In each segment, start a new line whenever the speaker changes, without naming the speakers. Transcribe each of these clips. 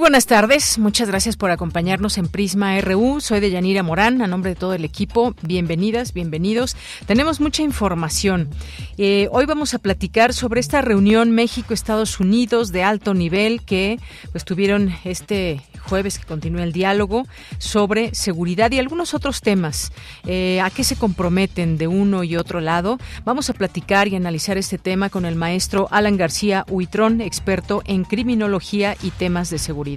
Buenas tardes, muchas gracias por acompañarnos en Prisma RU. Soy de Yanira Morán, a nombre de todo el equipo. Bienvenidas, bienvenidos. Tenemos mucha información. Eh, hoy vamos a platicar sobre esta reunión México-Estados Unidos de alto nivel que pues, tuvieron este jueves que continúa el diálogo sobre seguridad y algunos otros temas. Eh, ¿A qué se comprometen de uno y otro lado? Vamos a platicar y analizar este tema con el maestro Alan García Huitrón, experto en criminología y temas de seguridad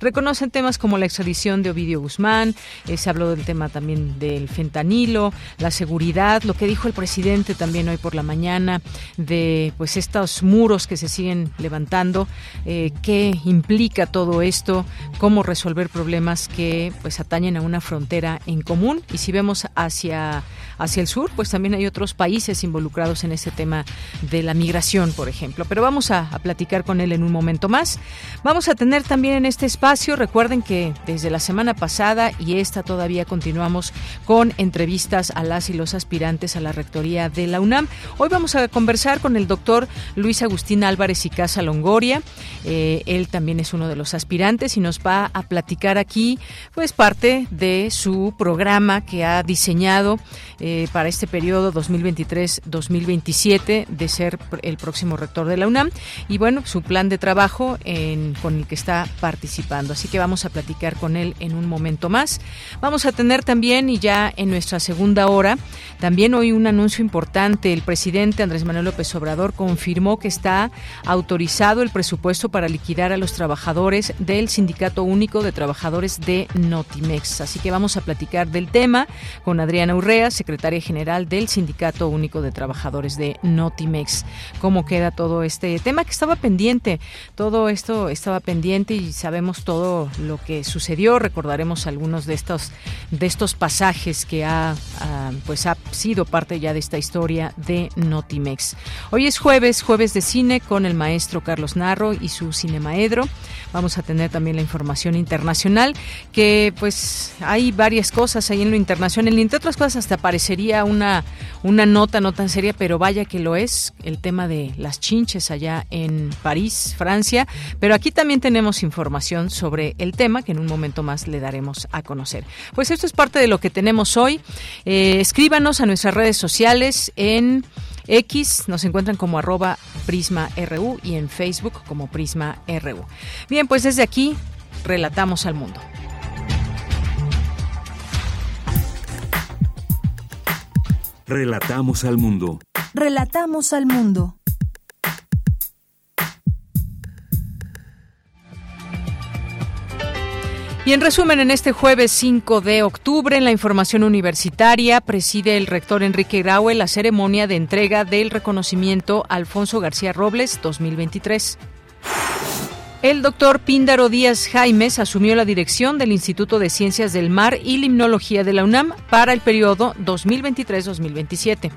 Reconocen temas como la extradición de Ovidio Guzmán, eh, se habló del tema también del fentanilo, la seguridad, lo que dijo el presidente también hoy por la mañana de pues estos muros que se siguen levantando, eh, qué implica todo esto, cómo resolver problemas que pues atañen a una frontera en común. Y si vemos hacia hacia el sur, pues también hay otros países involucrados en ese tema de la migración, por ejemplo. Pero vamos a, platicar con él en un momento más. Vamos a tener también en este espacio. Recuerden que desde la semana pasada y esta todavía continuamos con entrevistas a las y los aspirantes a la rectoría de la UNAM. Hoy vamos a conversar con el doctor Luis Agustín Álvarez y Casa Longoria. Eh, él también es uno de los aspirantes y nos va a platicar aquí, pues, parte de su programa que ha diseñado para este periodo 2023-2027 de ser el próximo rector de la UNAM. Y bueno, su plan de trabajo con el que está participando. Así que vamos a platicar con él en un momento más. Vamos a tener también, y ya en nuestra segunda hora, también hoy un anuncio importante. El presidente Andrés Manuel López Obrador confirmó que está autorizado el presupuesto para liquidar a los trabajadores del Sindicato Único de Trabajadores de Notimex. Así que vamos a platicar del tema con Adriana Urrea, secretaria general del Sindicato Único de Trabajadores de Notimex. ¿Cómo queda todo este tema que estaba pendiente? Todo esto estaba pendiente y sabemos todo lo que sucedió. Recordaremos algunos de estos de estos pasajes que ha pues ha sido parte ya de esta historia de Notimex. Hoy es jueves, jueves de cine con el maestro Carlos Narro y su Cinemaedro. Vamos a tener también la información internacional que pues hay varias cosas ahí en lo internacional. Entre otras cosas hasta parecería una una nota no tan seria, pero vaya que lo es, el tema de las chinches allá en París, Francia. Pero aquí también tenemos información sobre el tema que en un momento más le daremos a conocer. Pues esto es parte de lo que tenemos hoy. Eh, escríbanos a nuestras redes sociales en X, nos encuentran como arroba Prisma RU y en Facebook como Prisma RU. Bien, pues desde aquí relatamos al mundo.
Relatamos al mundo.
Relatamos al mundo.
Y en resumen, en este jueves 5 de octubre, en la información universitaria, preside el rector Enrique Graue la ceremonia de entrega del reconocimiento Alfonso García Robles 2023. El doctor Píndaro Díaz Jaimes asumió la dirección del Instituto de Ciencias del Mar y Limnología de la UNAM para el periodo 2023-2027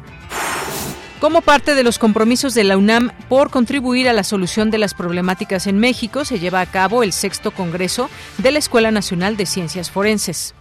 como parte de los compromisos de la UNAM por contribuir a la solución de las problemáticas en México, se lleva a cabo el sexto Congreso de la Escuela Nacional de Ciencias Forenses.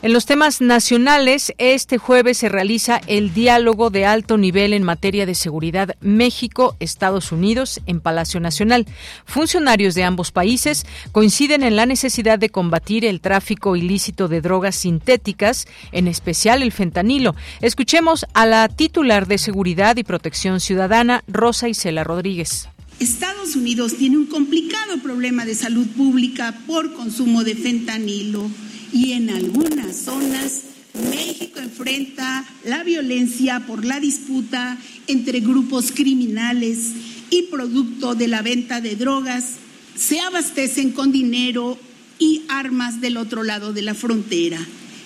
En los temas nacionales, este jueves se realiza el diálogo de alto nivel en materia de seguridad México-Estados Unidos en Palacio Nacional. Funcionarios de ambos países coinciden en la necesidad de combatir el tráfico ilícito de drogas sintéticas, en especial el fentanilo. Escuchemos a la titular de Seguridad y Protección Ciudadana, Rosa Isela Rodríguez.
Estados Unidos tiene un complicado problema de salud pública por consumo de fentanilo y en algunas zonas México enfrenta la violencia por la disputa entre grupos criminales y producto de la venta de drogas se abastecen con dinero y armas del otro lado de la frontera.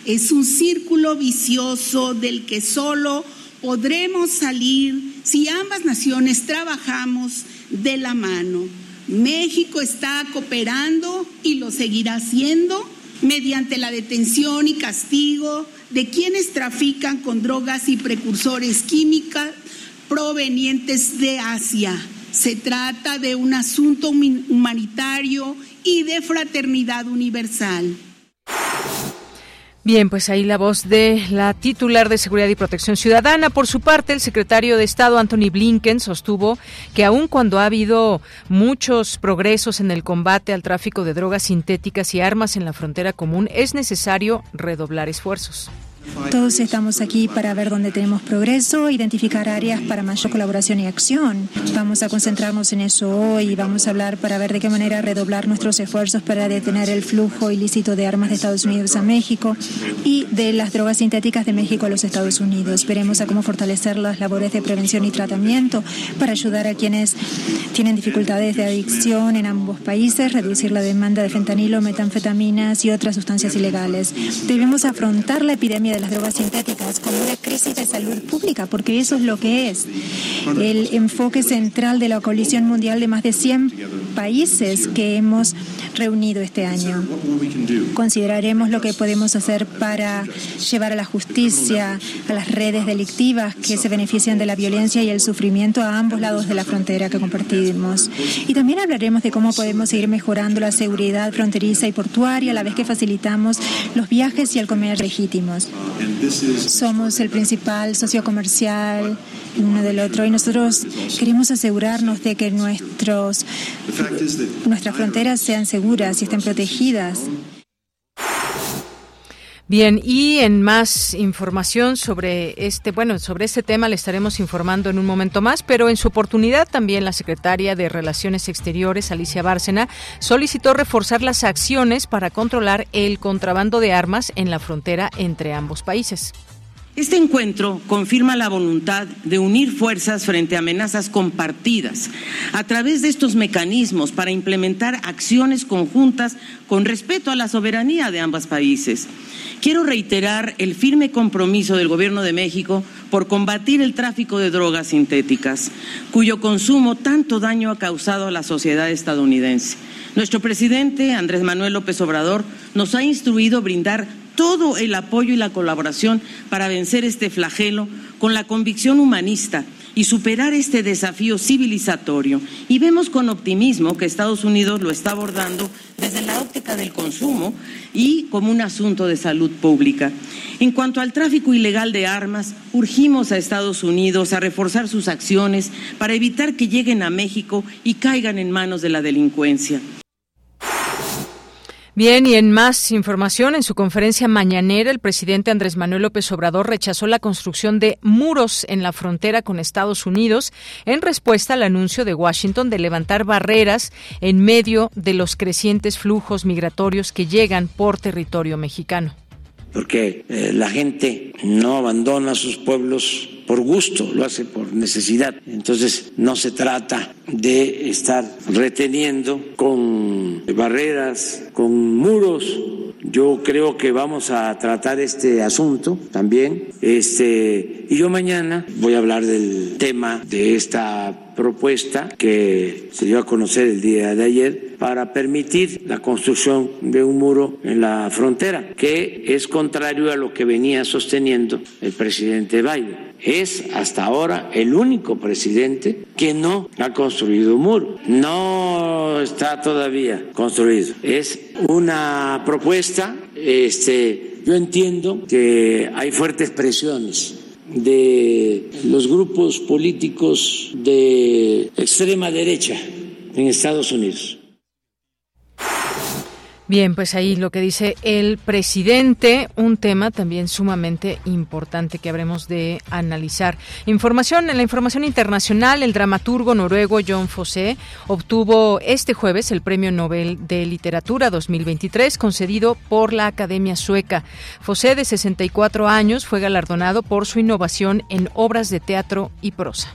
Es un círculo vicioso del que solo podremos salir si ambas naciones trabajamos de la mano. México está cooperando y lo seguirá haciendo mediante la detención y castigo de quienes trafican con drogas y precursores químicos provenientes de Asia. Se trata de un asunto humanitario y de fraternidad universal.
Bien, pues ahí la voz de la titular de Seguridad y Protección Ciudadana. Por su parte, el secretario de Estado, Anthony Blinken, sostuvo que aun cuando ha habido muchos progresos en el combate al tráfico de drogas sintéticas y armas en la frontera común, es necesario redoblar esfuerzos.
Todos estamos aquí para ver dónde tenemos progreso, identificar áreas para mayor colaboración y acción. Vamos a concentrarnos en eso hoy, vamos a hablar para ver de qué manera redoblar nuestros esfuerzos para detener el flujo ilícito de armas de Estados Unidos a México y de las drogas sintéticas de México a los Estados Unidos. Veremos a cómo fortalecer las labores de prevención y tratamiento para ayudar a quienes tienen dificultades de adicción en ambos países, reducir la demanda de fentanilo, metanfetaminas y otras sustancias ilegales. Debemos afrontar la epidemia de las drogas sintéticas como una crisis de salud pública, porque eso es lo que es. El enfoque central de la coalición mundial de más de 100 países que hemos reunido este año. Consideraremos lo que podemos hacer para llevar a la justicia a las redes delictivas que se benefician de la violencia y el sufrimiento a ambos lados de la frontera que compartimos. Y también hablaremos de cómo podemos seguir mejorando la seguridad fronteriza y portuaria a la vez que facilitamos los viajes y el comercio legítimos. Somos el principal socio comercial uno del otro y nosotros queremos asegurarnos de que nuestros, nuestras fronteras sean seguras y estén protegidas.
Bien, y en más información sobre este, bueno, sobre este tema le estaremos informando en un momento más, pero en su oportunidad también la secretaria de Relaciones Exteriores, Alicia Bárcena, solicitó reforzar las acciones para controlar el contrabando de armas en la frontera entre ambos países.
Este encuentro confirma la voluntad de unir fuerzas frente a amenazas compartidas a través de estos mecanismos para implementar acciones conjuntas con respeto a la soberanía de ambos países. Quiero reiterar el firme compromiso del Gobierno de México por combatir el tráfico de drogas sintéticas, cuyo consumo tanto daño ha causado a la sociedad estadounidense. Nuestro presidente, Andrés Manuel López Obrador, nos ha instruido brindar todo el apoyo y la colaboración para vencer este flagelo con la convicción humanista y superar este desafío civilizatorio. Y vemos con optimismo que Estados Unidos lo está abordando desde la óptica del consumo y como un asunto de salud pública. En cuanto al tráfico ilegal de armas, urgimos a Estados Unidos a reforzar sus acciones para evitar que lleguen a México y caigan en manos de la delincuencia.
Bien, y en más información, en su conferencia mañanera, el presidente Andrés Manuel López Obrador rechazó la construcción de muros en la frontera con Estados Unidos en respuesta al anuncio de Washington de levantar barreras en medio de los crecientes flujos migratorios que llegan por territorio mexicano
porque eh, la gente no abandona sus pueblos por gusto, lo hace por necesidad. Entonces no se trata de estar reteniendo con barreras, con muros. Yo creo que vamos a tratar este asunto también. Este, y yo mañana voy a hablar del tema de esta propuesta que se dio a conocer el día de ayer para permitir la construcción de un muro en la frontera, que es contrario a lo que venía sosteniendo el presidente Biden. Es hasta ahora el único presidente que no ha construido un muro. No está todavía construido. Es una propuesta, este, yo entiendo que hay fuertes presiones de los grupos políticos de extrema derecha en Estados Unidos
Bien, pues ahí lo que dice el presidente, un tema también sumamente importante que habremos de analizar. Información, en la información internacional, el dramaturgo noruego John Fosse obtuvo este jueves el Premio Nobel de Literatura 2023 concedido por la Academia Sueca. Fosse, de 64 años, fue galardonado por su innovación en obras de teatro y prosa.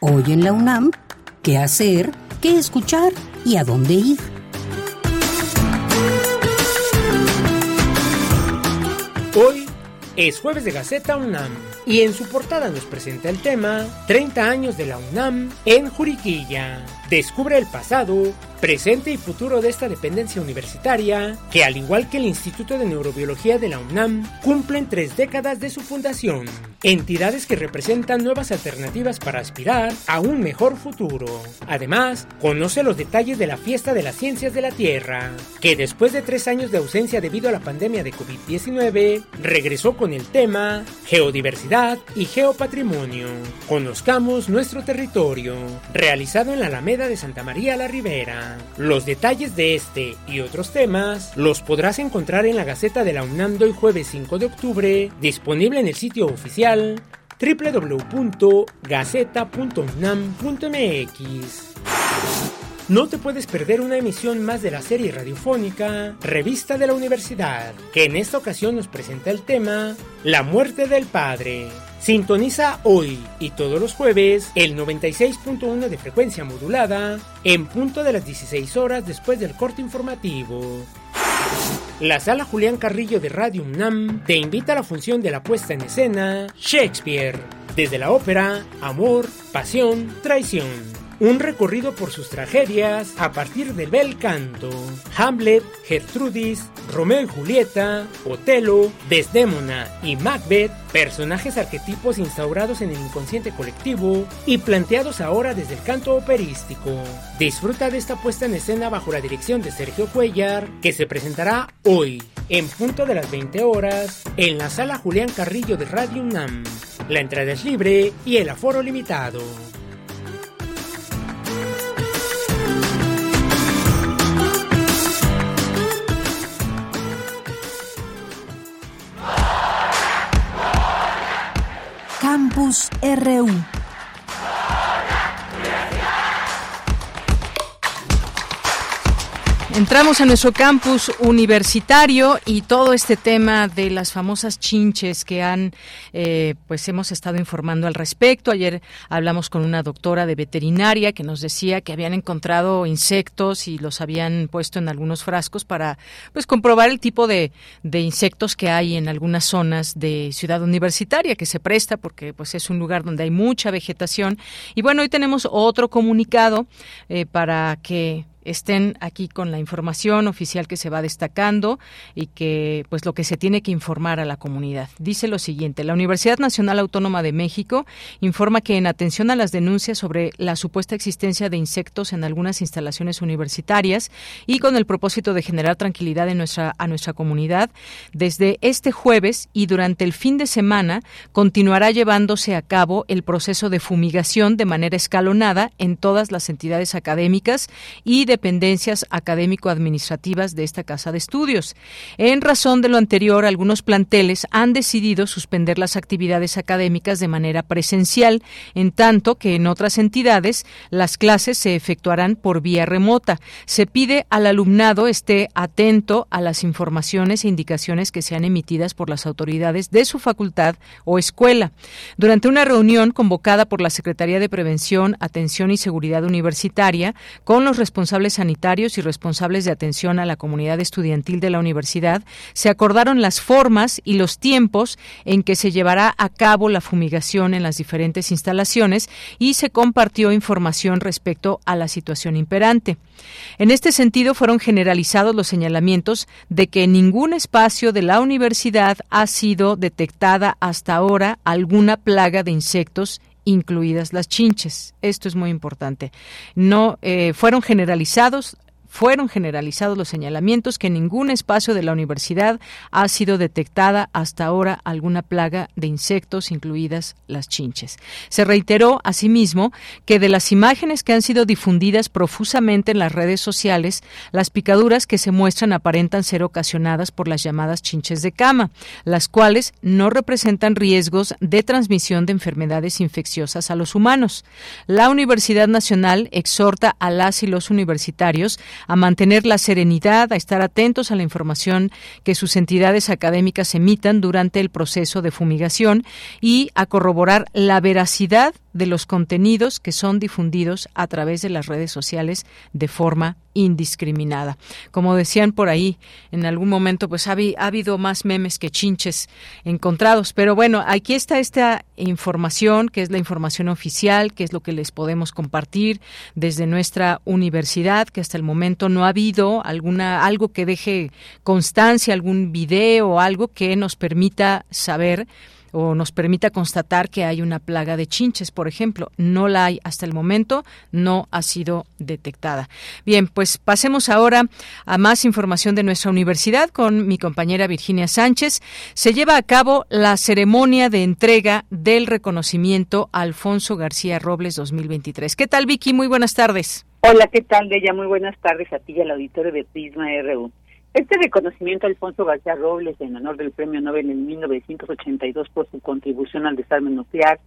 Hoy en la UNAM, ¿qué hacer? Qué escuchar y a dónde ir.
Hoy es jueves de Gaceta UNAM y en su portada nos presenta el tema 30 años de la UNAM en Juriquilla. Descubre el pasado, presente y futuro de esta dependencia universitaria, que al igual que el Instituto de Neurobiología de la UNAM, cumplen tres décadas de su fundación. Entidades que representan nuevas alternativas para aspirar a un mejor futuro. Además, conoce los detalles de la Fiesta de las Ciencias de la Tierra, que después de tres años de ausencia debido a la pandemia de COVID-19, regresó con el tema Geodiversidad y Geopatrimonio. Conozcamos nuestro territorio, realizado en la Alameda de Santa María la Ribera. Los detalles de este y otros temas los podrás encontrar en la Gaceta de la UNAM del jueves 5 de octubre, disponible en el sitio oficial www.gaceta.unam.mx. No te puedes perder una emisión más de la serie radiofónica Revista de la Universidad, que en esta ocasión nos presenta el tema La muerte del padre. Sintoniza hoy y todos los jueves el 96.1 de frecuencia modulada en punto de las 16 horas después del corte informativo. La sala Julián Carrillo de Radio UNAM te invita a la función de la puesta en escena Shakespeare, desde la ópera Amor, Pasión, Traición un recorrido por sus tragedias a partir del bel canto. Hamlet, Gertrudis, Romeo y Julieta, Otelo, Desdémona y Macbeth, personajes arquetipos instaurados en el inconsciente colectivo y planteados ahora desde el canto operístico. Disfruta de esta puesta en escena bajo la dirección de Sergio Cuellar, que se presentará hoy, en punto de las 20 horas, en la sala Julián Carrillo de Radio UNAM. La entrada es libre y el aforo limitado.
Campus RU.
Entramos a nuestro campus universitario y todo este tema de las famosas chinches que han, eh, pues hemos estado informando al respecto. Ayer hablamos con una doctora de veterinaria que nos decía que habían encontrado insectos y los habían puesto en algunos frascos para, pues, comprobar el tipo de, de insectos que hay en algunas zonas de Ciudad Universitaria que se presta porque, pues, es un lugar donde hay mucha vegetación. Y bueno, hoy tenemos otro comunicado eh, para que estén aquí con la información oficial que se va destacando y que pues lo que se tiene que informar a la comunidad. Dice lo siguiente, la Universidad Nacional Autónoma de México informa que en atención a las denuncias sobre la supuesta existencia de insectos en algunas instalaciones universitarias y con el propósito de generar tranquilidad en nuestra a nuestra comunidad, desde este jueves y durante el fin de semana continuará llevándose a cabo el proceso de fumigación de manera escalonada en todas las entidades académicas y de dependencias académico-administrativas de esta casa de estudios. En razón de lo anterior, algunos planteles han decidido suspender las actividades académicas de manera presencial, en tanto que en otras entidades las clases se efectuarán por vía remota. Se pide al alumnado esté atento a las informaciones e indicaciones que sean emitidas por las autoridades de su facultad o escuela. Durante una reunión convocada por la Secretaría de Prevención, Atención y Seguridad Universitaria con los responsables sanitarios y responsables de atención a la comunidad estudiantil de la universidad, se acordaron las formas y los tiempos en que se llevará a cabo la fumigación en las diferentes instalaciones y se compartió información respecto a la situación imperante. En este sentido, fueron generalizados los señalamientos de que en ningún espacio de la universidad ha sido detectada hasta ahora alguna plaga de insectos incluidas las chinches. Esto es muy importante. No eh, fueron generalizados fueron generalizados los señalamientos que en ningún espacio de la universidad ha sido detectada hasta ahora alguna plaga de insectos, incluidas las chinches. Se reiteró asimismo que de las imágenes que han sido difundidas profusamente en las redes sociales, las picaduras que se muestran aparentan ser ocasionadas por las llamadas chinches de cama, las cuales no representan riesgos de transmisión de enfermedades infecciosas a los humanos. La Universidad Nacional exhorta a las y los universitarios a mantener la serenidad, a estar atentos a la información que sus entidades académicas emitan durante el proceso de fumigación y a corroborar la veracidad de los contenidos que son difundidos a través de las redes sociales de forma indiscriminada. Como decían por ahí, en algún momento pues ha, habido más memes que chinches encontrados, pero bueno, aquí está esta información, que es la información oficial, que es lo que les podemos compartir desde nuestra universidad, que hasta el momento no ha habido alguna algo que deje constancia, algún video o algo que nos permita saber o nos permita constatar que hay una plaga de chinches, por ejemplo. No la hay hasta el momento, no ha sido detectada. Bien, pues pasemos ahora a más información de nuestra universidad con mi compañera Virginia Sánchez. Se lleva a cabo la ceremonia de entrega del reconocimiento Alfonso García Robles 2023. ¿Qué tal, Vicky? Muy buenas tardes.
Hola, ¿qué tal, Bella? Muy buenas tardes a ti y al auditorio de Prisma RU. Este reconocimiento a Alfonso García Robles en honor del Premio Nobel en 1982 por su contribución al desarme nuclear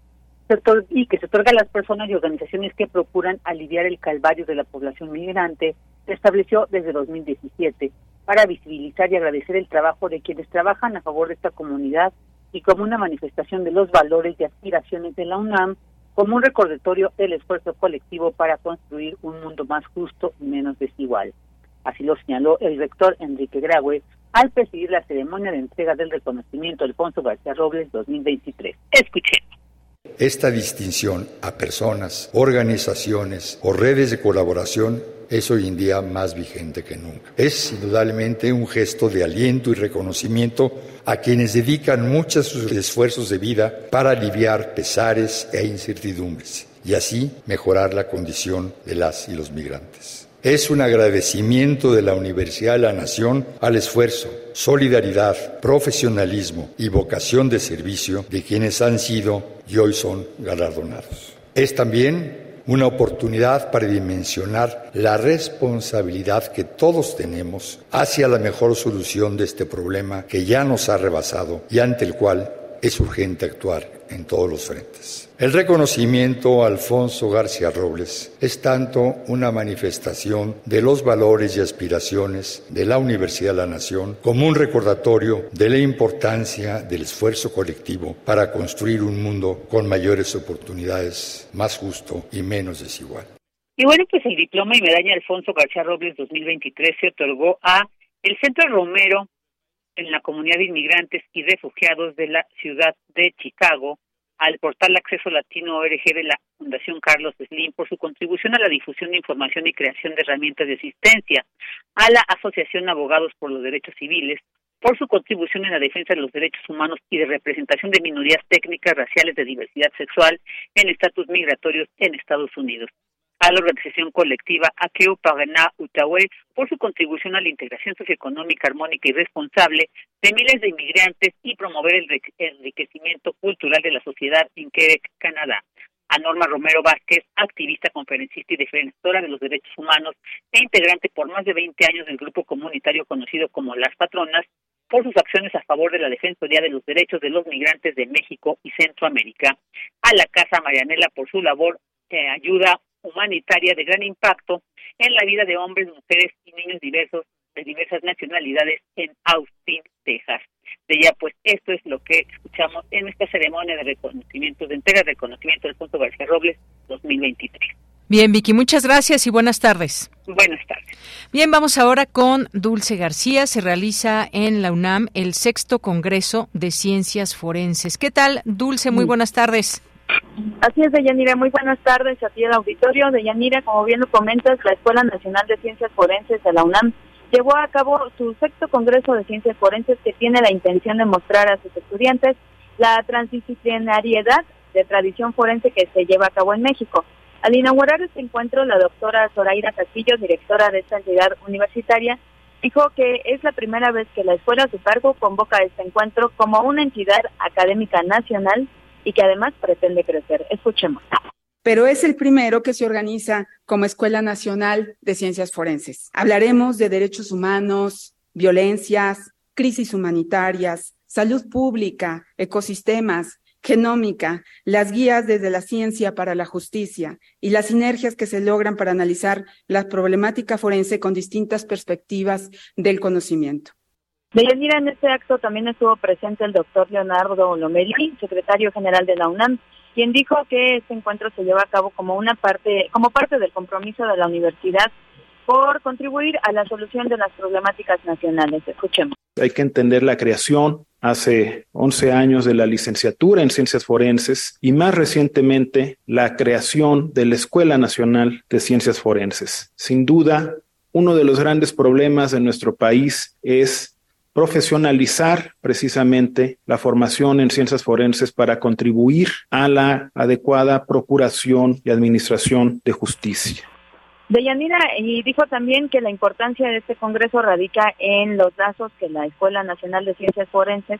y que se otorga a las personas y organizaciones que procuran aliviar el calvario de la población migrante, se estableció desde 2017 para visibilizar y agradecer el trabajo de quienes trabajan a favor de esta comunidad y como una manifestación de los valores y aspiraciones de la UNAM, como un recordatorio del esfuerzo colectivo para construir un mundo más justo y menos desigual. Así lo señaló el rector Enrique Graue al presidir la ceremonia de entrega del reconocimiento Alfonso García Robles 2023. Escuchemos.
Esta distinción a personas, organizaciones o redes de colaboración es hoy en día más vigente que nunca. Es indudablemente un gesto de aliento y reconocimiento a quienes dedican muchos sus esfuerzos de vida para aliviar pesares e incertidumbres y así mejorar la condición de las y los migrantes. Es un agradecimiento de la Universidad de la Nación al esfuerzo, solidaridad, profesionalismo y vocación de servicio de quienes han sido y hoy son galardonados. Es también una oportunidad para dimensionar la responsabilidad que todos tenemos hacia la mejor solución de este problema que ya nos ha rebasado y ante el cual es urgente actuar en todos los frentes. El reconocimiento a Alfonso García Robles es tanto una manifestación de los valores y aspiraciones de la Universidad de la Nación como un recordatorio de la importancia del esfuerzo colectivo para construir un mundo con mayores oportunidades, más justo y menos desigual.
Y bueno, pues el diploma y medalla Alfonso García Robles 2023 se otorgó a el Centro Romero en la comunidad de inmigrantes y refugiados de la ciudad de Chicago al portal Acceso Latino ORG de la Fundación Carlos Slim por su contribución a la difusión de información y creación de herramientas de asistencia, a la Asociación Abogados por los Derechos Civiles por su contribución en la defensa de los derechos humanos y de representación de minorías técnicas raciales de diversidad sexual en estatus migratorios en Estados Unidos a la organización colectiva Akeu Pagana Utawe por su contribución a la integración socioeconómica armónica y responsable de miles de inmigrantes y promover el enriquecimiento cultural de la sociedad en Quebec, Canadá. A Norma Romero Vázquez, activista, conferencista y defensora de los derechos humanos e integrante por más de 20 años del grupo comunitario conocido como Las Patronas, por sus acciones a favor de la Defensoría de los Derechos de los Migrantes de México y Centroamérica. A la Casa Marianela por su labor que ayuda humanitaria de gran impacto en la vida de hombres, mujeres y niños diversos de diversas nacionalidades en Austin, Texas. De ya, pues esto es lo que escuchamos en esta ceremonia de reconocimiento, de entrega de reconocimiento del Punto García Robles 2023.
Bien, Vicky, muchas gracias y buenas tardes.
Buenas tardes.
Bien, vamos ahora con Dulce García. Se realiza en la UNAM el sexto Congreso de Ciencias Forenses. ¿Qué tal, Dulce? Muy buenas tardes.
Así es, Deyanira. Muy buenas tardes a ti el auditorio. Deyanira, como bien lo comentas, la Escuela Nacional de Ciencias Forenses de la UNAM llevó a cabo su sexto Congreso de Ciencias Forenses que tiene la intención de mostrar a sus estudiantes la transdisciplinariedad de tradición forense que se lleva a cabo en México. Al inaugurar este encuentro, la doctora Zoraida Castillo, directora de esta entidad universitaria, dijo que es la primera vez que la escuela a su cargo convoca este encuentro como una entidad académica nacional y que además pretende crecer. Escuchemos.
Pero es el primero que se organiza como Escuela Nacional de Ciencias Forenses. Hablaremos de derechos humanos, violencias, crisis humanitarias, salud pública, ecosistemas, genómica, las guías desde la ciencia para la justicia y las sinergias que se logran para analizar la problemática forense con distintas perspectivas del conocimiento.
Deyanira, en este acto también estuvo presente el doctor Leonardo Lomeli, secretario general de la UNAM, quien dijo que este encuentro se lleva a cabo como una parte, como parte del compromiso de la universidad por contribuir a la solución de las problemáticas nacionales. Escuchemos.
Hay que entender la creación hace 11 años de la licenciatura en ciencias forenses y más recientemente la creación de la Escuela Nacional de Ciencias Forenses. Sin duda, uno de los grandes problemas de nuestro país es profesionalizar precisamente la formación en ciencias forenses para contribuir a la adecuada procuración y administración de justicia.
Deyanira, y dijo también que la importancia de este Congreso radica en los lazos que la Escuela Nacional de Ciencias Forenses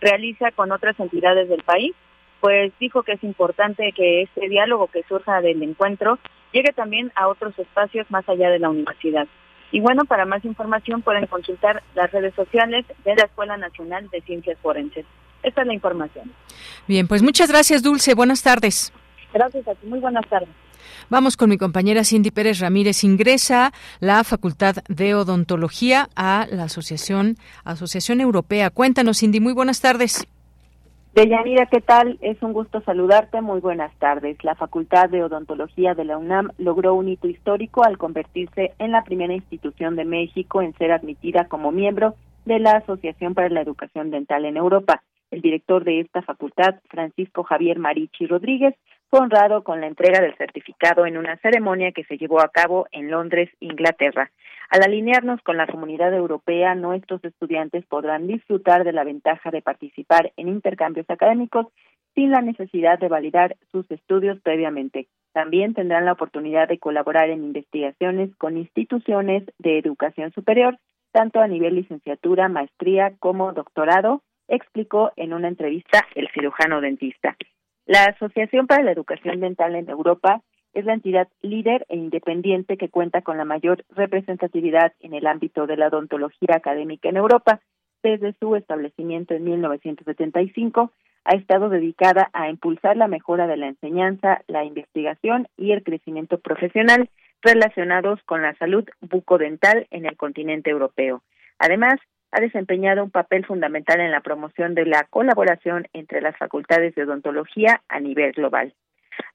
realiza con otras entidades del país, pues dijo que es importante que este diálogo que surja del encuentro llegue también a otros espacios más allá de la universidad. Y bueno, para más información pueden consultar las redes sociales de la Escuela Nacional de Ciencias Forenses. Esta es la información.
Bien, pues muchas gracias, Dulce. Buenas tardes.
Gracias a ti. Muy buenas tardes.
Vamos con mi compañera Cindy Pérez Ramírez. Ingresa la Facultad de Odontología a la Asociación, Asociación Europea. Cuéntanos, Cindy. Muy buenas tardes.
Deyanira, ¿qué tal? Es un gusto saludarte. Muy buenas tardes. La Facultad de Odontología de la UNAM logró un hito histórico al convertirse en la primera institución de México en ser admitida como miembro de la Asociación para la Educación Dental en Europa. El director de esta facultad, Francisco Javier Marichi Rodríguez, fue honrado con la entrega del certificado en una ceremonia que se llevó a cabo en Londres, Inglaterra. Al alinearnos con la comunidad europea, nuestros estudiantes podrán disfrutar de la ventaja de participar en intercambios académicos sin la necesidad de validar sus estudios previamente. También tendrán la oportunidad de colaborar en investigaciones con instituciones de educación superior, tanto a nivel licenciatura, maestría como doctorado, explicó en una entrevista el cirujano dentista. La Asociación para la Educación Dental en Europa es la entidad líder e independiente que cuenta con la mayor representatividad en el ámbito de la odontología académica en Europa. Desde su establecimiento en 1975, ha estado dedicada a impulsar la mejora de la enseñanza, la investigación y el crecimiento profesional relacionados con la salud bucodental en el continente europeo. Además, ha desempeñado un papel fundamental en la promoción de la colaboración entre las facultades de odontología a nivel global.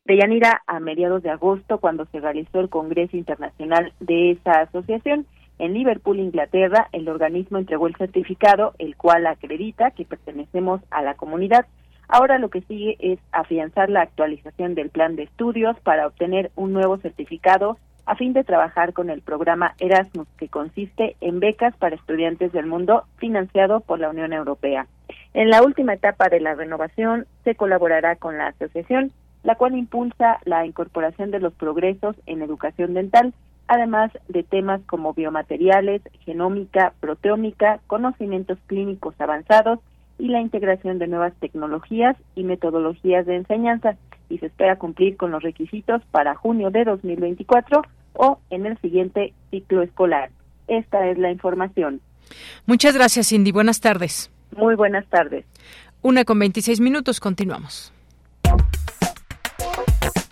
Deyanira, a mediados de agosto, cuando se realizó el Congreso Internacional de esa asociación, en Liverpool, Inglaterra, el organismo entregó el certificado, el cual acredita que pertenecemos a la comunidad. Ahora lo que sigue es afianzar la actualización del plan de estudios para obtener un nuevo certificado a fin de trabajar con el programa Erasmus, que consiste en becas para estudiantes del mundo financiado por la Unión Europea. En la última etapa de la renovación se colaborará con la asociación la cual impulsa la incorporación de los progresos en educación dental, además de temas como biomateriales, genómica, proteómica, conocimientos clínicos avanzados y la integración de nuevas tecnologías y metodologías de enseñanza, y se espera cumplir con los requisitos para junio de 2024 o en el siguiente ciclo escolar. Esta es la información.
Muchas gracias, Cindy. Buenas tardes.
Muy buenas tardes.
Una con 26 minutos. Continuamos.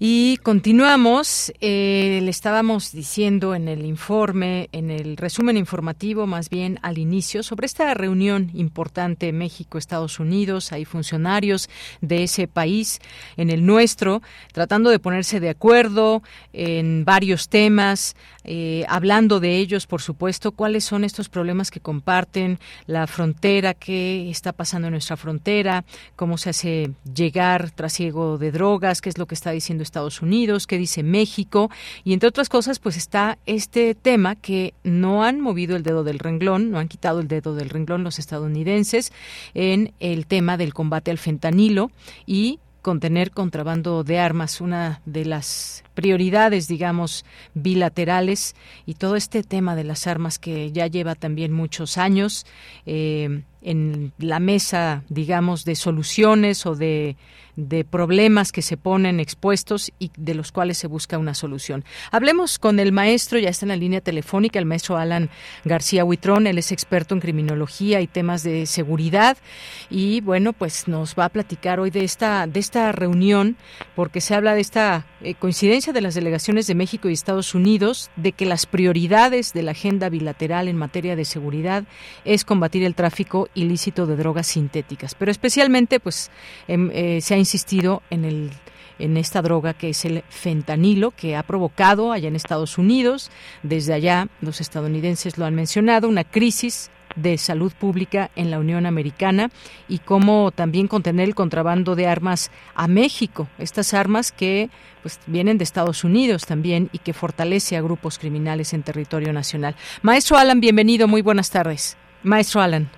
Y continuamos. Eh, le estábamos diciendo en el informe, en el resumen informativo, más bien al inicio, sobre esta reunión importante México-Estados Unidos. Hay funcionarios de ese país, en el nuestro, tratando de ponerse de acuerdo en varios temas, eh, hablando de ellos, por supuesto, cuáles son estos problemas que comparten, la frontera, qué está pasando en nuestra frontera, cómo se hace llegar trasiego de drogas, qué es lo que está diciendo Estados Unidos, qué dice México y entre otras cosas pues está este tema que no han movido el dedo del renglón, no han quitado el dedo del renglón los estadounidenses en el tema del combate al fentanilo y contener contrabando de armas, una de las prioridades, digamos, bilaterales y todo este tema de las armas que ya lleva también muchos años eh, en la mesa, digamos, de soluciones o de de problemas que se ponen expuestos y de los cuales se busca una solución. Hablemos con el maestro, ya está en la línea telefónica, el maestro Alan García Huitrón, él es experto en criminología y temas de seguridad y bueno, pues nos va a platicar hoy de esta de esta reunión porque se habla de esta eh, coincidencia de las delegaciones de México y Estados Unidos de que las prioridades de la agenda bilateral en materia de seguridad es combatir el tráfico ilícito de drogas sintéticas, pero especialmente pues em, eh, se ha insistido en el en esta droga que es el fentanilo, que ha provocado allá en Estados Unidos, desde allá los estadounidenses lo han mencionado, una crisis de salud pública en la Unión Americana y cómo también contener el contrabando de armas a México, estas armas que pues vienen de Estados Unidos también y que fortalece a grupos criminales en territorio nacional. Maestro Alan, bienvenido, muy buenas tardes. Maestro Alan,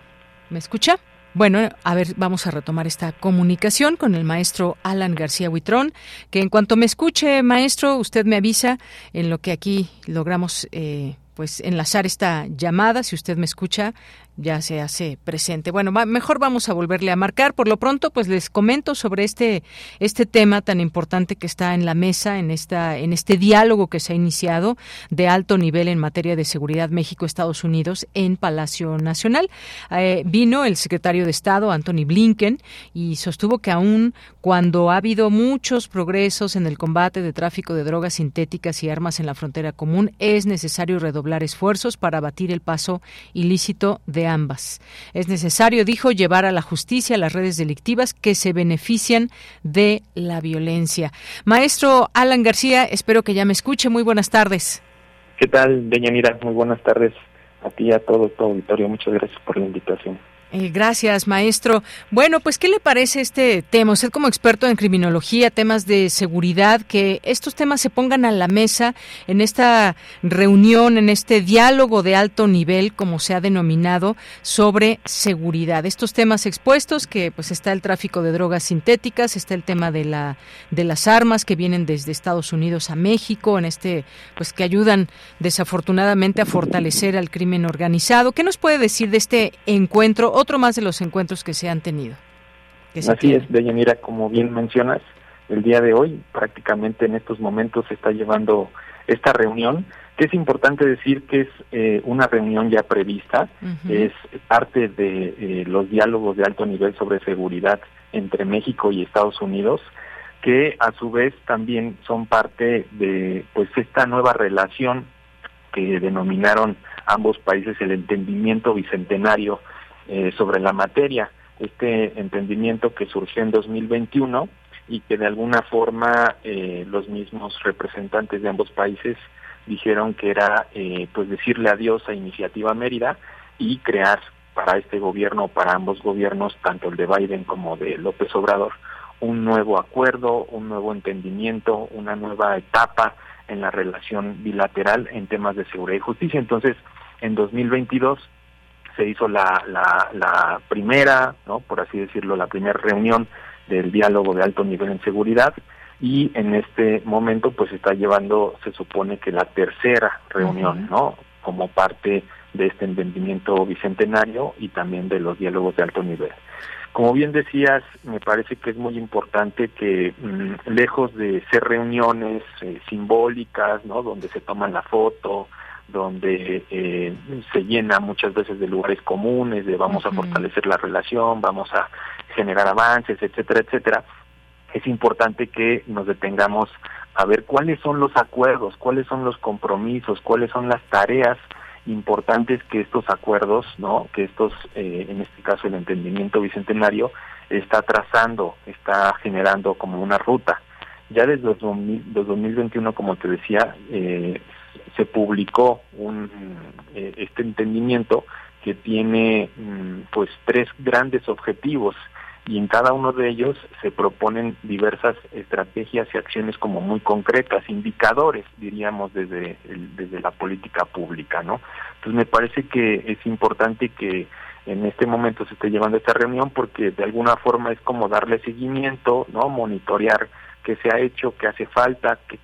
¿me escucha? Bueno, a ver, vamos a retomar esta comunicación con el maestro Alan García Huitrón, que en cuanto me escuche, maestro, usted me avisa en lo que aquí logramos eh, pues enlazar esta llamada. Si usted me escucha, ya se hace presente. Bueno, mejor vamos a volverle a marcar. Por lo pronto, pues les comento sobre este este tema tan importante que está en la mesa en esta en este diálogo que se ha iniciado de alto nivel en materia de seguridad México-Estados Unidos en Palacio Nacional. Eh, vino el secretario de Estado Anthony Blinken y sostuvo que aún cuando ha habido muchos progresos en el combate de tráfico de drogas sintéticas y armas en la frontera común, es necesario redoblar esfuerzos para abatir el paso ilícito de ambas. Es necesario, dijo, llevar a la justicia las redes delictivas que se benefician de la violencia. Maestro Alan García, espero que ya me escuche. Muy buenas tardes.
¿Qué tal, Deñanira? Muy buenas tardes a ti y a todo tu auditorio. Muchas gracias por la invitación.
Eh, gracias, maestro. Bueno, pues, ¿qué le parece este tema? Usted como experto en criminología, temas de seguridad, que estos temas se pongan a la mesa en esta reunión, en este diálogo de alto nivel, como se ha denominado, sobre seguridad. Estos temas expuestos, que pues está el tráfico de drogas sintéticas, está el tema de la de las armas que vienen desde Estados Unidos a México, en este, pues que ayudan desafortunadamente a fortalecer al crimen organizado. ¿Qué nos puede decir de este encuentro? Otro más de los encuentros que se han tenido.
Así es, Deyanira, como bien mencionas, el día de hoy, prácticamente en estos momentos, se está llevando esta reunión, que es importante decir que es eh, una reunión ya prevista, es parte de eh, los diálogos de alto nivel sobre seguridad entre México y Estados Unidos, que a su vez también son parte de pues esta nueva relación que denominaron ambos países el entendimiento bicentenario eh, sobre la materia. Este entendimiento que surgió en 2021 y que de alguna forma eh, los mismos representantes de ambos países dijeron que era eh, pues decirle adiós a Iniciativa Mérida y crear para este gobierno, para ambos gobiernos, tanto el de Biden como de López Obrador, un nuevo acuerdo, un nuevo entendimiento, una nueva etapa en la relación bilateral en temas de seguridad y justicia. Entonces, en 2022 se hizo la, la, primera, ¿no? por así decirlo, la primera reunión del diálogo de alto nivel en seguridad y en este momento pues está llevando, se supone que la tercera reunión, ¿no? Como parte de este entendimiento bicentenario y también de los diálogos de alto nivel. Como bien decías, me parece que es muy importante que mm, lejos de ser reuniones eh, simbólicas, ¿no? Donde se toman la foto, donde eh, se llena muchas veces de lugares comunes, de vamos a fortalecer la relación, vamos a generar avances, etcétera, etcétera. Es importante que nos detengamos a ver cuáles son los acuerdos, cuáles son los compromisos, cuáles son las tareas importantes que estos acuerdos, ¿no? Que estos, eh, en este caso el entendimiento bicentenario, está trazando, está generando como una ruta. Ya desde 2021, como te decía, eh, se publicó un, eh, este entendimiento que tiene mm, pues tres grandes objetivos. y en cada uno de ellos se proponen diversas estrategias y acciones como muy concretas, indicadores, diríamos, desde, desde la política pública, ¿no? Entonces me parece que es importante que en este momento se esté llevando esta reunión porque de alguna forma es como darle seguimiento, ¿no? Monitorear qué se ha hecho, qué hace falta, qué,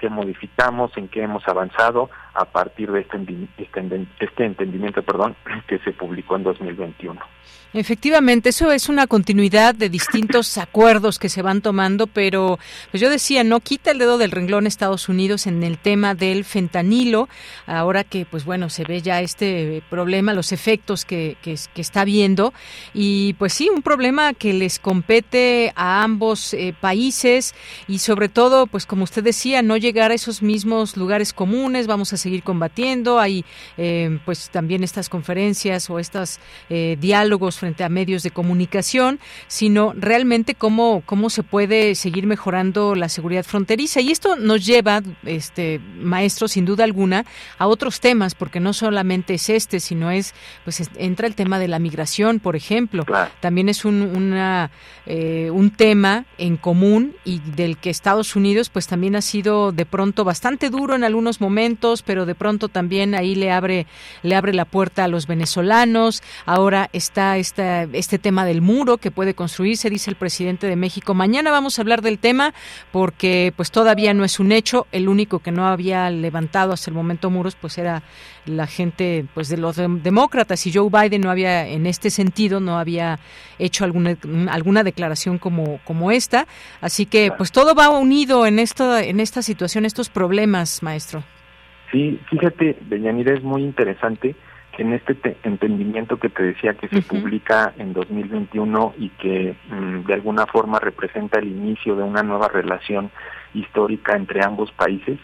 qué modificamos, en qué hemos avanzado a partir de este, este, este entendimiento perdón, que se publicó en 2021.
Efectivamente, eso es una continuidad de distintos acuerdos que se van tomando, pero pues yo decía, no quita el dedo del renglón Estados Unidos en el tema del fentanilo, ahora que pues bueno, se ve ya este problema, los efectos que, que, está viendo, y pues sí, un problema que les compete a ambos eh, países y sobre todo, pues como usted decía, no llegar a esos mismos lugares comunes, vamos a seguir combatiendo, hay eh, pues también estas conferencias o estos eh, diálogos frente a medios de comunicación, sino realmente cómo, cómo se puede seguir mejorando la seguridad fronteriza. Y esto nos lleva, este maestro, sin duda alguna, a otros temas, porque no solamente es este, sino es, pues entra el tema de la migración, por ejemplo. También es un, una, eh, un tema en común y del que Estados Unidos, pues también ha sido de pronto bastante duro en algunos momentos, pero de pronto también ahí le abre, le abre la puerta a los venezolanos. Ahora está este tema del muro que puede construirse, dice el presidente de México. Mañana vamos a hablar del tema porque pues todavía no es un hecho. El único que no había levantado hasta el momento muros pues era la gente pues de los demócratas y Joe Biden no había en este sentido no había hecho alguna alguna declaración como como esta. Así que pues todo va unido en esta en esta situación, estos problemas, maestro.
Sí, fíjate, Deyanira, es muy interesante en este entendimiento que te decía que se publica en 2021 y que mm, de alguna forma representa el inicio de una nueva relación histórica entre ambos países,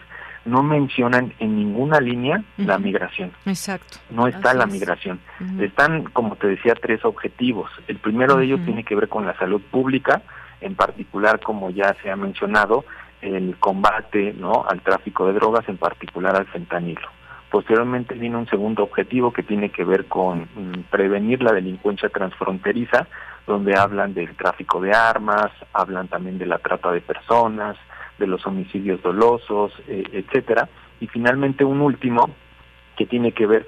no mencionan en ninguna línea la migración.
Exacto.
No está la migración. Están, como te decía, tres objetivos. El primero de ellos tiene que ver con la salud pública, en particular, como ya se ha mencionado, el combate ¿no? al tráfico de drogas, en particular al fentanilo. Posteriormente viene un segundo objetivo que tiene que ver con mm, prevenir la delincuencia transfronteriza, donde hablan del tráfico de armas, hablan también de la trata de personas, de los homicidios dolosos, eh, etcétera. Y finalmente un último que tiene que ver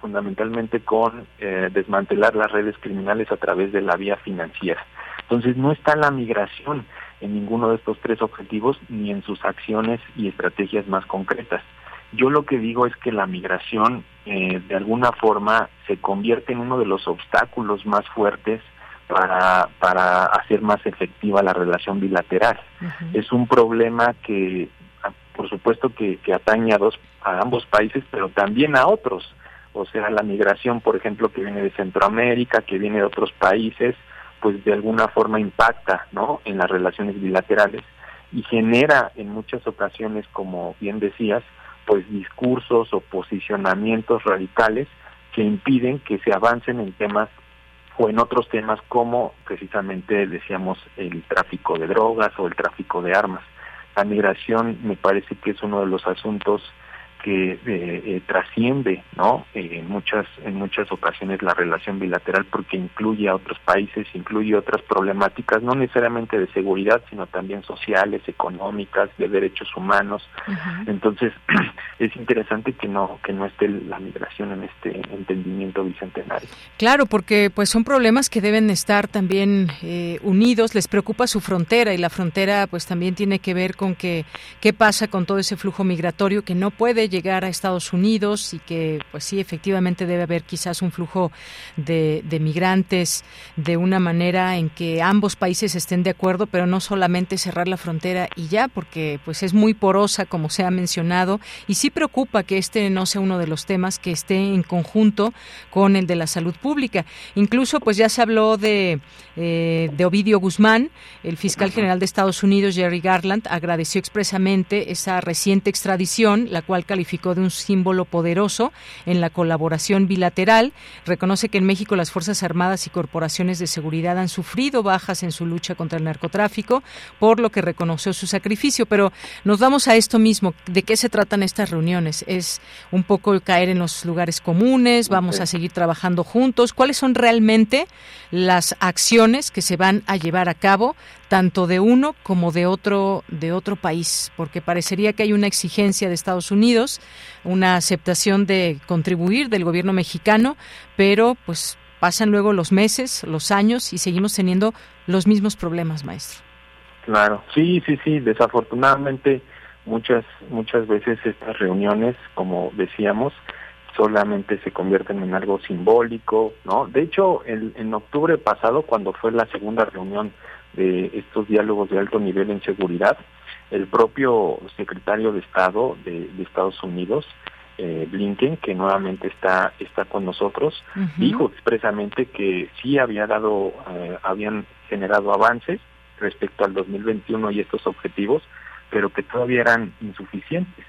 fundamentalmente con eh, desmantelar las redes criminales a través de la vía financiera. Entonces no está la migración en ninguno de estos tres objetivos ni en sus acciones y estrategias más concretas. Yo lo que digo es que la migración eh, de alguna forma se convierte en uno de los obstáculos más fuertes para, para hacer más efectiva la relación bilateral. Es un problema que, por supuesto, que, que atañe a, dos, a ambos países, pero también a otros. O sea, la migración, por ejemplo, que viene de Centroamérica, que viene de otros países, pues de alguna forma impacta ¿no? en las relaciones bilaterales y genera en muchas ocasiones, como bien decías, pues discursos o posicionamientos radicales que impiden que se avancen en temas o en otros temas como precisamente decíamos el tráfico de drogas o el tráfico de armas. La migración me parece que es uno de los asuntos que eh, eh, trasciende no en muchas en muchas ocasiones la relación bilateral porque incluye a otros países incluye otras problemáticas no necesariamente de seguridad sino también sociales económicas de derechos humanos. Entonces es interesante que no que no esté la migración en este entendimiento bicentenario.
Claro porque pues son problemas que deben estar también eh, unidos les preocupa su frontera y la frontera pues también tiene que ver con que qué pasa con todo ese flujo migratorio que no puede llegar a Estados Unidos y que, pues sí, efectivamente debe haber quizás un flujo de, migrantes de una manera en que ambos países estén de acuerdo, pero no solamente cerrar la frontera y ya, porque pues es muy porosa, como se ha mencionado, y sí preocupa que este no sea uno de los temas que esté en conjunto con el de la salud pública. Incluso, pues ya se habló de, eh, de Ovidio Guzmán, el fiscal general de Estados Unidos, Jerry Garland, agradeció expresamente esa reciente extradición, la cual calificó calificó de un símbolo poderoso en la colaboración bilateral. Reconoce que en México las Fuerzas Armadas y corporaciones de seguridad han sufrido bajas en su lucha contra el narcotráfico, por lo que reconoció su sacrificio. Pero nos vamos a esto mismo. ¿De qué se tratan estas reuniones? ¿Es un poco caer en los lugares comunes? ¿Vamos a seguir trabajando juntos? ¿Cuáles son realmente las acciones que se van a llevar a cabo tanto de uno como de otro de otro país, porque parecería que hay una exigencia de Estados Unidos, una aceptación de contribuir del gobierno mexicano, pero pues pasan luego los meses, los años y seguimos teniendo los mismos problemas, maestro.
Claro, sí, sí, sí, desafortunadamente muchas muchas veces estas reuniones, como decíamos, solamente se convierten en algo simbólico, ¿no? De hecho, en, en octubre pasado, cuando fue la segunda reunión de estos diálogos de alto nivel en seguridad, el propio secretario de Estado de, Estados Unidos, eh, Blinken, que nuevamente está está con nosotros, dijo expresamente que sí había dado, eh, habían generado avances respecto al 2021 y estos objetivos, pero que todavía eran insuficientes.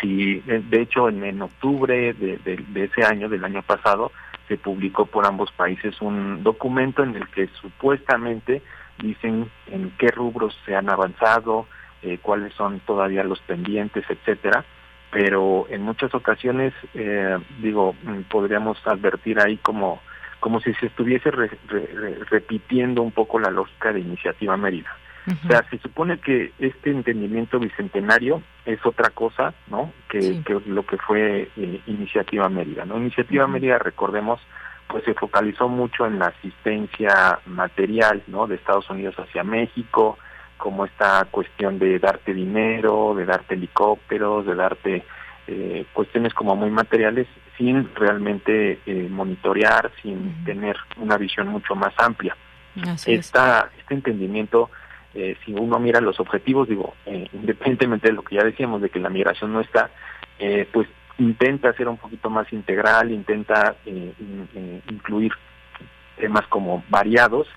Sí, de hecho, en, octubre de, de, ese año, del año pasado, se publicó por ambos países un documento en el que supuestamente dicen en qué rubros se han avanzado, eh, cuáles son todavía los pendientes, etcétera. Pero en muchas ocasiones, eh, digo, mm, podríamos advertir ahí como como si se estuviese repitiendo un poco la lógica de Iniciativa Mérida. O sea, se supone que este entendimiento bicentenario es otra cosa, ¿no? Que, que lo que fue eh, Iniciativa Mérida, ¿no? Iniciativa Mérida, recordemos, pues se focalizó mucho en la asistencia material no de Estados Unidos hacia México como esta cuestión de darte dinero de darte helicópteros de darte eh, cuestiones como muy materiales sin realmente eh, monitorear sin tener una visión mucho más amplia. Esta, este entendimiento eh, si uno mira los objetivos digo independientemente de lo que ya decíamos de que la migración no está pues intenta ser un poquito más integral, intenta eh, eh, incluir temas como variados,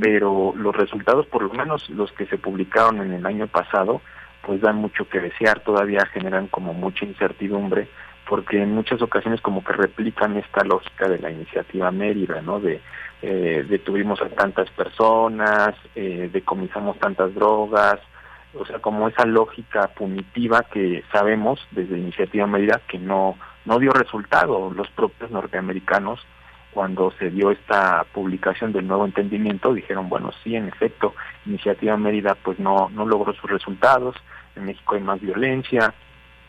pero los resultados, por lo menos los que se publicaron en el año pasado, pues dan mucho que desear, todavía generan como mucha incertidumbre, porque en muchas ocasiones como que replican esta lógica de la iniciativa Mérida, ¿no? De eh, detuvimos a tantas personas, eh, decomisamos tantas drogas, o sea, como esa lógica punitiva que sabemos desde Iniciativa Mérida que no, no dio resultado. Los propios norteamericanos, cuando se dio esta publicación del nuevo entendimiento, dijeron, bueno, sí, en efecto, Iniciativa Mérida pues no, no logró sus resultados, en México hay más violencia,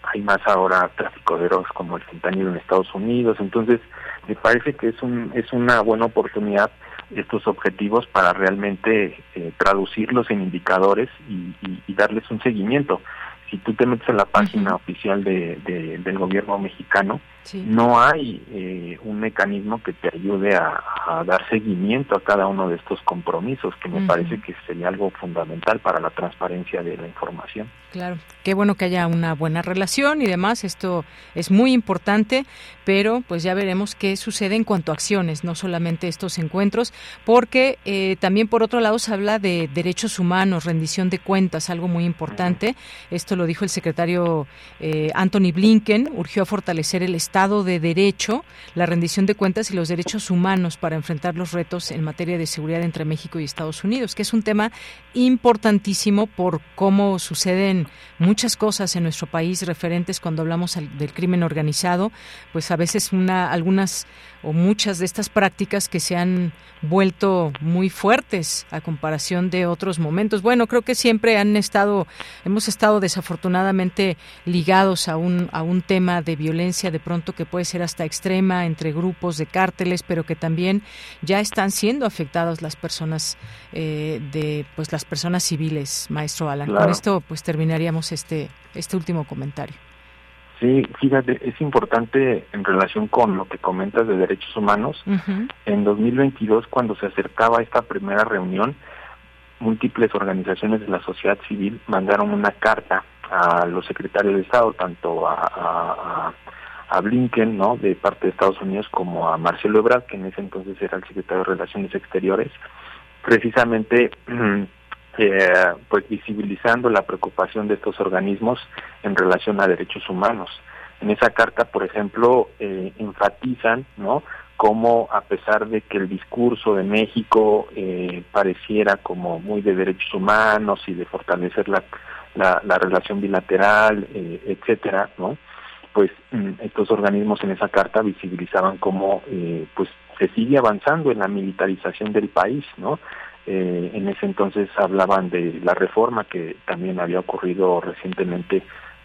hay más ahora tráfico de drogas como el fentanilo en Estados Unidos, entonces me parece que es, un, es una buena oportunidad estos objetivos para realmente eh, traducirlos en indicadores y, darles un seguimiento. Si tú te metes en la página oficial de, del gobierno mexicano, no hay eh, un mecanismo que te ayude a, dar seguimiento a cada uno de estos compromisos, que me parece que sería algo fundamental para la transparencia de la información.
Claro, qué bueno que haya una buena relación y demás, esto es muy importante, pero pues ya veremos qué sucede en cuanto a acciones, no solamente estos encuentros, porque eh, también por otro lado se habla de derechos humanos, rendición de cuentas, algo muy importante. Esto lo dijo el secretario eh, Anthony Blinken, urgió a fortalecer el Estado Estado de Derecho, la rendición de cuentas y los derechos humanos para enfrentar los retos en materia de seguridad entre México y Estados Unidos, que es un tema importantísimo por cómo suceden muchas cosas en nuestro país referentes cuando hablamos del crimen organizado, pues a veces una, algunas o muchas de estas prácticas que se han vuelto muy fuertes a comparación de otros momentos. Bueno, creo que siempre han estado, hemos estado desafortunadamente ligados a un, a un tema de violencia de pronto que puede ser hasta extrema entre grupos de cárteles, pero que también ya están siendo afectadas las personas eh, de, pues las personas civiles, maestro Alan. Con esto, pues terminaríamos este, este último comentario.
Sí, fíjate, es importante en relación con lo que comentas de derechos humanos. En 2022, cuando se acercaba esta primera reunión, múltiples organizaciones de la sociedad civil mandaron una carta a los secretarios de Estado, tanto a, a, Blinken, ¿no? De parte de Estados Unidos, como a Marcelo Ebrard, que en ese entonces era el secretario de Relaciones Exteriores, precisamente eh, pues visibilizando la preocupación de estos organismos en relación a derechos humanos. En esa carta, por ejemplo, eh, enfatizan, ¿no? Cómo a pesar de que el discurso de México eh, pareciera como muy de derechos humanos y de fortalecer la, la, relación bilateral, eh, etcétera, ¿no? Pues mm, estos organismos en esa carta visibilizaban cómo, eh, pues se sigue avanzando en la militarización del país, ¿no? Eh, en ese entonces hablaban de la reforma que también había ocurrido recientemente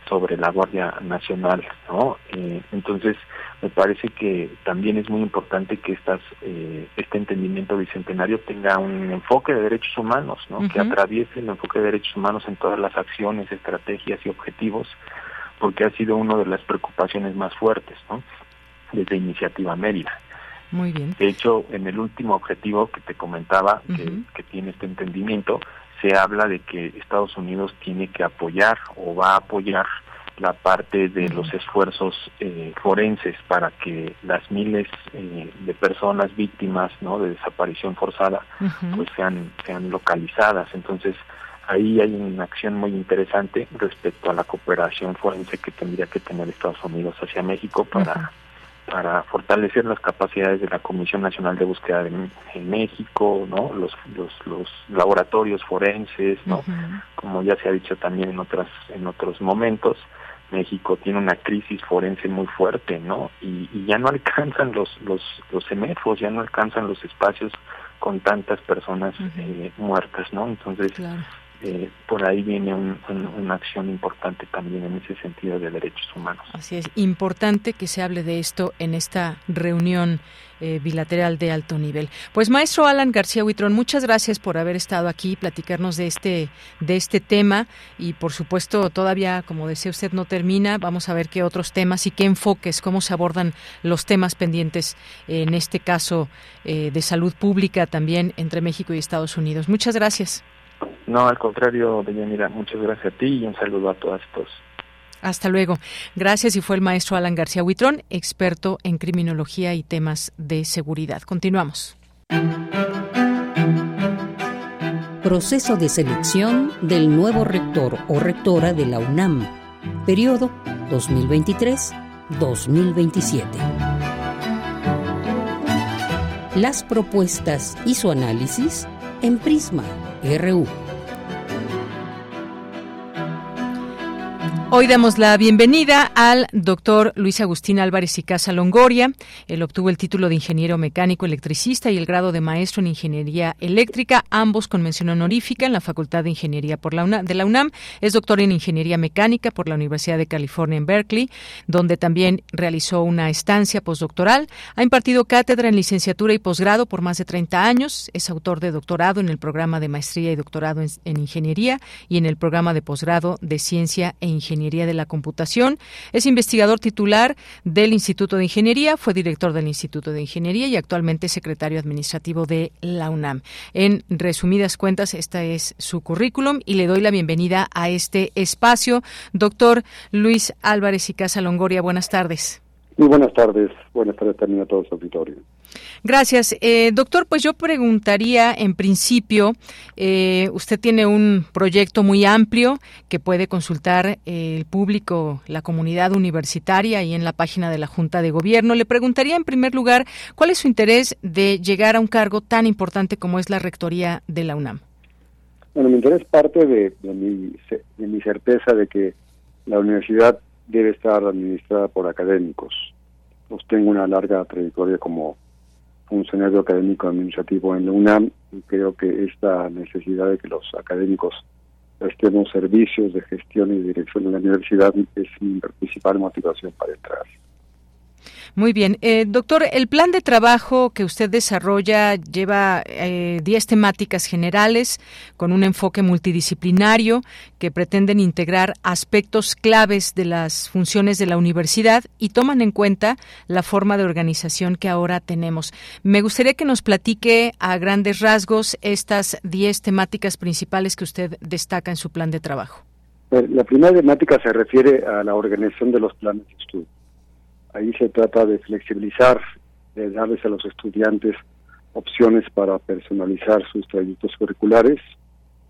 sobre la Guardia Nacional, ¿no? Eh, entonces, me parece que también es muy importante que estas, eh, este entendimiento bicentenario tenga un enfoque de derechos humanos, ¿no? Que atraviese el enfoque de derechos humanos en todas las acciones, estrategias y objetivos, porque ha sido una de las preocupaciones más fuertes, ¿no? Desde Iniciativa Mérida.
Muy bien.
De hecho, en el último objetivo que te comentaba, que, que tiene este entendimiento, se habla de que Estados Unidos tiene que apoyar o va a apoyar la parte de los esfuerzos eh, forenses para que las miles eh, de personas víctimas no de desaparición forzada pues sean sean localizadas. Entonces ahí hay una acción muy interesante respecto a la cooperación forense que tendría que tener Estados Unidos hacia México para para fortalecer las capacidades de la Comisión Nacional de Búsqueda en, México, ¿no? Los, los, los laboratorios forenses, ¿no? Como ya se ha dicho también en otras en otros momentos, México tiene una crisis forense muy fuerte, ¿no? Y, ya no alcanzan los los los ya no alcanzan los espacios con tantas personas eh, muertas, ¿no? Entonces, eh, por ahí viene una acción importante también en ese sentido de derechos humanos.
Así es, importante que se hable de esto en esta reunión eh, bilateral de alto nivel. Pues maestro Alan García Huitrón, muchas gracias por haber estado aquí, platicarnos de este de este tema y por supuesto todavía, como decía usted, no termina. Vamos a ver qué otros temas y qué enfoques, cómo se abordan los temas pendientes en este caso eh, de salud pública también entre México y Estados Unidos. Muchas gracias.
No, al contrario, Deyanira, muchas gracias a ti y un saludo a todas todos.
Hasta luego. Gracias y fue el maestro Alan García Huitrón, experto en criminología y temas de seguridad. Continuamos.
Proceso de selección del nuevo rector o rectora de la UNAM. Periodo 2023-2027. Las propuestas y su análisis en Prisma RU.
Hoy damos la bienvenida al doctor Luis Agustín Álvarez y Casa Longoria. Él obtuvo el título de ingeniero mecánico electricista y el grado de maestro en ingeniería eléctrica, ambos con mención honorífica en la Facultad de Ingeniería por la de la UNAM. Es doctor en ingeniería mecánica por la Universidad de California en Berkeley, donde también realizó una estancia postdoctoral. Ha impartido cátedra en licenciatura y posgrado por más de 30 años. Es autor de doctorado en el programa de maestría y doctorado en ingeniería y en el programa de posgrado de ciencia e ingeniería Ingeniería de la Computación. Es investigador titular del Instituto de Ingeniería, fue director del Instituto de Ingeniería y actualmente secretario administrativo de la UNAM. En resumidas cuentas, este es su currículum y le doy la bienvenida a este espacio. Doctor Luis Álvarez y Casa Longoria, buenas tardes.
Muy buenas tardes. Buenas tardes también a todos los auditorio.
Gracias. Eh, doctor, pues yo preguntaría en principio, eh, usted tiene un proyecto muy amplio que puede consultar eh, el público, la comunidad universitaria y en la página de la Junta de Gobierno. Le preguntaría en primer lugar, ¿cuál es su interés de llegar a un cargo tan importante como es la rectoría de la UNAM?
Bueno, mi interés parte de, mi, de mi certeza de que la universidad debe estar administrada por académicos. Pues tengo una larga trayectoria como funcionario académico administrativo en la UNAM y creo que esta necesidad de que los académicos prestemos servicios de gestión y dirección en la universidad es mi principal motivación para entrar.
Muy bien. Eh, doctor, el plan de trabajo que usted desarrolla lleva 10 eh, temáticas generales con un enfoque multidisciplinario que pretenden integrar aspectos claves de las funciones de la universidad y toman en cuenta la forma de organización que ahora tenemos. Me gustaría que nos platique a grandes rasgos estas 10 temáticas principales que usted destaca en su plan de trabajo.
Eh, la primera temática se refiere a la organización de los planes de estudio. Ahí se trata de flexibilizar, de darles a los estudiantes opciones para personalizar sus trayectos curriculares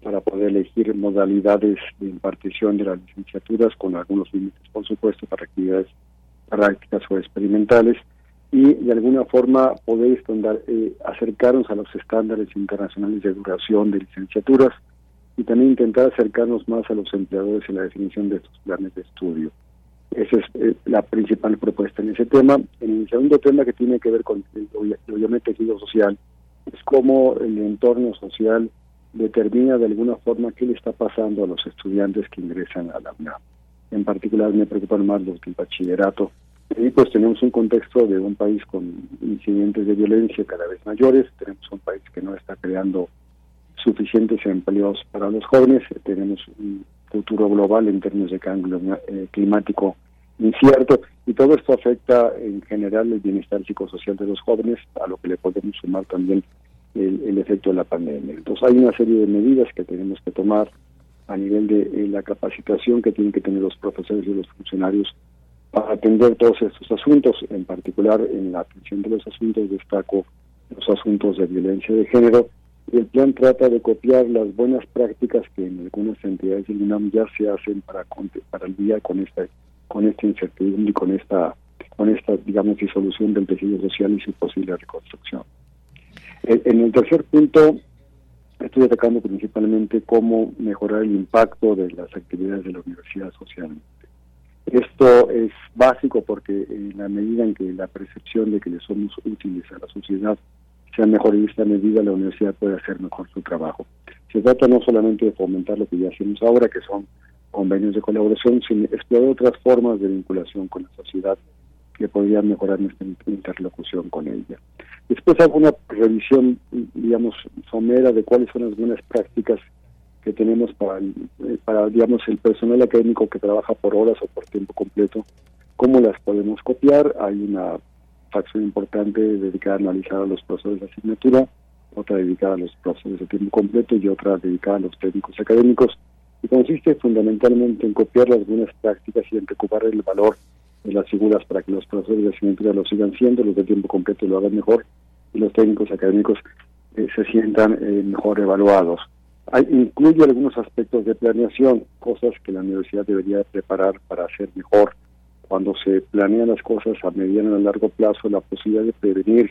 para poder elegir modalidades de impartición de las licenciaturas con algunos límites, por supuesto, para actividades prácticas o experimentales y de alguna forma poder eh, acercarnos a los estándares internacionales de duración de licenciaturas y también intentar acercarnos más a los empleadores en la definición de estos planes de estudio. Esa es eh, la principal propuesta en ese tema. En el segundo tema que tiene que ver con el, obviamente tejido social, es cómo el entorno social determina de alguna forma qué le está pasando a los estudiantes que ingresan a la UNAM. En particular me preocupan más los del bachillerato. Y pues tenemos un contexto de un país con incidentes de violencia cada vez mayores, tenemos un país que no está creando suficientes empleos para los jóvenes, tenemos un futuro global en términos de cambio eh, climático incierto y todo esto afecta en general el bienestar psicosocial de los jóvenes, a lo que le podemos sumar también el, efecto de la pandemia. Entonces hay una serie de medidas que tenemos que tomar a nivel de eh, la capacitación que tienen que tener los profesores y los funcionarios para atender todos estos asuntos, en particular en la atención de los asuntos destaco los asuntos de violencia de género el plan trata de copiar las buenas prácticas que en algunas entidades del UNAM ya se hacen para para el día con esta con esta incertidumbre y con esta con esta digamos disolución del tejido social y su posible reconstrucción. En el tercer punto estoy atacando principalmente cómo mejorar el impacto de las actividades de la universidad socialmente. Esto es básico porque en la medida en que la percepción de que le somos útiles a la sociedad sea mejor en esta medida, la universidad puede hacer mejor su trabajo. Se trata no solamente de fomentar lo que ya hacemos ahora, que son convenios de colaboración, sino explorar otras formas de vinculación con la sociedad que podrían mejorar nuestra interlocución con ella. Después hago una revisión, digamos, somera de cuáles son las buenas prácticas que tenemos para, eh, para, digamos, el personal académico que trabaja por horas o por tiempo completo, cómo las podemos copiar. Hay una facción importante dedicada a analizar a los profesores de asignatura, otra dedicada a los profesores de tiempo completo y otra dedicada a los técnicos académicos. Y consiste fundamentalmente en copiar las buenas prácticas y en recuperar el valor de las figuras para que los profesores de asignatura lo sigan siendo, los de tiempo completo lo hagan mejor y los técnicos académicos eh, se sientan eh, mejor evaluados. Hay, incluye algunos aspectos de planeación, cosas que la universidad debería preparar para hacer mejor cuando se planean las cosas a mediano y a largo plazo, la posibilidad de prevenir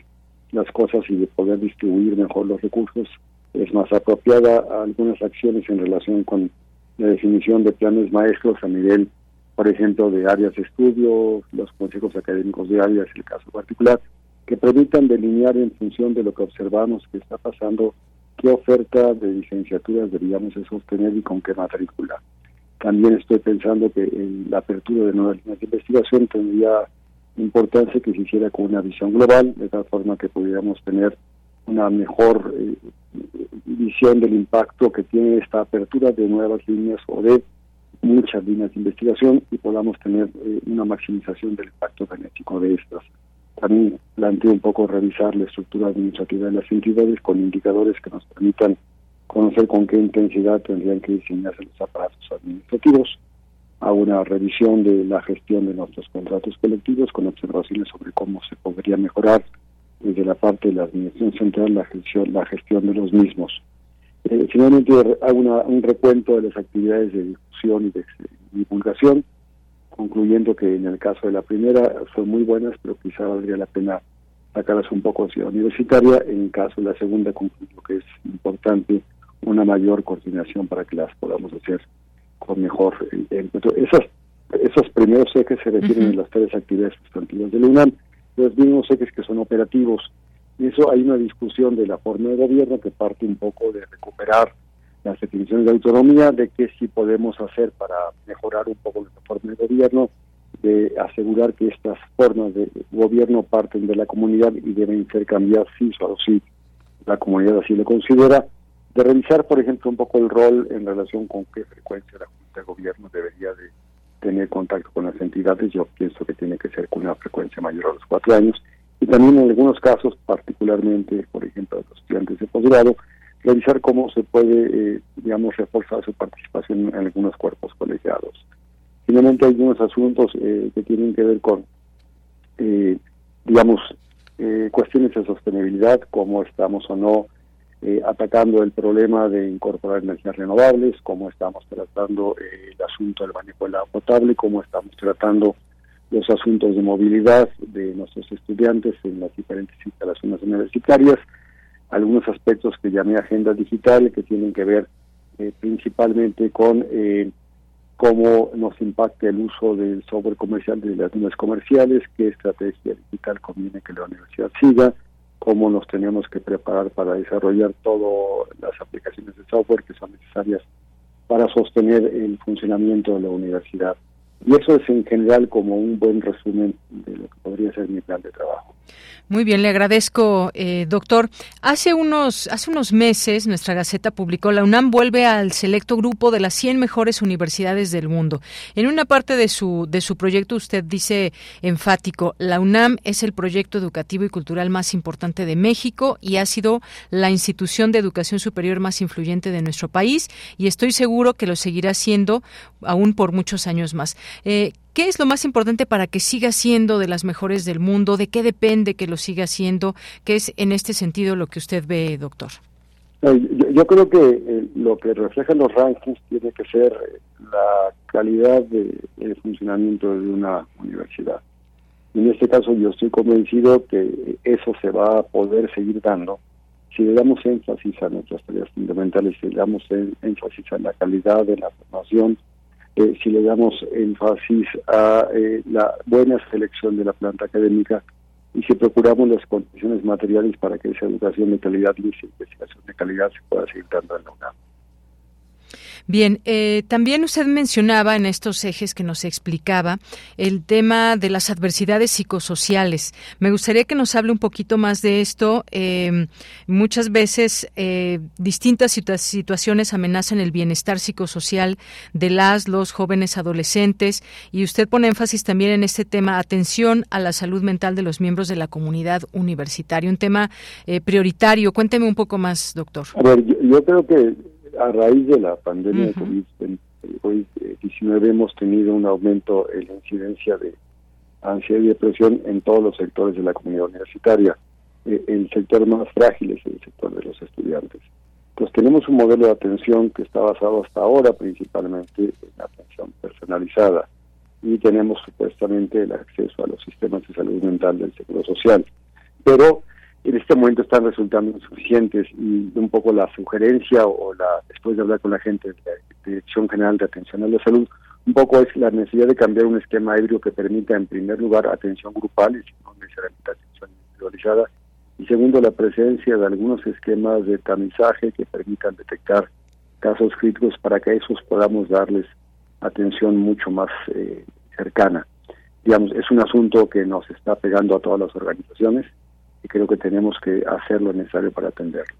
las cosas y de poder distribuir mejor los recursos es más apropiada algunas acciones en relación con la definición de planes maestros a nivel, por ejemplo, de áreas de estudio, los consejos académicos de áreas, el caso particular, que permitan delinear en función de lo que observamos que está pasando, qué oferta de licenciaturas deberíamos sostener y con qué matrícula. También estoy pensando que en la apertura de nuevas líneas de investigación tendría importancia que se hiciera con una visión global, de tal forma que pudiéramos tener una mejor eh, visión del impacto que tiene esta apertura de nuevas líneas o de muchas líneas de investigación y podamos tener eh, una maximización del impacto benéfico de estas. También planteo un poco revisar la estructura administrativa de las entidades con indicadores que nos permitan conocer con qué intensidad tendrían que diseñarse los aparatos administrativos, a una revisión de la gestión de nuestros contratos colectivos con observaciones sobre cómo se podría mejorar desde la parte de la Administración Central la gestión, la gestión de los mismos. Eh, finalmente hago un recuento de las actividades de difusión y de divulgación, concluyendo que en el caso de la primera son muy buenas, pero quizá valdría la pena sacarlas un poco hacia universitaria. En el caso de la segunda, concluyo que es importante una mayor coordinación para que las podamos hacer con mejor encuentro. Esas, esos primeros ejes se refieren a las tres actividades sustantivas de la UNAM, los mismos ejes que son operativos. Y eso hay una discusión de la forma de gobierno que parte un poco de recuperar las definiciones de autonomía, de qué sí podemos hacer para mejorar un poco la forma de gobierno, de asegurar que estas formas de gobierno parten de la comunidad y deben ser cambiadas sí o sí la comunidad así lo considera, de revisar, por ejemplo, un poco el rol en relación con qué frecuencia la Junta de Gobierno debería de tener contacto con las entidades. Yo pienso que tiene que ser con una frecuencia mayor a los cuatro años. Y también en algunos casos, particularmente, por ejemplo, a los estudiantes de posgrado, revisar cómo se puede, eh, digamos, reforzar su participación en algunos cuerpos colegiados. Finalmente, hay algunos asuntos eh, que tienen que ver con, eh, digamos, cuestiones de sostenibilidad, cómo estamos o no eh, atacando el problema de incorporar energías renovables, cómo estamos tratando eh, el asunto del manejo del agua potable, cómo estamos tratando los asuntos de movilidad de nuestros estudiantes en las diferentes instalaciones universitarias, algunos aspectos que llamé agenda digital que tienen que ver eh, principalmente con cómo nos impacta el uso del software comercial de las nubes comerciales, qué estrategia digital conviene que la universidad siga, cómo nos tenemos que preparar para desarrollar todas las aplicaciones de software que son necesarias para sostener el funcionamiento de la universidad. Y eso es en general como un buen resumen de lo que podría ser mi plan de trabajo.
Muy bien, le agradezco, eh, doctor. Hace unos, hace unos meses nuestra Gaceta publicó la UNAM vuelve al selecto grupo de las 100 mejores universidades del mundo. En una parte de su, de su proyecto usted dice enfático, la UNAM es el proyecto educativo y cultural más importante de México y ha sido la institución de educación superior más influyente de nuestro país y estoy seguro que lo seguirá siendo aún por muchos años más. Eh, ¿Qué es lo más importante para que siga siendo de las mejores del mundo? ¿De qué depende que lo siga siendo? ¿Qué es en este sentido lo que usted ve, doctor?
Yo, creo que eh, lo que reflejan los rankings tiene que ser eh, la calidad de, funcionamiento de una universidad. En este caso yo estoy convencido que eso se va a poder seguir dando si le damos énfasis a nuestras tareas fundamentales, si le damos énfasis a la calidad de la formación, eh, si le damos énfasis a eh, la buena selección de la planta académica y si procuramos las condiciones materiales para que esa educación de calidad y esa investigación de calidad se pueda seguir dando en la UNAM.
Bien, eh, también usted mencionaba en estos ejes que nos explicaba el tema de las adversidades psicosociales. Me gustaría que nos hable un poquito más de esto. Em, muchas veces eh, distintas situaciones amenazan el bienestar psicosocial de las, los jóvenes adolescentes y usted pone énfasis también en este tema, atención a la salud mental de los miembros de la comunidad universitaria, un tema eh, prioritario. Cuénteme un poco más, doctor.
A ver, yo creo que a raíz de la pandemia de COVID-19 hemos tenido un aumento en la incidencia de ansiedad y depresión en todos los sectores de la comunidad universitaria. Eh, el sector más frágil es el sector de los estudiantes. Pues tenemos un modelo de atención que está basado hasta ahora principalmente en atención personalizada y tenemos supuestamente el acceso a los sistemas de salud mental del Seguro Social. Pero en este momento están resultando insuficientes y un poco la sugerencia o la después de hablar con la gente de la Dirección General de Atención a la Salud, un poco es la necesidad de cambiar un esquema híbrido que permita en primer lugar atención grupal y no necesariamente atención individualizada y segundo la presencia de algunos esquemas de tamizaje que permitan detectar casos críticos para que a esos podamos darles atención mucho más eh, cercana. Digamos, es un asunto que nos está pegando a todas las organizaciones y creo que tenemos que hacer lo necesario para atenderlo.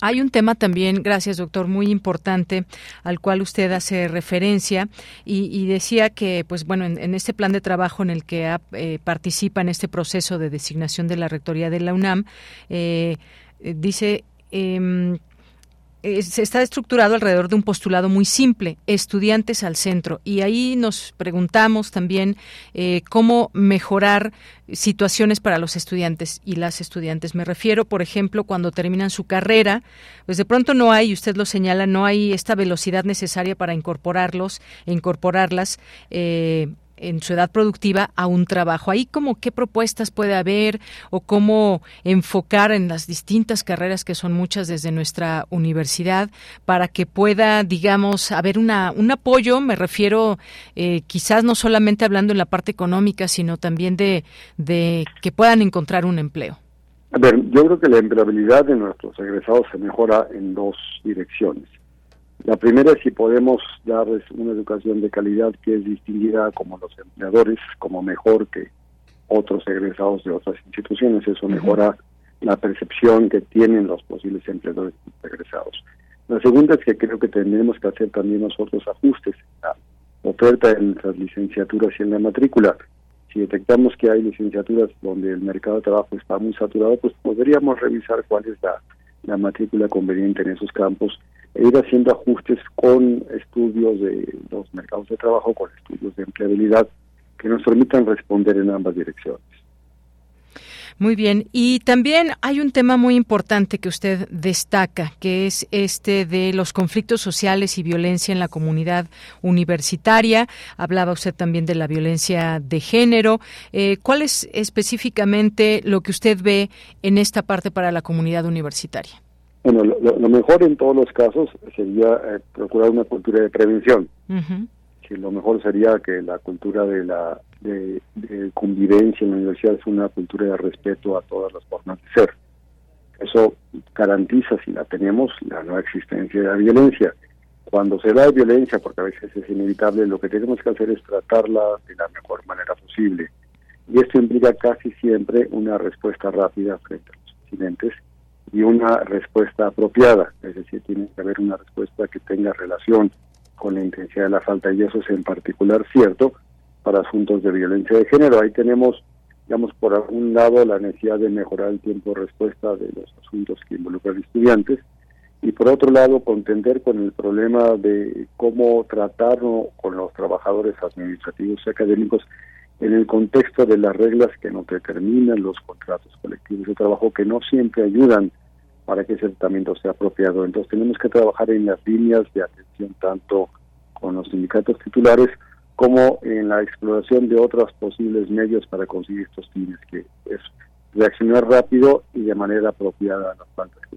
Hay un tema también, gracias doctor, muy importante al cual usted hace referencia y, decía que, pues bueno, en, este plan de trabajo en el que eh, participa en este proceso de designación de la rectoría de la UNAM, eh, eh, dice em, se está estructurado alrededor de un postulado muy simple, estudiantes al centro. Y ahí nos preguntamos también eh, cómo mejorar situaciones para los estudiantes y las estudiantes. Me refiero, por ejemplo, cuando terminan su carrera, pues de pronto no hay, usted lo señala, no hay esta velocidad necesaria para incorporarlos e incorporarlas. Eh, en su edad productiva a un trabajo. Ahí como qué propuestas puede haber o cómo enfocar en las distintas carreras que son muchas desde nuestra universidad para que pueda, digamos, haber una, un apoyo, me refiero eh, quizás no solamente hablando en la parte económica, sino también de, de que puedan encontrar un empleo.
A ver, yo creo que la empleabilidad de nuestros egresados se mejora en dos direcciones. La primera es si podemos darles una educación de calidad que es distinguida como los empleadores, como mejor que otros egresados de otras instituciones. Eso mejora la percepción que tienen los posibles empleadores egresados. La segunda es que creo que tendremos que hacer también nosotros ajustes en la oferta en nuestras licenciaturas y en la matrícula. Si detectamos que hay licenciaturas donde el mercado de trabajo está muy saturado, pues podríamos revisar cuál es la, la matrícula conveniente en esos campos ir haciendo ajustes con estudios de los mercados de trabajo, con estudios de empleabilidad que nos permitan responder en ambas direcciones.
Muy bien. Y también hay un tema muy importante que usted destaca, que es este de los conflictos sociales y violencia en la comunidad universitaria. Hablaba usted también de la violencia de género. Eh, ¿Cuál es específicamente lo que usted ve en esta parte para la comunidad universitaria?
Bueno, lo, mejor en todos los casos sería eh, procurar una cultura de prevención. lo mejor sería que la cultura de la de, convivencia en la universidad es una cultura de respeto a todas las formas de ser. Eso garantiza, si la tenemos, la no existencia de la violencia. Cuando se da violencia, porque a veces es inevitable, lo que tenemos que hacer es tratarla de la mejor manera posible. Y esto implica casi siempre una respuesta rápida frente a los incidentes y una respuesta apropiada, es decir, tiene que haber una respuesta que tenga relación con la intensidad de la falta y eso es en particular cierto para asuntos de violencia de género. Ahí tenemos, digamos, por algún lado la necesidad de mejorar el tiempo de respuesta de los asuntos que involucran estudiantes y por otro lado contender con el problema de cómo tratar con los trabajadores administrativos y académicos en el contexto de las reglas que nos determinan los contratos colectivos de trabajo que no siempre ayudan para que ese tratamiento sea apropiado. Entonces tenemos que trabajar en las líneas de atención tanto con los sindicatos titulares como en la exploración de otros posibles medios para conseguir estos fines, que es reaccionar rápido y de manera apropiada a las cometen.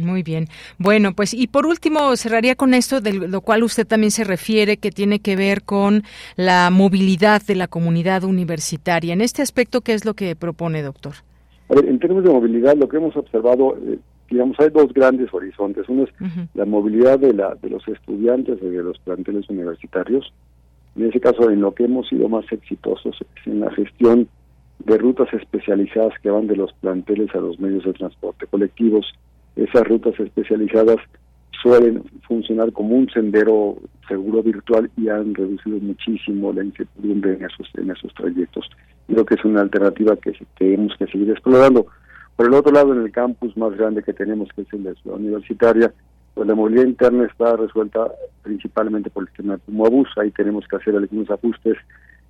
Muy bien. Bueno, pues y por último cerraría con esto, de lo cual usted también se refiere, que tiene que ver con la movilidad de la comunidad universitaria. En este aspecto, ¿qué es lo que propone, doctor?
A ver, en términos de movilidad, lo que hemos observado, eh, digamos, hay dos grandes horizontes. Uno es la movilidad de, la, de los estudiantes de los planteles universitarios. En ese caso, en lo que hemos sido más exitosos es en la gestión de rutas especializadas que van de los planteles a los medios de transporte colectivos esas rutas especializadas suelen funcionar como un sendero seguro virtual y han reducido muchísimo la incertidumbre en esos en esos trayectos. Creo que es una alternativa que tenemos que seguir explorando. Por el otro lado, en el campus más grande que tenemos, que es de la ciudad universitaria, pues la movilidad interna está resuelta principalmente por el sistema de Pumabús. Ahí tenemos que hacer algunos ajustes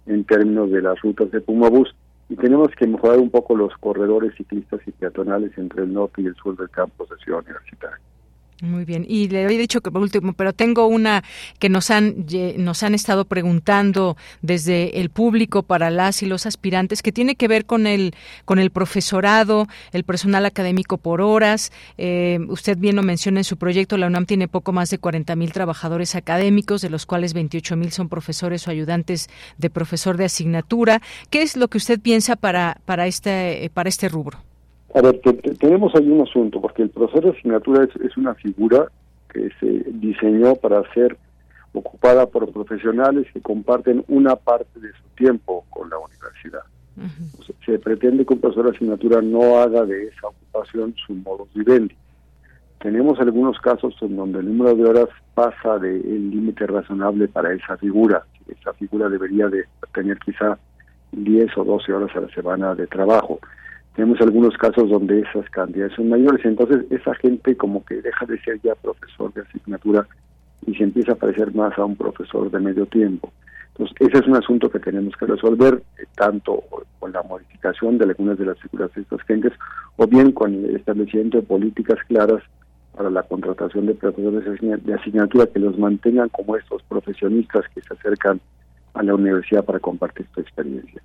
en términos de las rutas de Pumabús y tenemos que mejorar un poco los corredores ciclistas y peatonales entre el norte y el sur del campus de Ciudad Universitaria.
Muy bien. Y le había dicho que por último, pero tengo una que nos han nos han estado preguntando desde el público para las y los aspirantes que tiene que ver con el con el profesorado, el personal académico por horas. Eh, usted bien lo menciona en su proyecto. La UNAM tiene poco más de 40 mil trabajadores académicos, de los cuales 28 mil son profesores o ayudantes de profesor de asignatura. ¿Qué es lo que usted piensa para para este para este rubro?
A ver, tenemos ahí un asunto, porque el profesor de asignatura es, una figura que se diseñó para ser ocupada por profesionales que comparten una parte de su tiempo con la universidad. se pretende que un profesor de asignatura no haga de esa ocupación su modo vivendi. Tenemos algunos casos en donde el número de horas pasa del límite razonable para esa figura. Esa figura debería de tener quizá 10 o 12 horas a la semana de trabajo tenemos algunos casos donde esas cantidades son mayores, entonces esa gente como que deja de ser ya profesor de asignatura y se empieza a parecer más a un profesor de medio tiempo. Entonces, ese es un asunto que tenemos que resolver, eh, tanto con la modificación de algunas de las figuras de estas gentes, o bien con el establecimiento de políticas claras para la contratación de profesores de asignatura que los mantengan como estos profesionistas que se acercan a la universidad para compartir su experiencia.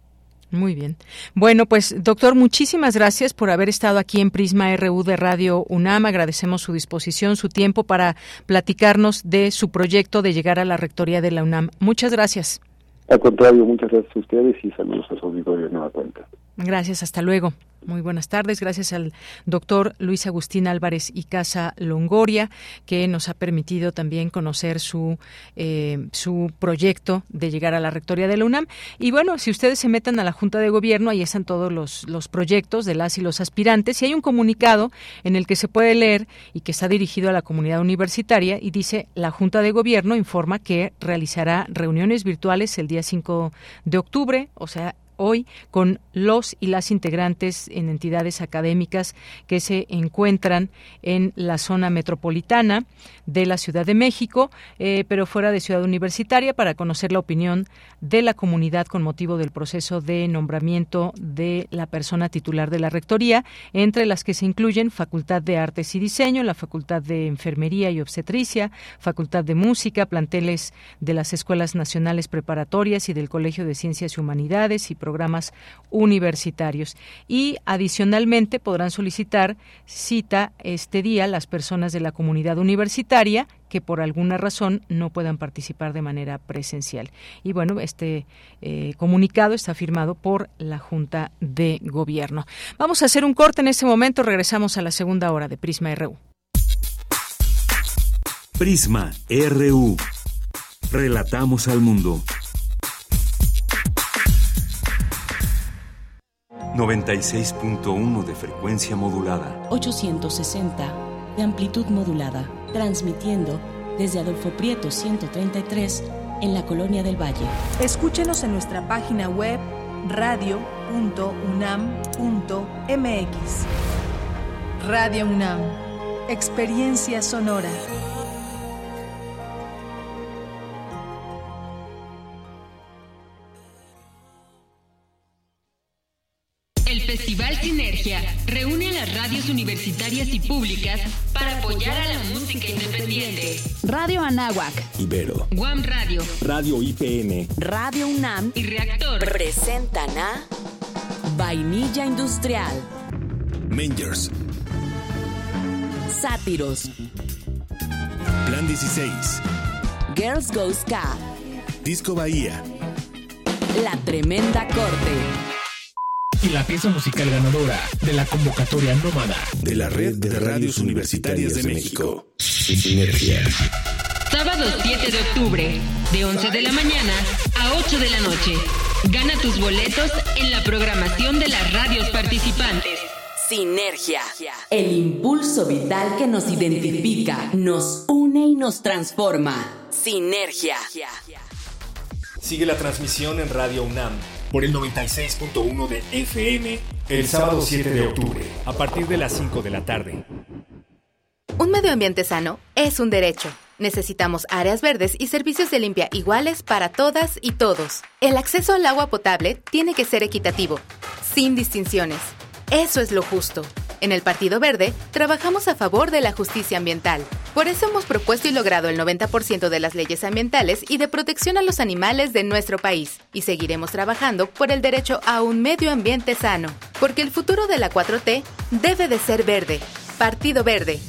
Muy bien. Bueno, pues doctor, muchísimas gracias por haber estado aquí en Prisma RU de Radio UNAM. Agradecemos su disposición, su tiempo para platicarnos de su proyecto de llegar a la rectoría de la UNAM. Muchas gracias.
Al contrario, muchas gracias a ustedes y saludos a su auditorio de Nueva Cuenta.
Gracias, hasta luego. Muy buenas tardes. Gracias al doctor Luis Agustín Álvarez y Casa Longoria, que nos ha permitido también conocer su, eh, su proyecto de llegar a la rectoría de la UNAM. Y bueno, si ustedes se metan a la Junta de Gobierno, ahí están todos los, los proyectos de las y los aspirantes. Y hay un comunicado en el que se puede leer y que está dirigido a la comunidad universitaria y dice, la Junta de Gobierno informa que realizará reuniones virtuales el día 5 de octubre, o sea, hoy con los y las integrantes en entidades académicas que se encuentran en la zona metropolitana de la Ciudad de México, eh, pero fuera de Ciudad Universitaria, para conocer la opinión de la comunidad con motivo del proceso de nombramiento de la persona titular de la Rectoría, entre las que se incluyen Facultad de Artes y Diseño, la Facultad de Enfermería y Obstetricia, Facultad de Música, planteles de las Escuelas Nacionales Preparatorias y del Colegio de Ciencias y Humanidades y programas universitarios. Y adicionalmente podrán solicitar cita este día las personas de la comunidad universitaria que por alguna razón no puedan participar de manera presencial. Y bueno, este eh, comunicado está firmado por la Junta de Gobierno. Vamos a hacer un corte en este momento, regresamos a la segunda hora de Prisma RU.
Prisma RU. Relatamos al mundo. 96.1 de frecuencia modulada.
860 de amplitud modulada, transmitiendo desde Adolfo Prieto 133 en la Colonia del Valle.
Escúchenos en nuestra página web radio.unam.mx. Radio UNAM, experiencia sonora.
Sinergia reúne a las radios universitarias y públicas para apoyar a la música independiente.
Radio Anáhuac,
Ibero,
Guam Radio,
Radio IPN,
Radio UNAM.
Y Reactor.
Presentan a Vainilla Industrial,
Mangers,
Sátiros,
Plan 16,
Girls Go Ska,
Disco Bahía,
La Tremenda Corte
y la pieza musical ganadora de la convocatoria nómada
de la Red de Radios Universitarias de México. Sinergia.
Sábado 7 de octubre, de 11 de la mañana a 8 de la noche. Gana tus boletos en la programación de las radios participantes.
Sinergia. El impulso vital que nos identifica, nos une y nos transforma. Sinergia.
Sigue la transmisión en Radio UNAM por el 96.1 de FM el sábado 7 de octubre, a partir de las 5 de la tarde.
Un medio ambiente sano es un derecho. Necesitamos áreas verdes y servicios de limpia iguales para todas y todos. El acceso al agua potable tiene que ser equitativo, sin distinciones. Eso es lo justo. En el Partido Verde trabajamos a favor de la justicia ambiental. Por eso hemos propuesto y logrado el 90% de las leyes ambientales y de protección a los animales de nuestro país. Y seguiremos trabajando por el derecho a un medio ambiente sano. Porque el futuro de la 4T debe de ser verde. Partido Verde.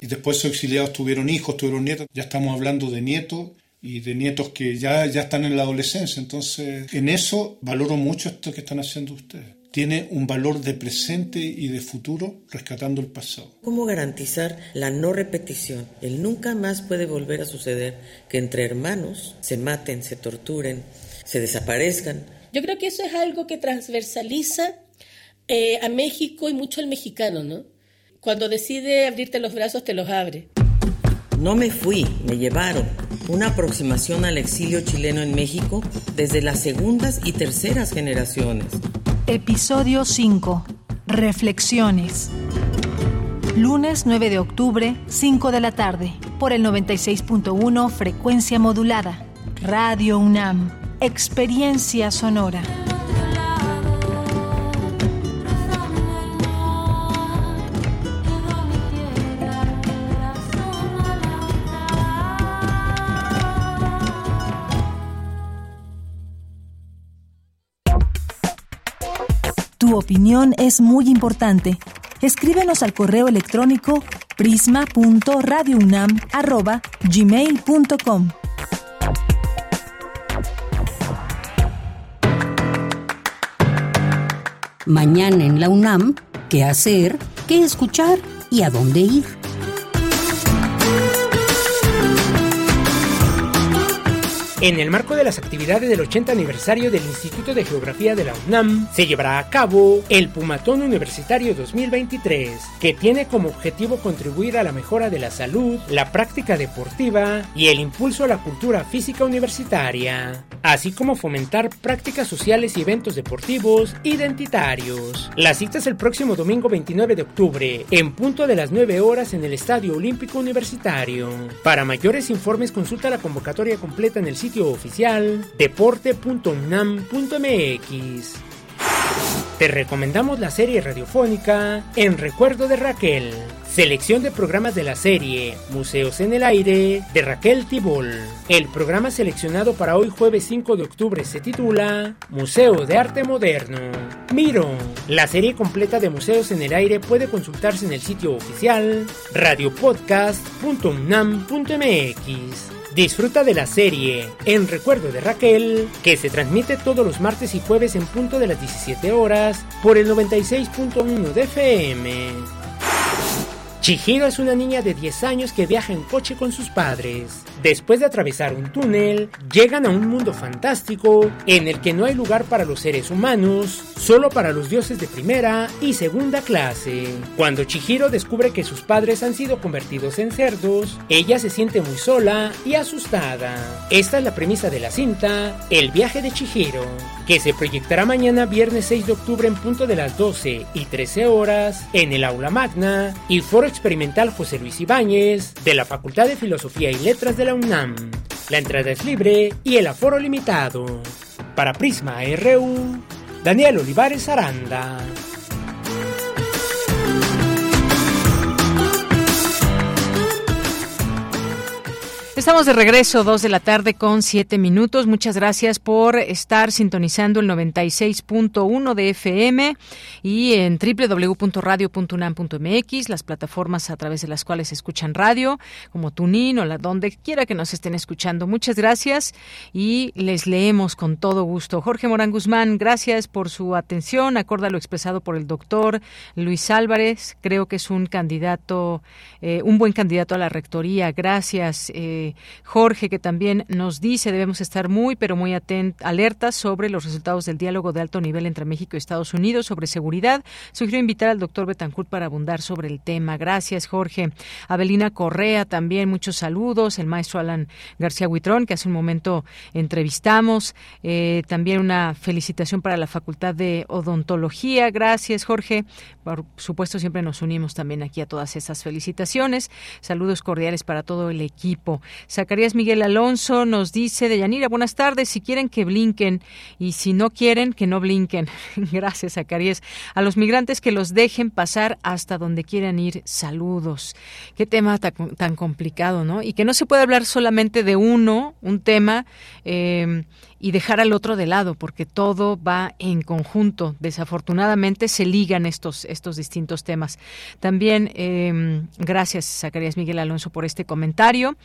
Y después sus exiliados tuvieron hijos, tuvieron nietos. Ya estamos hablando de nietos y de nietos que ya, ya están en la adolescencia. Entonces, en eso valoro mucho esto que están haciendo ustedes tiene un valor de presente y de futuro rescatando el pasado.
¿Cómo garantizar la no repetición? El nunca más puede volver a suceder que entre hermanos se maten, se torturen, se desaparezcan.
Yo creo que eso es algo que transversaliza eh, a México y mucho al mexicano, ¿no? Cuando decide abrirte los brazos, te los abre.
No me fui, me llevaron. Una aproximación al exilio chileno en México desde las segundas y terceras generaciones.
Episodio 5. Reflexiones. Lunes 9 de octubre, 5 de la tarde, por el 96.1 frecuencia modulada. Radio UNAM. Experiencia sonora. Opinión es muy importante. Escríbenos al correo electrónico prisma.radiounam@gmail.com.
Mañana en la UNAM, ¿qué hacer? ¿Qué escuchar? ¿Y a dónde ir?
En el marco de las actividades del 80 aniversario del Instituto de Geografía de la UNAM, se llevará a cabo el Pumatón Universitario 2023, que tiene como objetivo contribuir a la mejora de la salud, la práctica deportiva y el impulso a la cultura física universitaria, así como fomentar prácticas sociales y eventos deportivos identitarios. La cita es el próximo domingo 29 de octubre, en punto de las 9 horas en el Estadio Olímpico Universitario. Para mayores informes consulta la convocatoria completa en el sitio oficial deporte.unam.mx. Te recomendamos la serie radiofónica En Recuerdo de Raquel, selección de programas de la serie Museos en el Aire de Raquel Tibol. El programa seleccionado para hoy jueves 5 de octubre se titula Museo de Arte Moderno. Miro, la serie completa de Museos en el Aire puede consultarse en el sitio oficial radiopodcast.unam.mx. Disfruta de la serie En Recuerdo de Raquel, que se transmite todos los martes y jueves en punto de las 17 horas por el 96.1 de FM. Chihiro es una niña de 10 años que viaja en coche con sus padres. Después de atravesar un túnel, llegan a un mundo fantástico en el que no hay lugar para los seres humanos, solo para los dioses de primera y segunda clase. Cuando Chihiro descubre que sus padres han sido convertidos en cerdos, ella se siente muy sola y asustada. Esta es la premisa de la cinta El viaje de Chihiro, que se proyectará mañana viernes 6 de octubre en punto de las 12 y 13 horas en el aula magna y foro experimental José Luis Ibáñez de la Facultad de Filosofía y Letras de la UNAM. La entrada es libre y el aforo limitado. Para Prisma RU, Daniel Olivares Aranda.
Estamos de regreso, dos de la tarde con siete minutos. Muchas gracias por estar sintonizando el 96.1 de FM y en www.radio.unam.mx, las plataformas a través de las cuales escuchan radio, como Tunin o la donde quiera que nos estén escuchando. Muchas gracias y les leemos con todo gusto. Jorge Morán Guzmán, gracias por su atención. Acorda lo expresado por el doctor Luis Álvarez. Creo que es un candidato, eh, un buen candidato a la rectoría. Gracias. Eh, Jorge, que también nos dice debemos estar muy, pero muy alertas sobre los resultados del diálogo de alto nivel entre México y Estados Unidos sobre seguridad. Sugiero invitar al doctor Betancourt para abundar sobre el tema. Gracias, Jorge. Abelina Correa, también muchos saludos. El maestro Alan García Huitrón, que hace un momento entrevistamos. Eh, también una felicitación para la Facultad de Odontología. Gracias, Jorge. Por supuesto, siempre nos unimos también aquí a todas esas felicitaciones. Saludos cordiales para todo el equipo. Zacarías Miguel Alonso nos dice, de Yanira, buenas tardes, si quieren que blinquen y si no quieren, que no blinquen. Gracias, Zacarías. A los migrantes que los dejen pasar hasta donde quieran ir, saludos. Qué tema tan, complicado, ¿no? Y que no se puede hablar solamente de uno, un tema. Eh, y dejar al otro de lado, porque todo va en conjunto. Desafortunadamente se ligan estos, estos distintos temas. También eh, gracias, Zacarías Miguel Alonso, por este comentario.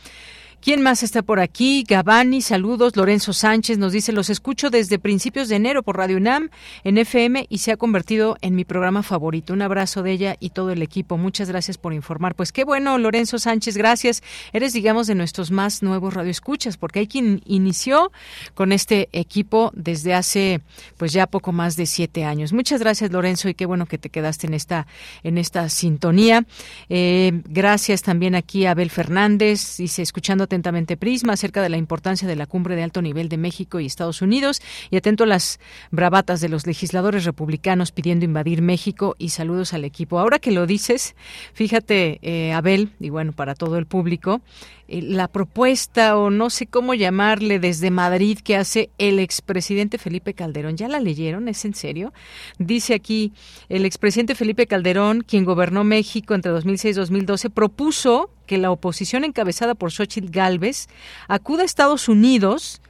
¿Quién más está por aquí? Gabani, saludos. Lorenzo Sánchez nos dice, los escucho desde principios de enero por Radio UNAM en FM y se ha convertido en mi programa favorito. Un abrazo de ella y todo el equipo. Muchas gracias por informar. Pues qué bueno, Lorenzo Sánchez, gracias. Eres, digamos, de nuestros más nuevos radioescuchas, porque hay quien inició con este equipo desde hace, pues ya poco más de siete años. Muchas gracias, Lorenzo, y qué bueno que te quedaste en esta, en esta sintonía. Eh, gracias también aquí a Abel Fernández, dice, escuchando atentamente Prisma acerca de la importancia de la cumbre de alto nivel de México y Estados Unidos y atento a las bravatas de los legisladores republicanos pidiendo invadir México y saludos al equipo. Ahora que lo dices, fíjate, eh, Abel, y bueno, para todo el público, eh, la propuesta o no sé cómo llamarle desde Madrid que hace el expresidente Felipe Calderón. ¿Ya la leyeron? ¿Es en serio? Dice aquí, el expresidente Felipe Calderón, quien gobernó México entre 2006 y 2012, propuso que la oposición encabezada por Xochitl Gálvez acuda a Estados Unidos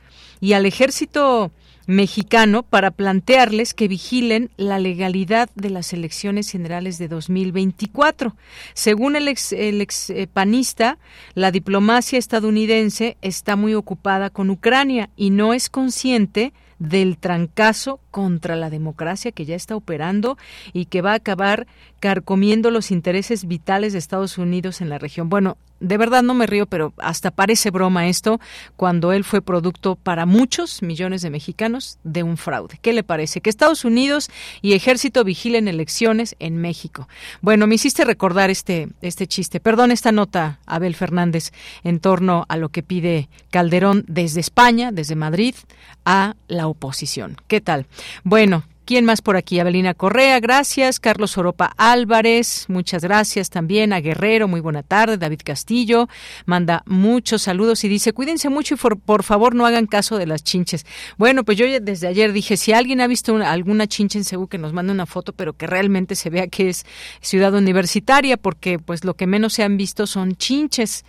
y al ejército mexicano para plantearles que vigilen la legalidad de las elecciones generales de 2024. Según el ex, el ex eh, panista, la diplomacia estadounidense está muy ocupada con Ucrania y no es consciente del trancazo contra la democracia que ya está operando y que va a acabar carcomiendo los intereses vitales de Estados Unidos en la región. Bueno, de verdad no me río, pero hasta parece broma esto cuando él fue producto para muchos millones de mexicanos de un fraude. ¿Qué le parece? Que Estados Unidos y ejército vigilen elecciones en México. Bueno, me hiciste recordar este, este chiste. Perdón esta nota, Abel Fernández, en torno a lo que pide Calderón desde España, desde Madrid, a la oposición. ¿Qué tal? Bueno, ¿Quién más por aquí? Abelina Correa, gracias. Carlos Oropa Álvarez, muchas gracias también. A Guerrero, muy buena tarde. David Castillo manda muchos saludos y dice, cuídense mucho y por, favor no hagan caso de las chinches. Bueno, pues yo desde ayer dije, si alguien ha visto alguna chinche en Ceú, que nos mande una foto, pero que realmente se vea que es ciudad universitaria, porque pues lo que menos se han visto son chinches.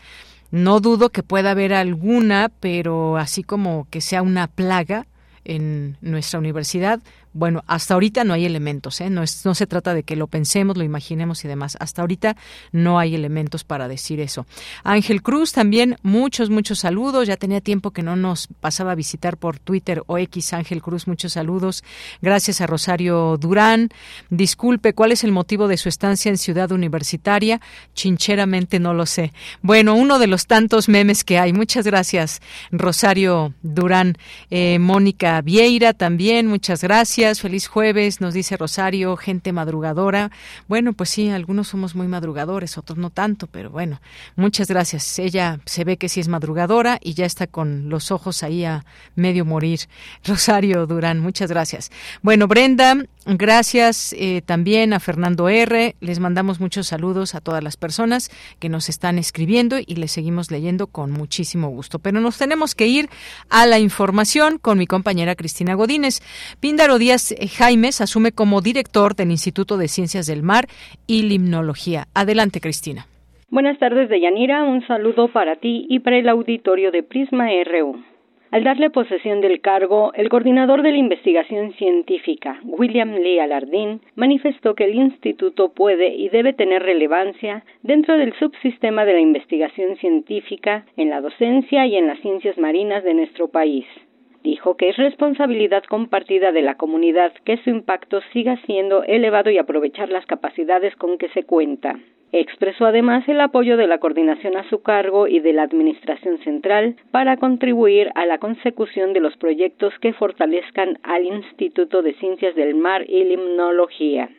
No dudo que pueda haber alguna, pero así como que sea una plaga en nuestra universidad, bueno, hasta ahorita no hay elementos, ¿eh? no, no se trata de que lo pensemos, lo imaginemos y demás. Hasta ahorita no hay elementos para decir eso. Ángel Cruz también, muchos, muchos saludos. Ya tenía tiempo que no nos pasaba a visitar por Twitter o X. Ángel Cruz, muchos saludos. Gracias a Rosario Durán. Disculpe, ¿cuál es el motivo de su estancia en Ciudad Universitaria? Chincheramente no lo sé. Bueno, uno de los tantos memes que hay. Muchas gracias, Rosario Durán. Eh, Mónica Vieira también, muchas gracias feliz jueves, nos dice Rosario, gente madrugadora. Bueno, pues sí, algunos somos muy madrugadores, otros no tanto, pero bueno, muchas gracias. Ella se ve que sí es madrugadora y ya está con los ojos ahí a medio morir. Rosario Durán, muchas gracias. Bueno, Brenda, gracias eh, también a Fernando R. Les mandamos muchos saludos a todas las personas que nos están escribiendo y les seguimos leyendo con muchísimo gusto. Pero nos tenemos que ir a la información con mi compañera Cristina Godínez. Píndaro Díaz eh, Jaimes asume como director del Instituto de Ciencias del Mar y Limnología. Adelante, Cristina.
Buenas tardes, Deyanira. Un saludo para ti y para el auditorio de Prisma RU. Al darle posesión del cargo, el coordinador de la investigación científica, William Lee Alardín, manifestó que el instituto puede y debe tener relevancia dentro del subsistema de la investigación científica en la docencia y en las ciencias marinas de nuestro país dijo que es responsabilidad compartida de la comunidad que su impacto siga siendo elevado y aprovechar las capacidades con que se cuenta. Expresó además el apoyo de la coordinación a su cargo y de la Administración Central para contribuir a la consecución de los proyectos que fortalezcan al Instituto de Ciencias del Mar y Limnología.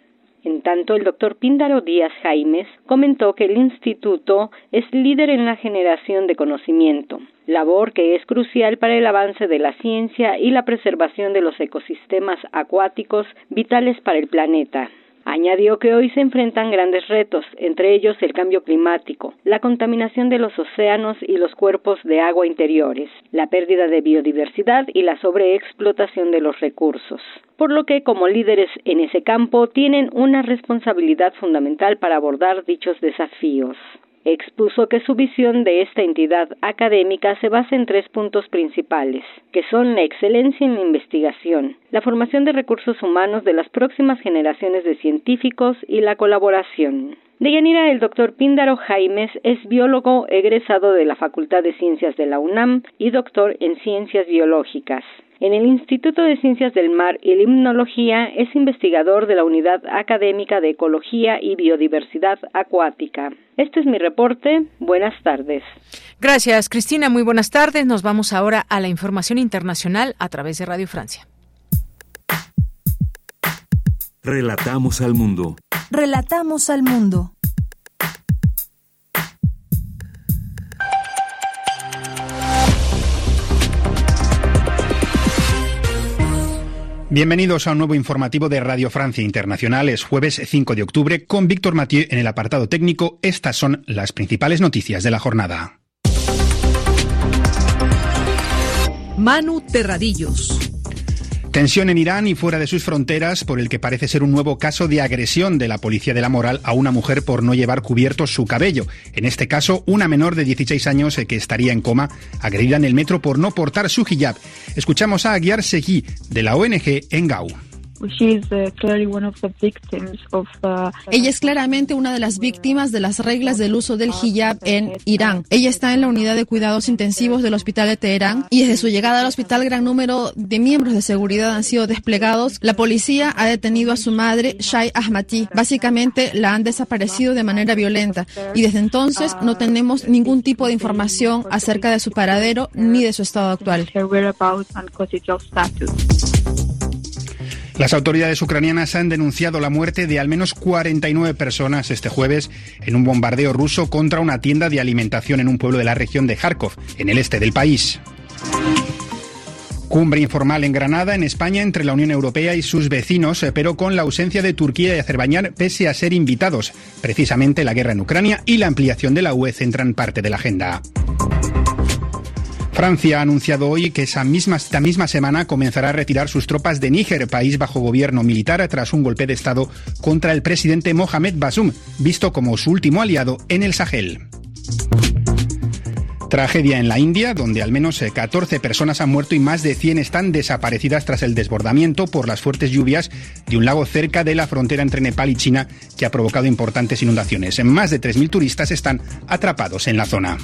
En tanto, el doctor Píndaro Díaz Jaimes comentó que el instituto es líder en la generación de conocimiento, labor que es crucial para el avance de la ciencia y la preservación de los ecosistemas acuáticos vitales para el planeta. Añadió que hoy se enfrentan grandes retos, entre ellos el cambio climático, la contaminación de los océanos y los cuerpos de agua interiores, la pérdida de biodiversidad y la sobreexplotación de los recursos. Por lo que, como líderes en ese campo, tienen una responsabilidad fundamental para abordar dichos desafíos expuso que su visión de esta entidad académica se basa en tres puntos principales, que son la excelencia en la investigación, la formación de recursos humanos de las próximas generaciones de científicos y la colaboración. De Yanira, el doctor Píndaro Jaimes es biólogo egresado de la Facultad de Ciencias de la UNAM y doctor en Ciencias Biológicas. En el Instituto de Ciencias del Mar y Limnología es investigador de la Unidad Académica de Ecología y Biodiversidad Acuática. Este es mi reporte. Buenas tardes.
Gracias, Cristina. Muy buenas tardes. Nos vamos ahora a la información internacional a través de Radio Francia.
Relatamos al mundo.
Relatamos al mundo.
Bienvenidos a un nuevo informativo de Radio Francia Internacional. Es jueves 5 de octubre con Víctor Mathieu en el apartado técnico. Estas son las principales noticias de la jornada.
Manu Terradillos.
Tensión en Irán y fuera de sus fronteras por el que parece ser un nuevo caso de agresión de la policía de la moral a una mujer por no llevar cubierto su cabello. En este caso, una menor de 16 años que estaría en coma, agredida en el metro por no portar su hijab. Escuchamos a Aguiar Seguí de la ONG Engau.
Ella es claramente una de las víctimas de las reglas del uso del hijab en Irán. Ella está en la unidad de cuidados intensivos del hospital de Teherán y desde su llegada al hospital gran número de miembros de seguridad han sido desplegados. La policía ha detenido a su madre, Shai Ahmati. Básicamente la han desaparecido de manera violenta y desde entonces no tenemos ningún tipo de información acerca de su paradero ni de su estado actual.
Las autoridades ucranianas han denunciado la muerte de al menos 49 personas este jueves en un bombardeo ruso contra una tienda de alimentación en un pueblo de la región de Kharkov, en el este del país. Cumbre informal en Granada, en España, entre la Unión Europea y sus vecinos, pero con la ausencia de Turquía y Azerbaiyán, pese a ser invitados. Precisamente la guerra en Ucrania y la ampliación de la UE centran parte de la agenda. Francia ha anunciado hoy que esa misma, esta misma semana comenzará a retirar sus tropas de Níger, país bajo gobierno militar, tras un golpe de Estado contra el presidente Mohamed Basum, visto como su último aliado en el Sahel. Tragedia en la India, donde al menos 14 eh, personas han muerto y más de 100 están desaparecidas tras el desbordamiento por las fuertes lluvias de un lago cerca de la frontera entre Nepal y China que ha provocado importantes inundaciones. Más de 3.000 turistas están atrapados en la zona.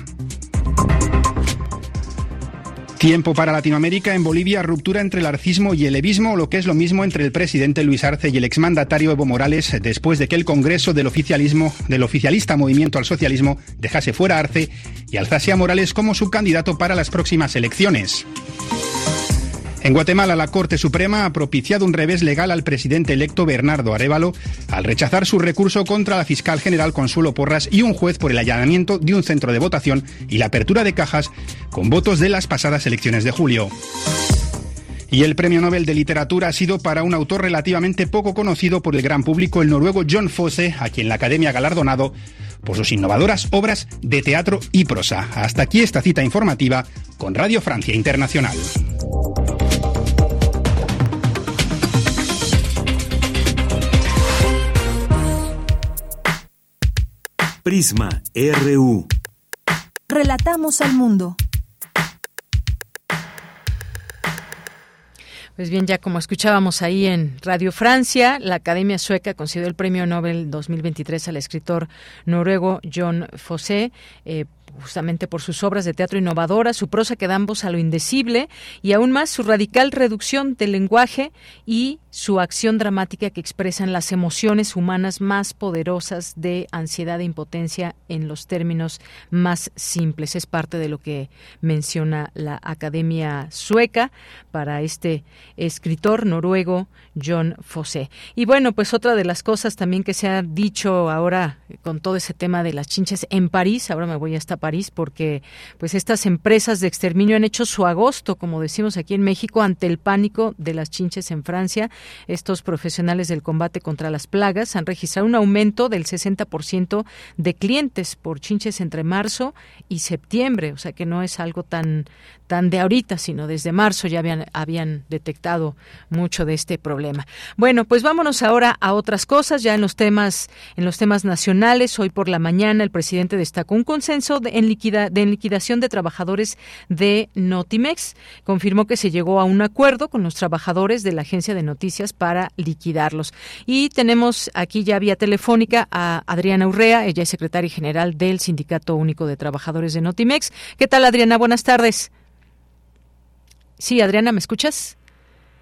Tiempo para Latinoamérica. En Bolivia, ruptura entre el arcismo y el evismo, lo que es lo mismo entre el presidente Luis Arce y el exmandatario Evo Morales, después de que el Congreso del oficialismo, del oficialista Movimiento al Socialismo, dejase fuera Arce y alzase a Morales como subcandidato para las próximas elecciones. En Guatemala, la Corte Suprema ha propiciado un revés legal al presidente electo Bernardo Arevalo al rechazar su recurso contra la fiscal general Consuelo Porras y un juez por el allanamiento de un centro de votación y la apertura de cajas con votos de las pasadas elecciones de julio. Y el premio Nobel de Literatura ha sido para un autor relativamente poco conocido por el gran público, el noruego John Fosse, a quien la Academia ha galardonado por sus innovadoras obras de teatro y prosa. Hasta aquí esta cita informativa con Radio Francia Internacional.
Prisma RU.
Relatamos al mundo.
Pues bien, ya como escuchábamos ahí en Radio Francia, la Academia Sueca concedió el Premio Nobel 2023 al escritor noruego John Fosse eh, justamente por sus obras de teatro innovadoras, su prosa que da ambos a lo indecible y aún más su radical reducción del lenguaje y su acción dramática que expresan las emociones humanas más poderosas de ansiedad e impotencia en los términos más simples. Es parte de lo que menciona la Academia Sueca para este escritor noruego John Fosse. Y bueno, pues otra de las cosas también que se ha dicho ahora con todo ese tema de las chinches en París, ahora me voy hasta París porque pues estas empresas de exterminio han hecho su agosto, como decimos aquí en México, ante el pánico de las chinches en Francia estos profesionales del combate contra las plagas han registrado un aumento del 60% de clientes por chinches entre marzo y septiembre, o sea que no es algo tan tan de ahorita, sino desde marzo ya habían, habían detectado mucho de este problema. Bueno, pues vámonos ahora a otras cosas, ya en los temas, en los temas nacionales. Hoy por la mañana el presidente destacó un consenso de, en, liquida, de liquidación de trabajadores de Notimex. Confirmó que se llegó a un acuerdo con los trabajadores de la agencia de noticias para liquidarlos. Y tenemos aquí ya vía telefónica a Adriana Urrea, ella es secretaria general del Sindicato Único de Trabajadores de Notimex. ¿Qué tal, Adriana? Buenas tardes. Sí, Adriana, ¿me escuchas?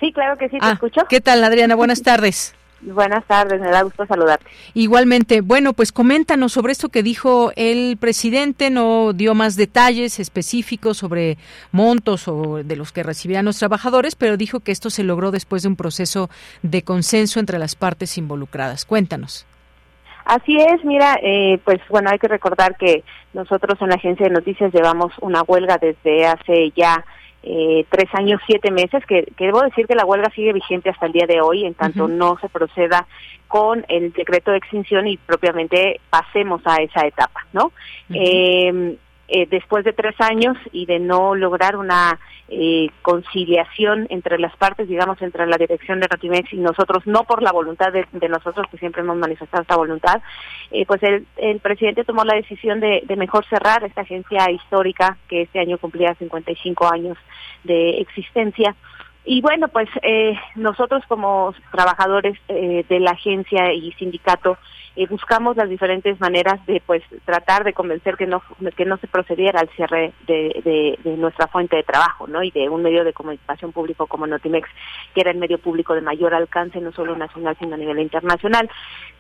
Sí, claro que sí, te
ah,
escucho.
¿Qué tal, Adriana? Buenas tardes.
Buenas tardes, me da gusto saludarte.
Igualmente, bueno, pues coméntanos sobre esto que dijo el presidente, no dio más detalles específicos sobre montos o de los que recibían los trabajadores, pero dijo que esto se logró después de un proceso de consenso entre las partes involucradas. Cuéntanos.
Así es, mira, eh, pues bueno, hay que recordar que nosotros en la agencia de noticias llevamos una huelga desde hace ya eh, tres años, siete meses, que, debo decir que la huelga sigue vigente hasta el día de hoy, en tanto no se proceda con el decreto de extinción y propiamente pasemos a esa etapa, ¿no? Eh, después de tres años y de no lograr una eh, conciliación entre las partes, digamos, entre la dirección de Notimex y nosotros, no por la voluntad de, nosotros, que siempre hemos manifestado esta voluntad, eh, pues el, el, presidente tomó la decisión de, de, mejor cerrar esta agencia histórica que este año cumplía 55 años de existencia. Y bueno, pues eh, nosotros como trabajadores eh, de la agencia y sindicato eh, buscamos las diferentes maneras de pues tratar de convencer que no que no se procediera al cierre de, de, nuestra fuente de trabajo, ¿no? Y de un medio de comunicación público como Notimex, que era el medio público de mayor alcance no solo nacional sino a nivel internacional.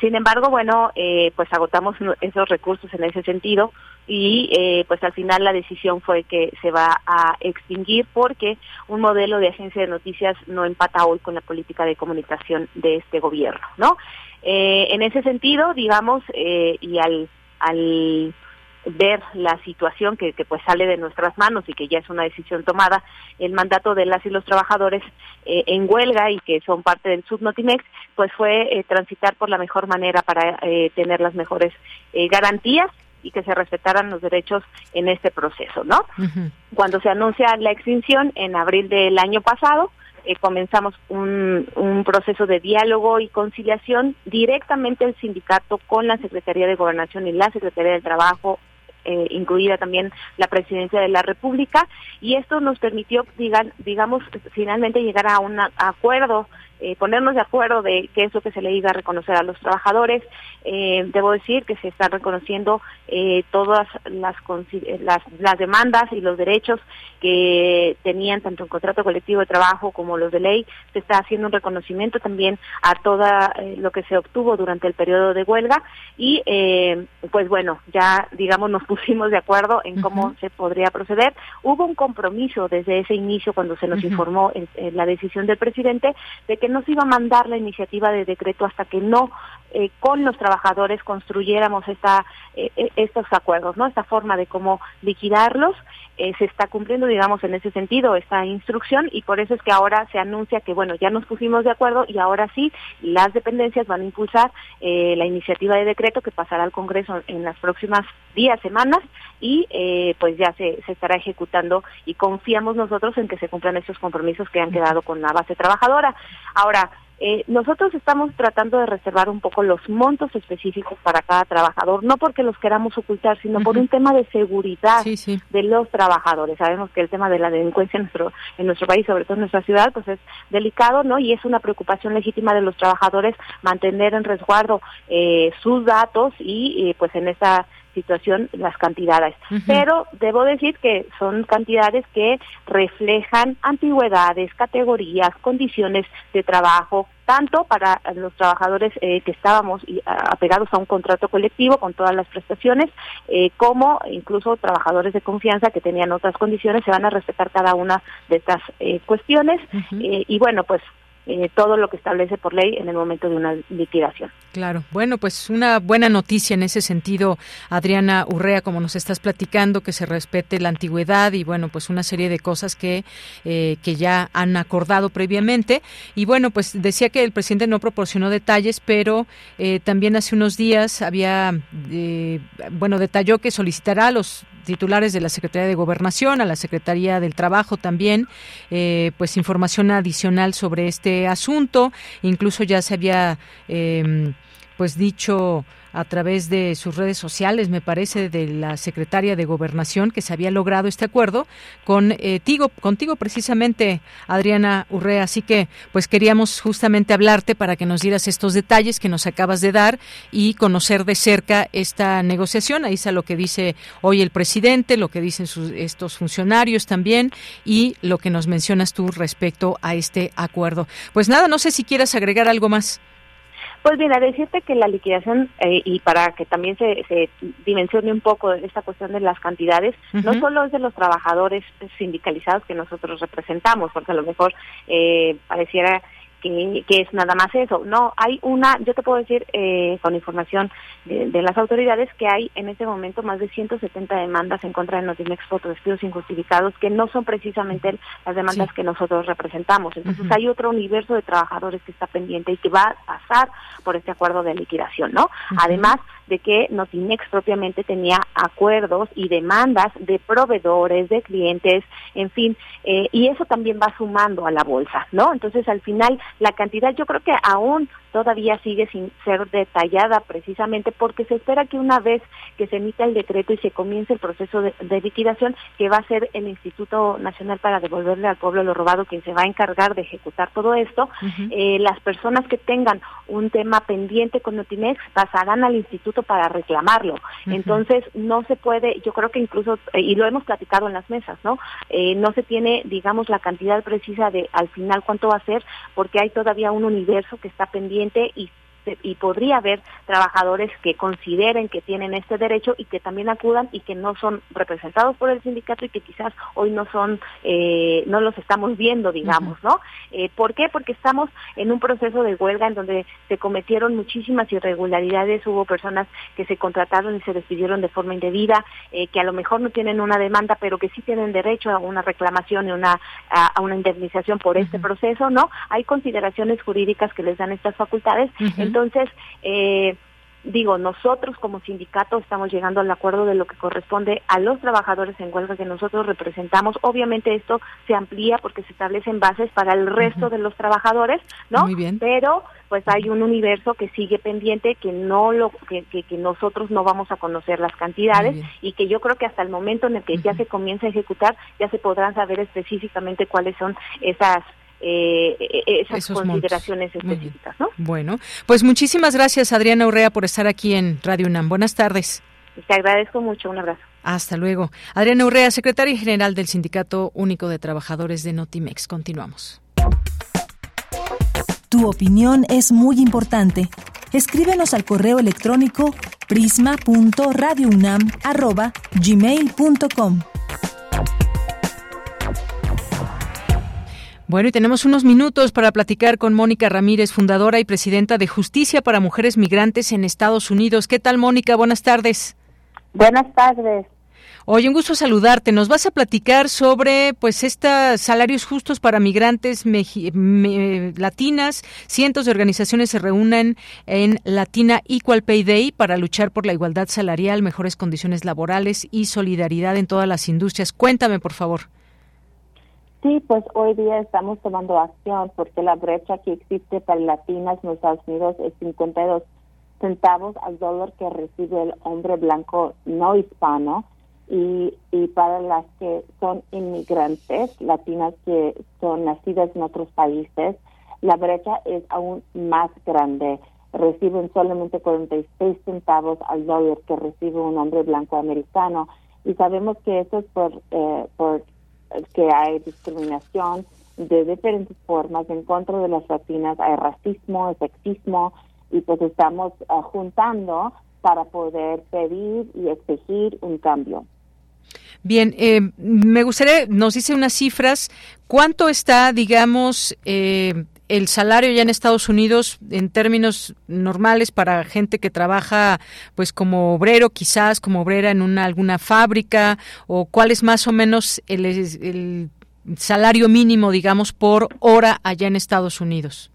Sin embargo, bueno, pues agotamos esos recursos en ese sentido y eh, pues al final la decisión fue que se va a extinguir porque un modelo de agencia de noticias no empata hoy con la política de comunicación de este gobierno, ¿no? Eh, en ese sentido, digamos, eh, y al, al ver la situación que, que, pues sale de nuestras manos y que ya es una decisión tomada, el mandato de las y los trabajadores en huelga y que son parte del Subnotimex, pues fue transitar por la mejor manera para tener las mejores garantías y que se respetaran los derechos en este proceso, ¿no? Cuando se anuncia la extinción en abril del año pasado, eh, comenzamos un, un, proceso de diálogo y conciliación directamente el sindicato con la Secretaría de Gobernación y la Secretaría del Trabajo, eh, incluida también la Presidencia de la República, y esto nos permitió, digan, digamos, finalmente llegar a un acuerdo eh, ponernos de acuerdo de qué es lo que se le iba a reconocer a los trabajadores. Eh, debo decir que se están reconociendo eh, todas las, las, las demandas y los derechos que tenían tanto el contrato colectivo de trabajo como los de ley. Se está haciendo un reconocimiento también a todo lo que se obtuvo durante el periodo de huelga y pues bueno, ya digamos nos pusimos de acuerdo en cómo se podría proceder. Hubo un compromiso desde ese inicio cuando se nos informó la decisión del presidente de que no se iba a mandar la iniciativa de decreto hasta que no eh, con los trabajadores construyéramos esta, eh, eh, estos acuerdos, ¿no? Esta forma de cómo liquidarlos. Se está cumpliendo, digamos, en ese sentido esta instrucción y por eso es que ahora se anuncia que, bueno, ya nos pusimos de acuerdo y ahora sí las dependencias van a impulsar la iniciativa de decreto que pasará al Congreso en las próximas días, semanas y pues ya se, se estará ejecutando y confiamos nosotros en que se cumplan esos compromisos que han quedado con la base trabajadora. Ahora, eh, nosotros estamos tratando de reservar un poco los montos específicos para cada trabajador, no porque los queramos ocultar, sino por un tema de seguridad de los trabajadores. Sabemos que el tema de la delincuencia en nuestro, en nuestro país, sobre todo en nuestra ciudad, pues es delicado, ¿no? Y es una preocupación legítima de los trabajadores mantener en resguardo eh, sus datos y eh, pues en esta situación las cantidades. Pero debo decir que son cantidades que reflejan antigüedades, categorías, condiciones de trabajo, tanto para los trabajadores eh, que estábamos apegados a un contrato colectivo con todas las prestaciones, eh, como incluso trabajadores de confianza que tenían otras condiciones, se van a respetar cada una de estas eh, cuestiones. y bueno, pues eh, todo lo que establece por ley en el momento de una liquidación.
Claro, bueno, pues una buena noticia en ese sentido, Adriana Urrea, como nos estás platicando, que se respete la antigüedad y bueno, pues una serie de cosas que, eh, que ya han acordado previamente. Y bueno, pues decía que el presidente no proporcionó detalles, pero eh, también hace unos días había, bueno, detalló que solicitará a los titulares de la Secretaría de Gobernación, a la Secretaría del Trabajo también, eh, pues información adicional sobre este asunto. Incluso ya se había eh, pues dicho a través de sus redes sociales, me parece, de la secretaria de Gobernación, que se había logrado este acuerdo con eh, Tigo, contigo precisamente, Adriana Urrea. Así que, pues queríamos justamente hablarte para que nos dieras estos detalles que nos acabas de dar y conocer de cerca esta negociación. Ahí está lo que dice hoy el presidente, lo que dicen estos funcionarios también y lo que nos mencionas tú respecto a este acuerdo. Pues nada, no sé si quieras agregar algo más.
Pues mira, decirte que la liquidación, eh, y para que también se, se, dimensione un poco esta cuestión de las cantidades, no solo es de los trabajadores sindicalizados que nosotros representamos, porque a lo mejor eh, pareciera que, es nada más eso. No, hay una, yo te puedo decir eh, con información de, las autoridades que hay en este momento más de 170 demandas en contra de Notimex por despidos injustificados que no son precisamente las demandas que nosotros representamos. Entonces hay otro universo de trabajadores que está pendiente y que va a pasar por este acuerdo de liquidación, ¿no? Además de que Notimex propiamente tenía acuerdos y demandas de proveedores, de clientes, en fin, eh, y eso también va sumando a la bolsa, ¿no? Entonces al final la cantidad yo creo que aún todavía sigue sin ser detallada precisamente porque se espera que una vez que se emita el decreto y se comience el proceso de, liquidación, que va a ser el Instituto Nacional para devolverle al pueblo lo robado quien se va a encargar de ejecutar todo esto, eh, las personas que tengan un tema pendiente con Notimex pasarán al instituto para reclamarlo. Entonces, no se puede, yo creo que incluso, eh, y lo hemos platicado en las mesas, ¿no? Eh, no se tiene, digamos, la cantidad precisa de al final cuánto va a ser, porque hay todavía un universo que está pendiente y y podría haber trabajadores que consideren que tienen este derecho y que también acudan y que no son representados por el sindicato y que quizás hoy no son, eh, no los estamos viendo, digamos, ¿no? Eh, ¿Por qué? Porque estamos en un proceso de huelga en donde se cometieron muchísimas irregularidades, hubo personas que se contrataron y se despidieron de forma indebida, eh, que a lo mejor no tienen una demanda, pero que sí tienen derecho a una reclamación y una, a, una indemnización por este proceso, ¿no? Hay consideraciones jurídicas que les dan estas facultades. Entonces, eh, digo, nosotros como sindicato estamos llegando al acuerdo de lo que corresponde a los trabajadores en huelga que nosotros representamos. Obviamente esto se amplía porque se establecen bases para el resto de los trabajadores, ¿no?
Muy bien.
Pero pues hay un universo que sigue pendiente que no lo que, que, nosotros no vamos a conocer las cantidades y que yo creo que hasta el momento en el que ya se comience a ejecutar ya se podrán saber específicamente cuáles son esas eh, e, e, esas consideraciones específicas. ¿no?
Bueno, pues muchísimas gracias Adriana Urrea por estar aquí en Radio UNAM. Buenas tardes.
Te agradezco mucho, un abrazo.
Hasta luego. Adriana Urrea, secretaria general del Sindicato Único de Trabajadores de Notimex. Continuamos.
Tu opinión es muy importante. Escríbenos al correo electrónico prisma.radiounam@gmail.com.
Bueno, y tenemos unos minutos para platicar con Mónica Ramírez, fundadora y presidenta de Justicia para Mujeres Migrantes en Estados Unidos. ¿Qué tal, Mónica? Buenas tardes.
Buenas tardes.
Oye, un gusto saludarte. Nos vas a platicar sobre, pues, estos salarios justos para migrantes latinas. Cientos de organizaciones se reúnen en Latina Equal Pay Day para luchar por la igualdad salarial, mejores condiciones laborales y solidaridad en todas las industrias. Cuéntame, por favor.
Sí, pues hoy día estamos tomando acción porque la brecha que existe para latinas en los Estados Unidos es 52 centavos al dólar que recibe el hombre blanco no hispano y, y para las que son inmigrantes, latinas que son nacidas en otros países, la brecha es aún más grande. Reciben solamente 46 centavos al dólar que recibe un hombre blanco americano. Y sabemos que eso es por, eh, por que hay discriminación de diferentes formas en contra de las latinas, hay racismo, sexismo, y pues estamos ah, juntando para poder pedir y exigir un cambio.
Bien, eh, me gustaría, nos dice unas cifras, ¿cuánto está, digamos, eh, el salario ya en Estados Unidos en términos normales para gente que trabaja pues como obrero quizás como obrera en una alguna fábrica o cuál es más o menos el, salario mínimo digamos por hora allá en Estados Unidos.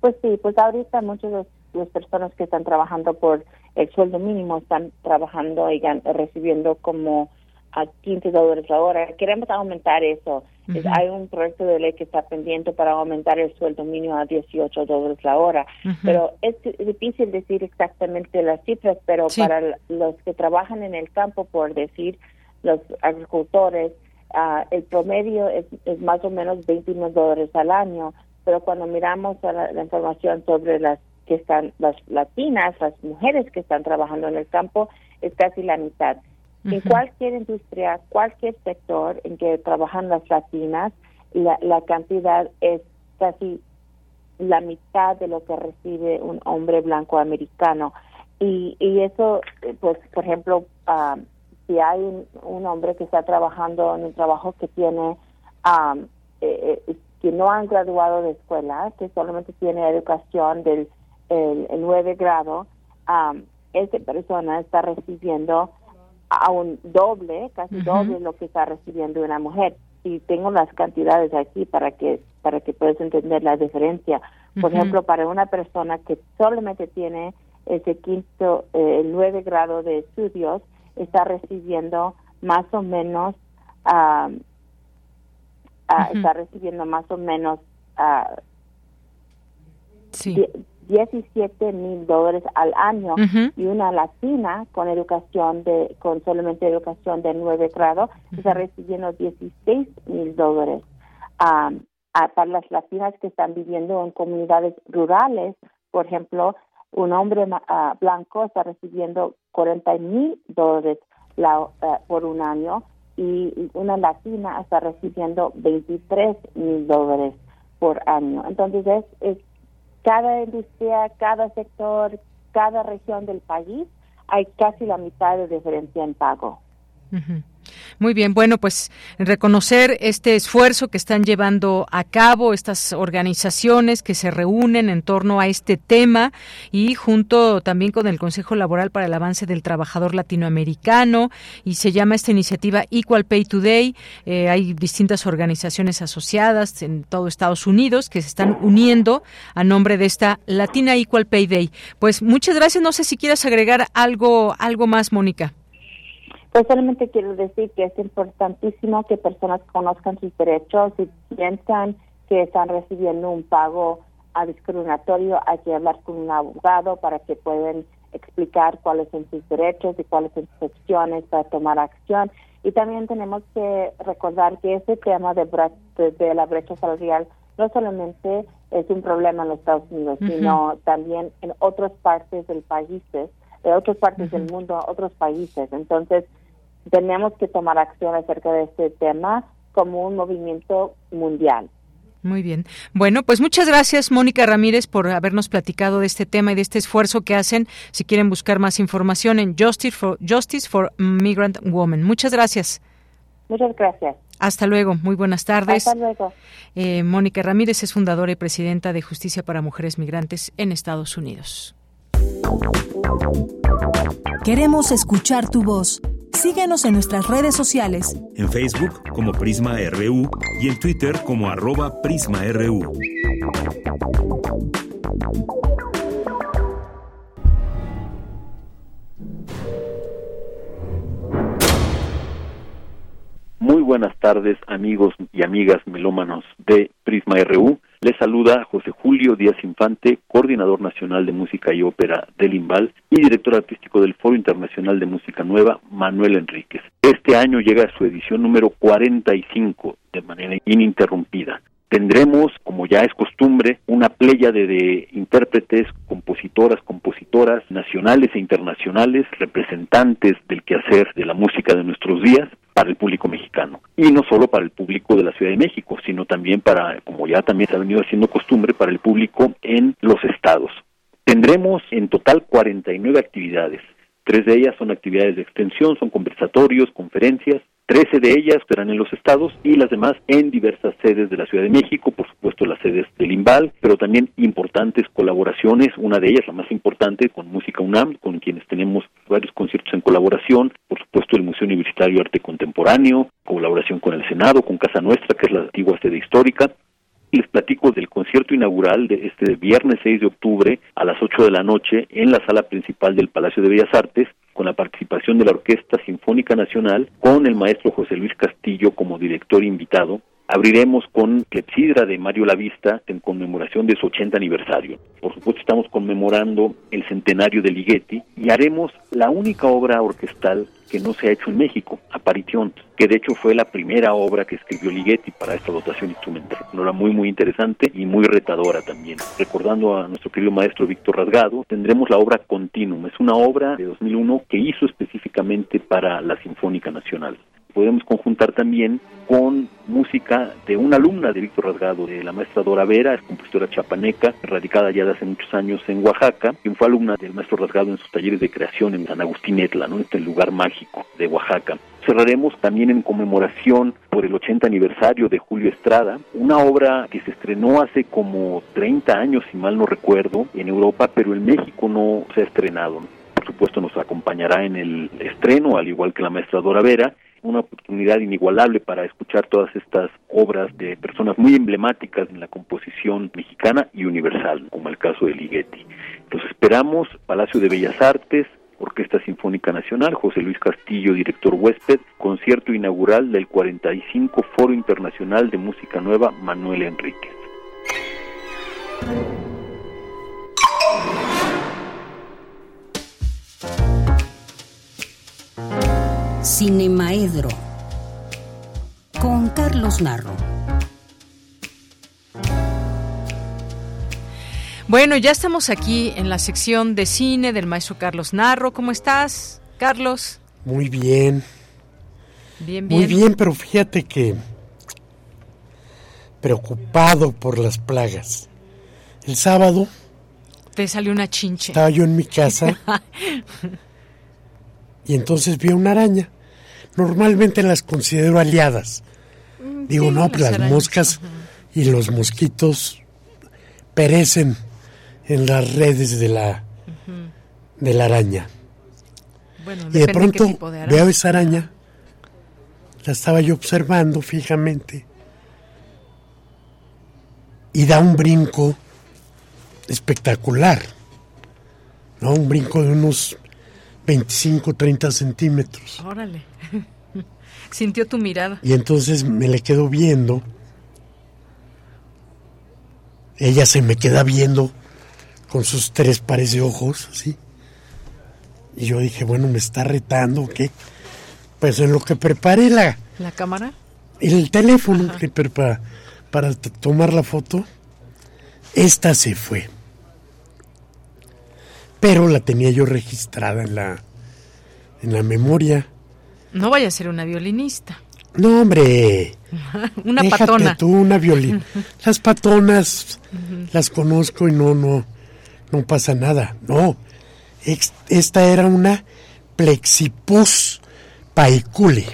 Pues sí pues ahorita muchas de las personas que están trabajando por el sueldo mínimo están trabajando y recibiendo como a 15 dólares la hora. Queremos aumentar eso. hay un proyecto de ley que está pendiente para aumentar el sueldo mínimo a 18 dólares la hora. Pero es difícil decir exactamente las cifras, pero para los que trabajan en el campo, por decir, los agricultores, uh, el promedio es, es, más o menos 21 dólares al año. Pero cuando miramos la, la información sobre las que están, las latinas, las mujeres que están trabajando en el campo, es casi la mitad. En cualquier industria, cualquier sector en que trabajan las latinas, la, la cantidad es casi la mitad de lo que recibe un hombre blanco americano. Y, y eso, pues, por ejemplo, ah, si hay un, hombre que está trabajando en un trabajo que tiene, um, que no han graduado de escuela, que solamente tiene educación del el, nueve grado, um, esa persona está recibiendo a un doble, casi doble lo que está recibiendo una mujer. Y tengo las cantidades aquí para que para que puedas entender la diferencia. Por ejemplo, para una persona que solamente tiene ese quinto, eh, el nueve grado de estudios, está recibiendo más o menos, uh, está recibiendo más o menos uh, 17 mil dólares al año y una latina con educación de con solamente educación de nueve grado está recibiendo 16 mil dólares. Para las latinas que están viviendo en comunidades rurales por ejemplo un hombre uh, blanco está recibiendo 40 mil dólares la, uh, por un año y una latina está recibiendo 23 mil dólares por año. Entonces, es, es cada industria, cada sector, cada región del país, hay casi la mitad de diferencia en pago.
Muy bien, bueno, pues reconocer este esfuerzo que están llevando a cabo estas organizaciones que se reúnen en torno a este tema y junto también con el Consejo Laboral para el Avance del Trabajador Latinoamericano y se llama esta iniciativa Equal Pay Today. Eh, hay distintas organizaciones asociadas en todo Estados Unidos que se están uniendo a nombre de esta Latina Equal Pay Day. Pues muchas gracias. No sé si quieres agregar algo, algo más, Mónica.
Pues solamente quiero decir que es importantísimo que personas conozcan sus derechos y piensan que están recibiendo un pago a discriminatorio, hay que hablar con un abogado para que puedan explicar cuáles son sus derechos y cuáles son sus opciones para tomar acción. Y también tenemos que recordar que ese tema de, de, la brecha salarial no solamente es un problema en los Estados Unidos, sino también en otras partes del país, de otras partes del mundo, otros países. Entonces, tenemos que tomar acción acerca de este tema como un movimiento mundial.
Muy bien. Bueno, pues muchas gracias, Mónica Ramírez, por habernos platicado de este tema y de este esfuerzo que hacen. Si quieren buscar más información en Justice for, Justice for Migrant Women. Muchas gracias.
Muchas gracias.
Hasta luego. Muy buenas tardes.
Hasta luego.
Eh, Mónica Ramírez es fundadora y presidenta de Justicia para Mujeres Migrantes en Estados Unidos.
Queremos escuchar tu voz. Síguenos en nuestras redes sociales.
En Facebook como Prisma RU y en Twitter como arroba PrismaRU.
Muy buenas tardes amigos y amigas melómanos de Prisma RU. Les saluda José Julio Díaz Infante, coordinador nacional de música y ópera del IMBAL y director artístico del Foro Internacional de Música Nueva, Manuel Enríquez. Este año llega a su edición número 45 de manera ininterrumpida. Tendremos, como ya es costumbre, una pléyade de intérpretes, compositoras, compositoras nacionales e internacionales, representantes del quehacer de la música de nuestros días, para el público mexicano. Y no solo para el público de la Ciudad de México, sino también para, como ya también se ha venido haciendo costumbre, para el público en los estados. Tendremos en total 49 actividades. Tres de ellas son actividades de extensión, son conversatorios, conferencias, Trece de ellas serán en los estados y las demás en diversas sedes de la Ciudad de México, por supuesto las sedes del IMBAL, pero también importantes colaboraciones, una de ellas, la más importante, con Música UNAM, con quienes tenemos varios conciertos en colaboración, por supuesto el Museo Universitario de Arte Contemporáneo, colaboración con el Senado, con Casa Nuestra, que es la antigua sede histórica, les platico del concierto inaugural de este viernes 6 de octubre a las 8 de la noche en la sala principal del Palacio de Bellas Artes con la participación de la Orquesta Sinfónica Nacional, con el maestro José Luis Castillo como director invitado. Abriremos con Clepsidra de Mario Lavista en conmemoración de su 80 aniversario. Por supuesto estamos conmemorando el centenario de Ligeti y haremos la única obra orquestal que no se ha hecho en México, Aparición, que de hecho fue la primera obra que escribió Ligeti para esta dotación instrumental. Una obra muy, muy interesante y muy retadora también. Recordando a nuestro querido maestro Víctor Rasgado, tendremos la obra Continuum. Es una obra de 2001 que hizo específicamente para la Sinfónica Nacional podemos conjuntar también con música de una alumna de Víctor Rasgado, de la maestra Dora Vera, es compositora chapaneca, radicada ya de hace muchos años en Oaxaca, quien fue alumna del maestro Rasgado en sus talleres de creación en San Agustín Etla, ¿no? este lugar mágico de Oaxaca. Cerraremos también en conmemoración por el 80 aniversario de Julio Estrada, una obra que se estrenó hace como 30 años, si mal no recuerdo, en Europa, pero en México no se ha estrenado. Por supuesto nos acompañará en el estreno, al igual que la maestra Dora Vera, una oportunidad inigualable para escuchar todas estas obras de personas muy emblemáticas en la composición mexicana y universal, como el caso de Ligeti. Los esperamos, Palacio de Bellas Artes, Orquesta Sinfónica Nacional, José Luis Castillo, director huésped, concierto inaugural del 45 Foro Internacional de Música Nueva Manuel Enríquez.
Cinemaedro con Carlos Narro.
Bueno, ya estamos aquí en la sección de cine del maestro Carlos Narro. ¿Cómo estás, Carlos?
Muy bien.
Bien, bien.
Muy bien, pero fíjate que preocupado por las plagas. El sábado
te salió una chinche.
Estaba yo en mi casa y entonces vi una araña. Normalmente las considero aliadas. Mm, Digo, no, pues las, moscas y los mosquitos perecen en las redes de la, de la araña. y de pronto veo esa araña, la estaba yo observando fijamente, y da un brinco espectacular, ¿no? Un brinco de unos 25, 30 centímetros.
Órale. Sintió tu mirada.
Y entonces me le quedo viendo. Ella se me queda viendo con sus tres pares de ojos, así. Y yo dije, bueno, me está retando, ¿o qué? Pues en lo que preparé la...
¿La cámara?
El teléfono que para tomar la foto, esta se fue pero la tenía yo registrada en la, en la memoria.
No vaya a ser una violinista.
No, hombre.
una patona.
tú, una violín. Las patonas las conozco y no, no, no pasa nada. No. Esta era una Plexipus paiculi.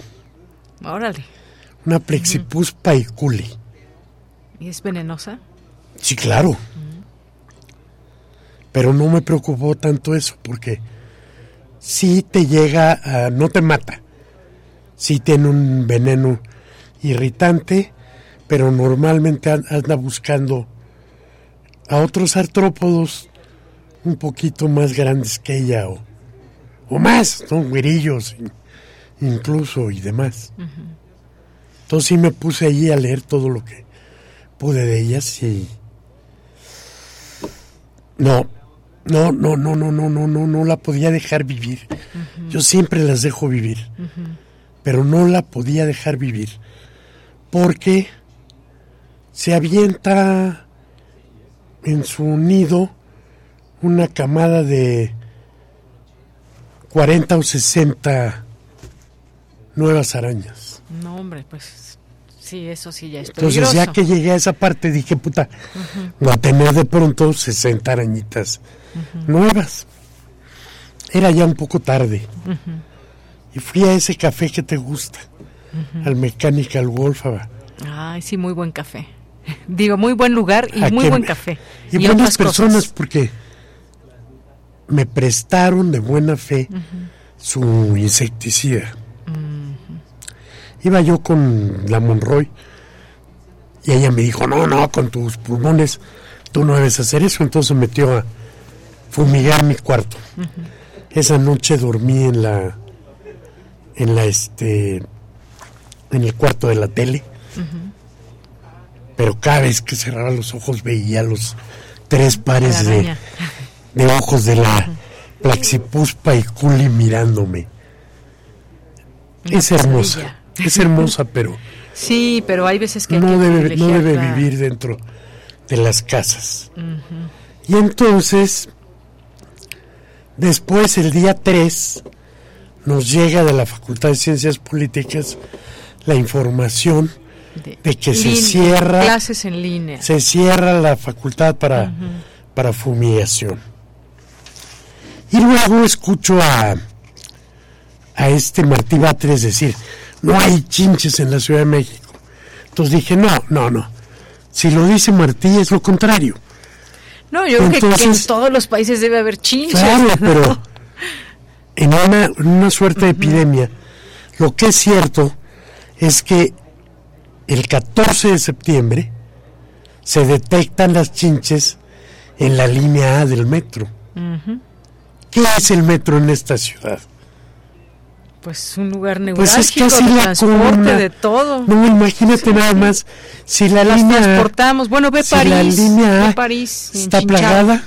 Órale.
Una Plexipus paiculi.
¿Y es venenosa?
Sí, claro. Pero no me preocupó tanto eso, porque sí te llega a, no te mata, sí tiene un veneno irritante, pero normalmente anda buscando a otros artrópodos un poquito más grandes que ella o, o más, son güerillos incluso y demás. Entonces sí me puse allí a leer todo lo que pude de ellas y no, no, no, no, no, no, no, no, no la podía dejar vivir. Yo siempre las dejo vivir, pero no la podía dejar vivir porque se avienta en su nido una camada de 40 o 60 nuevas arañas.
No, hombre, pues Sí, eso sí ya es
Entonces ya que llegué a esa parte dije, puta, voy a tener de pronto 60 arañitas nuevas. Era ya un poco tarde. Y fui a ese café que te gusta, al Mechanical Wolfaba.
Ay, sí, muy buen café. Digo, muy buen lugar y muy buen café.
Y, buenas personas porque me prestaron de buena fe su insecticida iba yo con la Monroy y ella me dijo, no, no, con tus pulmones tú no debes hacer eso. Entonces metió a fumigar mi cuarto. Esa noche dormí en la, en la, este, en el cuarto de la tele. Pero cada vez que cerraba los ojos veía los tres pares de, de, ojos de la Plaxipus paiculi mirándome. Es hermosa. Es hermosa, pero...
Sí, pero hay veces que...
No, debe, no debe vivir dentro de las casas. Y entonces, después, el día 3, nos llega de la Facultad de Ciencias Políticas la información de, que se cierra...
Clases en línea.
Se cierra la facultad para, para fumigación. Y luego escucho a, a este Martí Batres decir, no hay chinches en la Ciudad de México. Entonces dije, no, no, no. Si lo dice Martí es lo contrario.
No, yo creo que, en todos los países debe haber chinches.
Claro, pero en una, una suerte de epidemia, lo que es cierto es que el 14 de septiembre se detectan las chinches en la línea A del metro. ¿Qué es el metro en esta ciudad?
Pues un lugar neurálgico, pues es de transporte de todo.
No, imagínate nada más si la
Las
línea
transportamos. Bueno, ve París, la línea París
está plagada.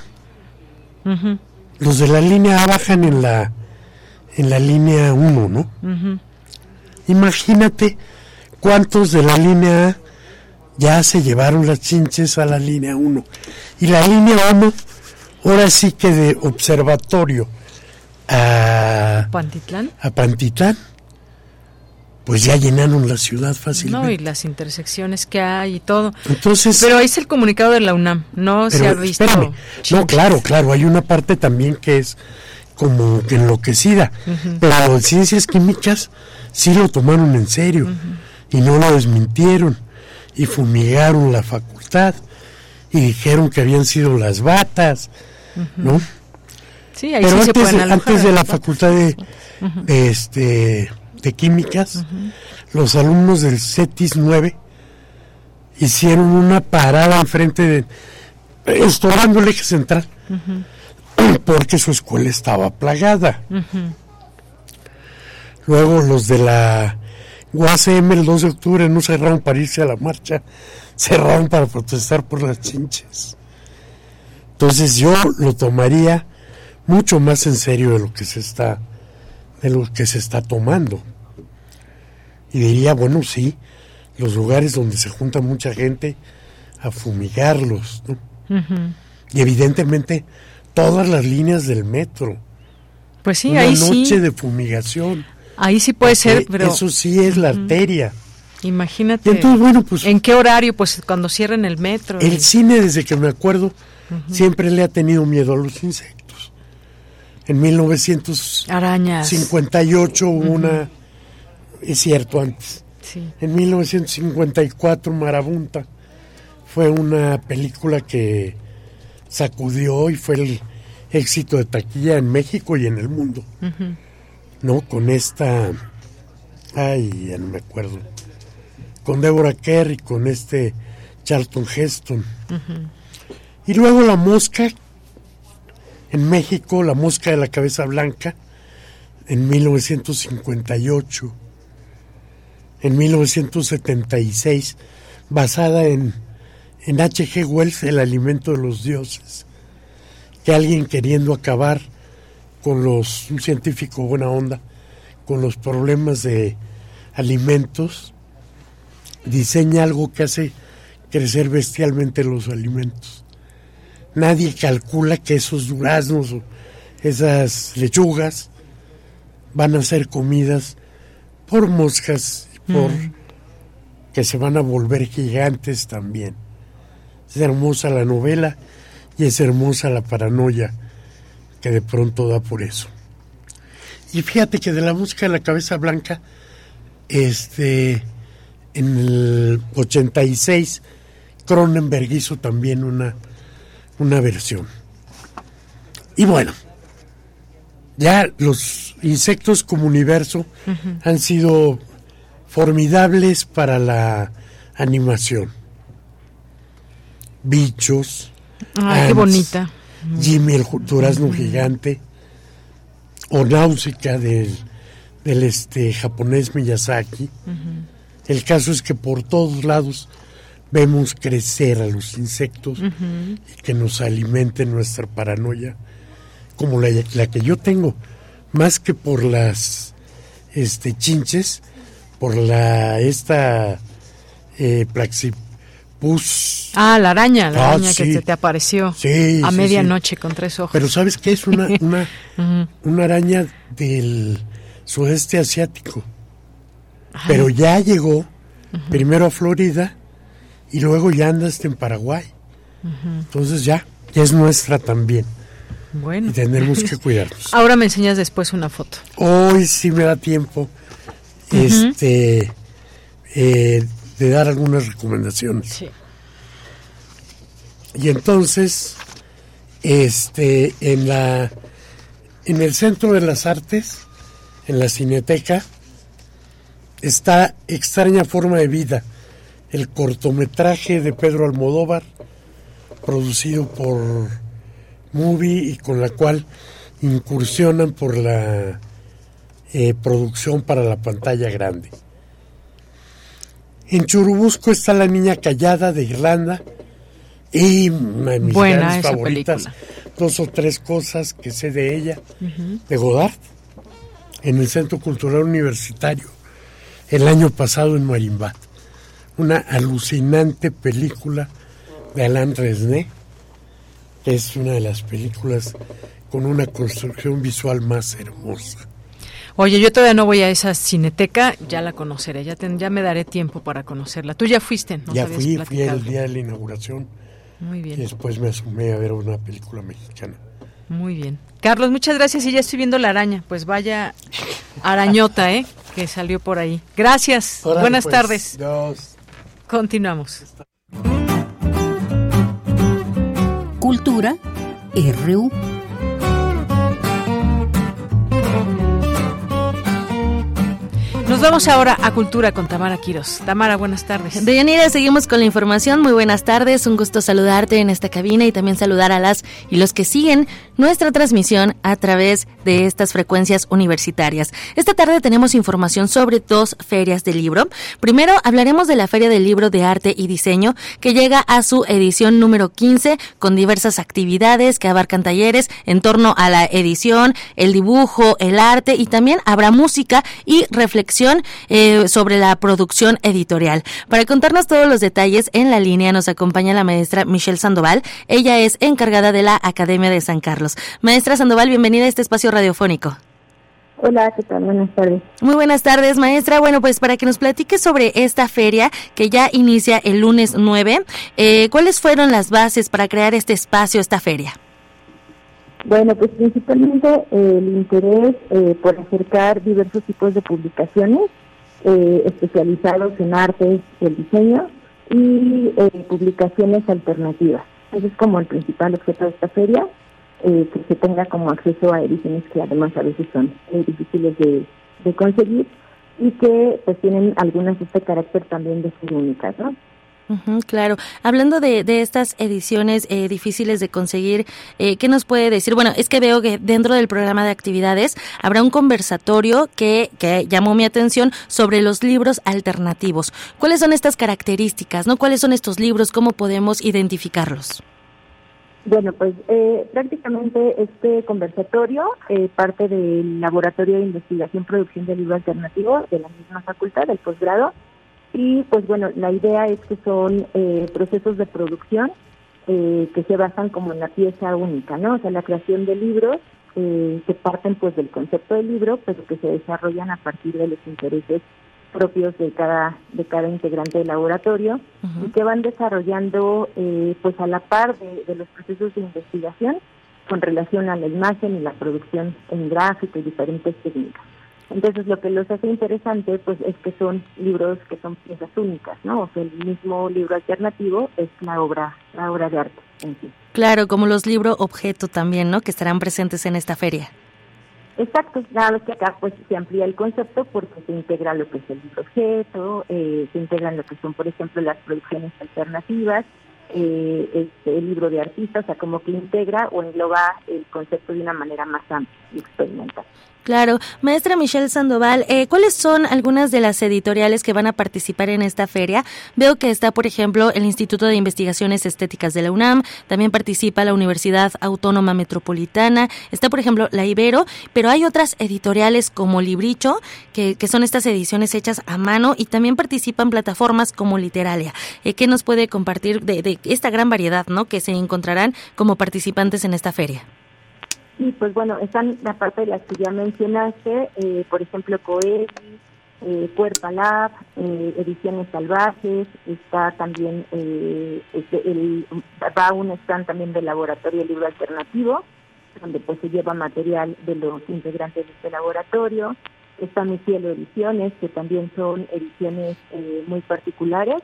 Los de la línea A bajan en la en la línea 1, ¿no? Imagínate cuántos de la línea A ya se llevaron las chinches a la línea 1. Y la línea 1, ahora sí que de observatorio a
Pantitlán.
A Pantitlán, pues ya llenaron la ciudad fácilmente.
No, y las intersecciones que hay y todo.
Entonces,
pero ahí es el comunicado de la UNAM, no se ha visto.
Espérame. No, claro, claro, hay una parte también que es como que enloquecida, pero en ciencias químicas sí lo tomaron en serio y no lo desmintieron y fumigaron la facultad y dijeron que habían sido las batas, ¿no?
Sí, ahí
Pero
sí
antes,
se
de, antes de la facultad de, de este de químicas, los alumnos del CETIS 9 hicieron una parada enfrente de estorbando el eje central porque su escuela estaba plagada. Luego los de la UACM el 2 de octubre no cerraron para irse a la marcha, cerraron para protestar por las chinches. Entonces yo lo tomaría mucho más en serio de lo que se está de lo que se está tomando. Y diría, bueno, sí, los lugares donde se junta mucha gente a fumigarlos, ¿no? Y evidentemente todas las líneas del metro.
Pues sí,
Una
ahí
noche
sí.
de fumigación.
Ahí sí puede ser, pero
Eso sí es la arteria.
imagínate.
Entonces, bueno, pues
¿En qué horario? Pues cuando cierren el metro.
el
y-
cine, desde que me acuerdo, siempre le ha tenido miedo a los insectos. En 1958
Arañas.
hubo una, es cierto, antes.
Sí.
En 1954 Marabunta fue una película que sacudió y fue el éxito de taquilla en México y en el mundo. ¿no? Con esta, ay, ya no me acuerdo, con Deborah Kerr y con este Charlton Heston. Y luego la mosca, en México, la mosca de la cabeza blanca, en 1958, en 1976, basada en, en H.G. Wells, El alimento de los dioses, que alguien queriendo acabar con los, un científico buena onda, con los problemas de alimentos, diseña algo que hace crecer bestialmente los alimentos. Nadie calcula que esos duraznos o esas lechugas van a ser comidas por moscas y por
Mm.
que se van a volver gigantes también. Es hermosa la novela y es hermosa la paranoia que de pronto da por eso. Y fíjate que de la música de la cabeza blanca, este, en el 86, Cronenberg hizo también una, una versión. Y bueno, ya los insectos como universo han sido formidables para la animación. Bichos.
Ay, qué
ants,
bonita.
Jimmy el durazno gigante. O Náusica del, del este japonés Miyazaki. El caso es que por todos lados vemos crecer a los insectos y que nos alimenten nuestra paranoia, como la, la que yo tengo, más que por las este chinches, por la esta eh, Plaxipus.
Ah, la araña, la
Ah,
araña que
sí.
te apareció
Sí,
a
sí,
medianoche con tres ojos.
Pero ¿sabes qué? Es una, una, una araña del sudeste asiático. Pero ya llegó primero a Florida y luego ya andas en Paraguay. Entonces ya, ya es nuestra también.
Bueno.
Y tenemos que cuidarnos.
Ahora me enseñas después una foto.
Hoy sí me da tiempo este eh, de dar algunas recomendaciones.
Sí.
Y entonces, este, en la, en el Centro de las Artes, en la Cineteca, está Extraña Forma de Vida, el cortometraje de Pedro Almodóvar, producido por Movie y con la cual incursionan por la eh, producción para la pantalla grande. En Churubusco está La Niña Callada de Irlanda y una de mis
Buena
favoritas,
película.
dos o tres cosas que sé de ella, de Godard, en el Centro Cultural Universitario. el año pasado en Marimbá. Una alucinante película de Alain Resnais, que es una de las películas con una construcción visual más hermosa.
Oye, yo todavía no voy a esa cineteca, ya la conoceré, ya, ya me daré tiempo para conocerla. Tú ya fuiste,
¿no? Ya fui, fui el día de la inauguración.
Muy bien.
Y después me asumí a ver una película mexicana.
Muy bien. Carlos, muchas gracias y ya estoy viendo la araña. Pues vaya arañota, ¿eh? Que salió por ahí. Gracias. Buenas pues, tardes. Continuamos.
Cultura RU.
Vamos ahora a Cultura con Tamara Quiros. Tamara, buenas tardes.
Deyanira, seguimos con la información. Muy buenas tardes. Un gusto saludarte en esta cabina y también saludar a las y los que siguen nuestra transmisión a través de estas frecuencias universitarias. Esta tarde tenemos información sobre dos ferias de libro. Primero hablaremos de la Feria del Libro de Arte y Diseño que llega a su edición número 15 con diversas actividades que abarcan talleres en torno a la edición, el dibujo, el arte y también habrá música y reflexión eh, sobre la producción editorial. Para contarnos todos los detalles, en la línea nos acompaña la maestra Michelle Sandoval. Ella es encargada de la Academia de San Carlos. Maestra Sandoval, bienvenida a este espacio radiofónico.
Hola, ¿qué tal? Buenas tardes.
Muy buenas tardes, maestra. Bueno, pues para que nos platique sobre esta feria que ya inicia el lunes 9, eh, ¿cuáles fueron las bases para crear este espacio, esta feria?
Bueno, pues principalmente el interés eh, por acercar diversos tipos de publicaciones eh, especializados en artes y el diseño y eh, publicaciones alternativas. Ese es como el principal objeto de esta feria, que se tenga como acceso a ediciones que además a veces son difíciles de, conseguir y que pues tienen algunas este carácter también de ser únicas, ¿no?
Claro. Hablando de, de estas ediciones eh, difíciles de conseguir, eh, ¿qué nos puede decir? Bueno, es que veo que dentro del programa de actividades habrá un conversatorio que, que llamó mi atención sobre los libros alternativos. ¿Cuáles son estas características? ¿No? ¿Cuáles son estos libros? ¿Cómo podemos identificarlos?
Bueno, pues eh, prácticamente este conversatorio eh, parte del Laboratorio de Investigación Producción de Libro Alternativo de la misma facultad, del posgrado, y pues bueno, la idea es que son eh, procesos de producción eh, que se basan como en la pieza única, ¿no? O sea, la creación de libros eh, que parten pues del concepto del libro, pero que se desarrollan a partir de los intereses propios de cada de cada integrante del laboratorio y que van desarrollando pues a la par de, de los procesos de investigación con relación a la imagen y la producción en gráfico y diferentes técnicas. Entonces lo que los hace interesante pues es que son libros que son piezas únicas, ¿no? O sea, el mismo libro alternativo es la obra, la obra de arte en sí.
Claro, como los libros objeto también, ¿no? Que estarán presentes en esta feria.
Exacto, nada más que acá pues se amplía el concepto porque se integra lo que es el libro objeto, eh, se integran lo que son por ejemplo las producciones alternativas, eh, este, el libro de artistas, o sea, como que integra o engloba el concepto de una manera más amplia
Claro. Maestra Michelle Sandoval, eh, ¿cuáles son algunas de las editoriales que van a participar en esta feria? Veo que está, por ejemplo, el Instituto de Investigaciones Estéticas de la UNAM, también participa la Universidad Autónoma Metropolitana, está, por ejemplo, la Ibero, pero hay otras editoriales como Libricho, que, que son estas ediciones hechas a mano y también participan plataformas como Literalia. Eh, ¿Qué nos puede compartir de, de esta gran variedad ¿no? que se encontrarán como participantes en esta feria?
Sí, pues bueno, están la parte de las que ya mencionaste, eh, por ejemplo, COEDI, eh, Puerta Lab, eh, Ediciones Salvajes, está también, eh, este, va un stand también del Laboratorio Libro Alternativo, donde pues se lleva material de los integrantes de este laboratorio, está Mi Cielo Ediciones, que también son ediciones muy particulares,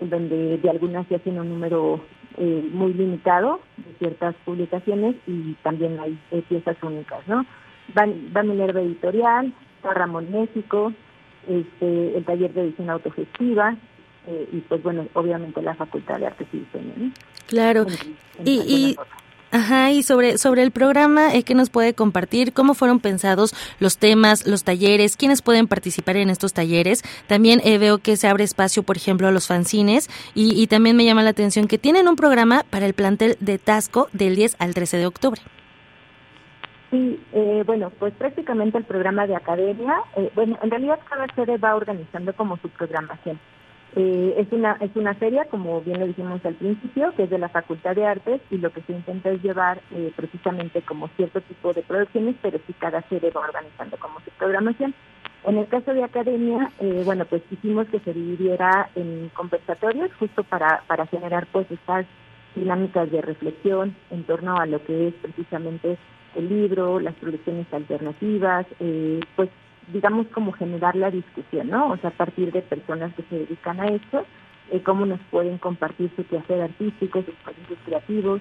en donde de algunas se hacen un número eh, muy limitado de ciertas publicaciones y también hay eh, piezas únicas, ¿no? Va, va Minerva Editorial, Ramón México, este, el taller de edición autogestiva eh, y pues bueno, obviamente la Facultad de Artes y Diseño, ¿no?
Claro. y, y Ajá, y sobre, sobre el programa, eh, ¿qué nos puede compartir? ¿Cómo fueron pensados los temas, los talleres? ¿Quiénes pueden participar en estos talleres? También eh, veo que se abre espacio, por ejemplo, a los fanzines y, y también me llama la atención que tienen un programa para el plantel de Tasco del 10 al 13 de octubre.
Sí, eh, bueno, pues prácticamente el programa de academia, eh, bueno, en realidad cada sede va organizando como su programación. Eh, es una es una feria, como bien lo dijimos al principio, que es de la Facultad de Artes y lo que se intenta es llevar precisamente como cierto tipo de producciones, pero sí cada sede va organizando como su programación. En el caso de academia, bueno, pues quisimos que se dividiera en conversatorios justo para, para generar pues estas dinámicas de reflexión en torno a lo que es precisamente el libro, las producciones alternativas, eh, pues digamos como generar la discusión, ¿no? O sea, a partir de personas que se dedican a esto, eh, cómo nos pueden compartir su quehacer artístico, sus procesos creativos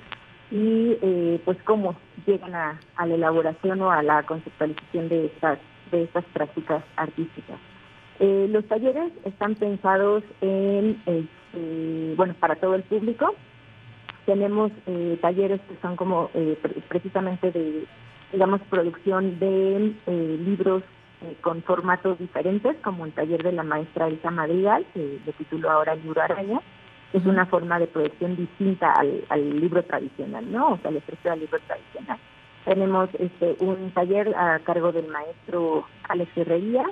y eh, pues cómo llegan a, la elaboración o a la conceptualización de estas, de estas prácticas artísticas. los talleres están pensados en, este, bueno, para todo el público, tenemos eh, talleres que son como eh, precisamente de, digamos, producción de eh, con formatos diferentes, como el taller de la maestra Elsa Madrigal, que le tituló ahora el libro Araña, que es una forma de producción distinta al, libro tradicional, ¿no? O sea, le ofrece al libro tradicional. Tenemos este un taller a cargo del maestro Alex Herrería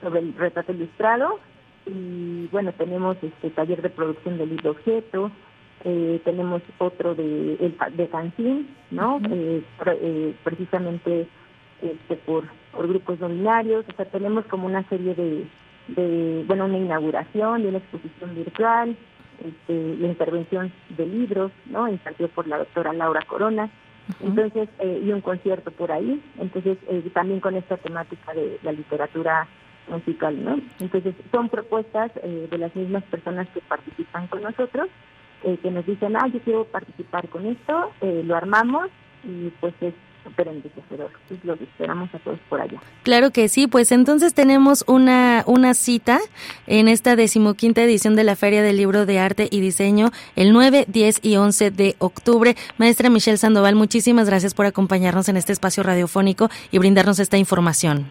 sobre el retrato ilustrado y bueno, tenemos este taller de producción del libro objeto, eh, tenemos otro de, de Cancín, ¿no? Eh, eh, precisamente este, por, por grupos nominarios, o sea, tenemos como una serie de, de bueno, una inauguración de una exposición virtual, este, la intervención de libros, ¿no? Impartido por la doctora Laura Corona, entonces, y un concierto por ahí, entonces también con esta temática de la literatura musical, ¿no? Entonces, son propuestas de las mismas personas que participan con nosotros eh, que nos dicen, ah, yo quiero participar con esto, eh, lo armamos y pues es súper enriquecedor. Lo esperamos a todos por allá.
Claro que sí, pues entonces tenemos una, una cita en esta decimoquinta edición de la Feria del Libro de Arte y Diseño el 9, 10 y 11 de octubre. Maestra Michelle Sandoval, muchísimas gracias por acompañarnos en este espacio radiofónico y brindarnos esta información.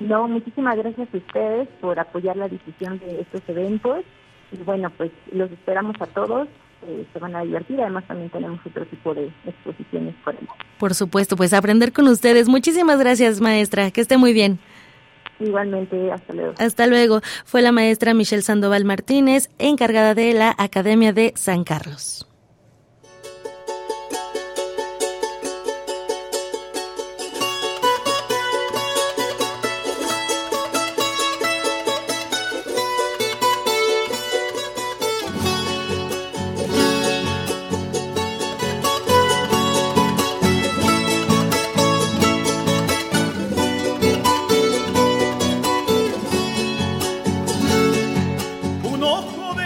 No, muchísimas gracias a ustedes por apoyar la difusión de estos eventos y bueno, pues los esperamos a todos. Eh, se van a divertir. Además, también tenemos otro tipo de exposiciones por ahí.
Por supuesto, pues aprender con ustedes. Muchísimas gracias, maestra. Que esté muy bien.
Igualmente, hasta luego.
Hasta luego. Fue la maestra Michelle Sandoval Martínez, encargada de la Academia de San Carlos.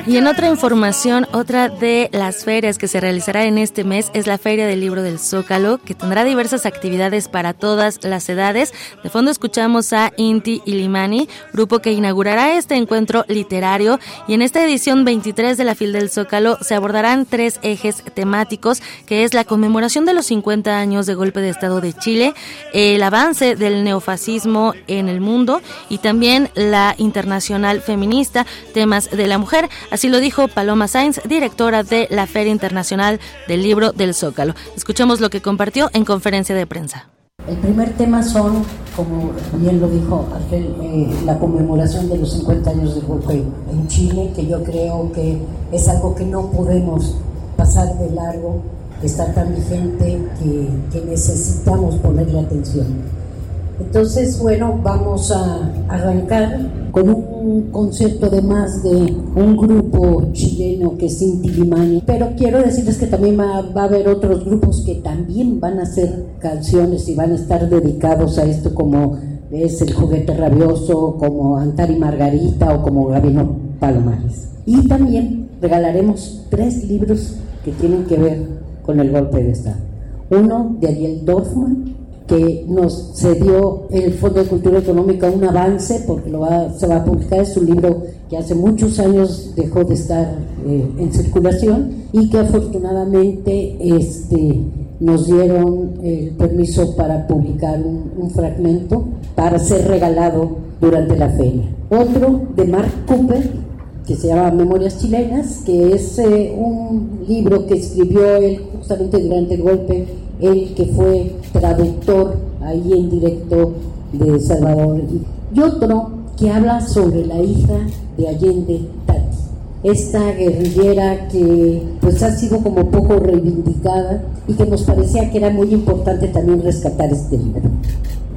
Y en otra información, otra de las ferias que se realizará en este mes es la Feria del Libro del Zócalo, que tendrá diversas actividades para todas las edades. De fondo escuchamos a Inti Ilimani, grupo que inaugurará este encuentro literario. Y en esta edición 23 de la FIL del Zócalo se abordarán tres ejes temáticos, que es la conmemoración de los 50 años de golpe de Estado de Chile, el avance del neofascismo en el mundo y también la internacional feminista, temas de la mujer. Lo dijo Paloma Sainz, directora de la Feria Internacional del Libro del Zócalo. Escuchemos lo que compartió en conferencia de prensa.
El primer tema son, como bien lo dijo eh, la conmemoración de los 50 años del golpe en Chile, que yo creo que es algo que no podemos pasar de largo, que está tan vigente que, que necesitamos ponerle atención. Entonces, bueno, vamos a arrancar con un concepto de más de un grupo chileno que es Inti Limani, pero quiero decirles que también va, a haber otros grupos que también van a hacer canciones y van a estar dedicados a esto como es el juguete rabioso, como Antari Margarita o como Gabino Palomares. Y también regalaremos tres libros que tienen que ver con el golpe de Estado. Uno de Ariel Dorfman, que nos cedió el Fondo de Cultura Económica un avance, porque lo se va a publicar, es un libro que hace muchos años dejó de estar eh, en circulación y que afortunadamente este, nos dieron el permiso para publicar un, fragmento para ser regalado durante la feria. Otro de Mark Cooper, que se llama Memorias Chilenas, que es eh, un libro que escribió él justamente durante el golpe él que fue traductor ahí en directo de Salvador, y otro que habla sobre la hija de Allende Tati, esta guerrillera que pues ha sido como poco reivindicada y que nos parecía que era muy importante también rescatar este libro.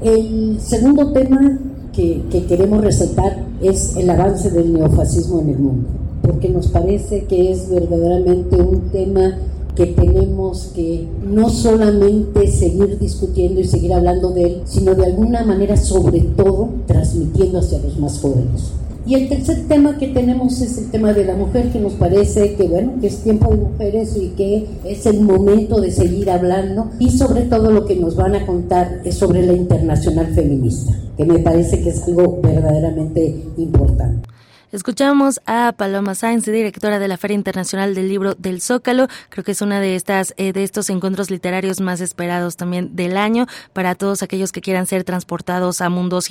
El segundo tema que, que queremos resaltar es el avance del neofascismo en el mundo, porque nos parece que es verdaderamente un tema que tenemos que no solamente seguir discutiendo y seguir hablando de él, sino de alguna manera sobre todo transmitiendo hacia los más jóvenes. Y el tercer tema que tenemos es el tema de la mujer, que nos parece que bueno, que es tiempo de mujeres y que es el momento de seguir hablando y sobre todo lo que nos van a contar es sobre la internacional feminista, que me parece que es algo verdaderamente importante.
Escuchamos a Paloma Sainz, directora de la Feria Internacional del Libro del Zócalo. Creo que es una de estas eh, de estos encuentros literarios más esperados también del año para todos aquellos que quieran ser transportados a mundos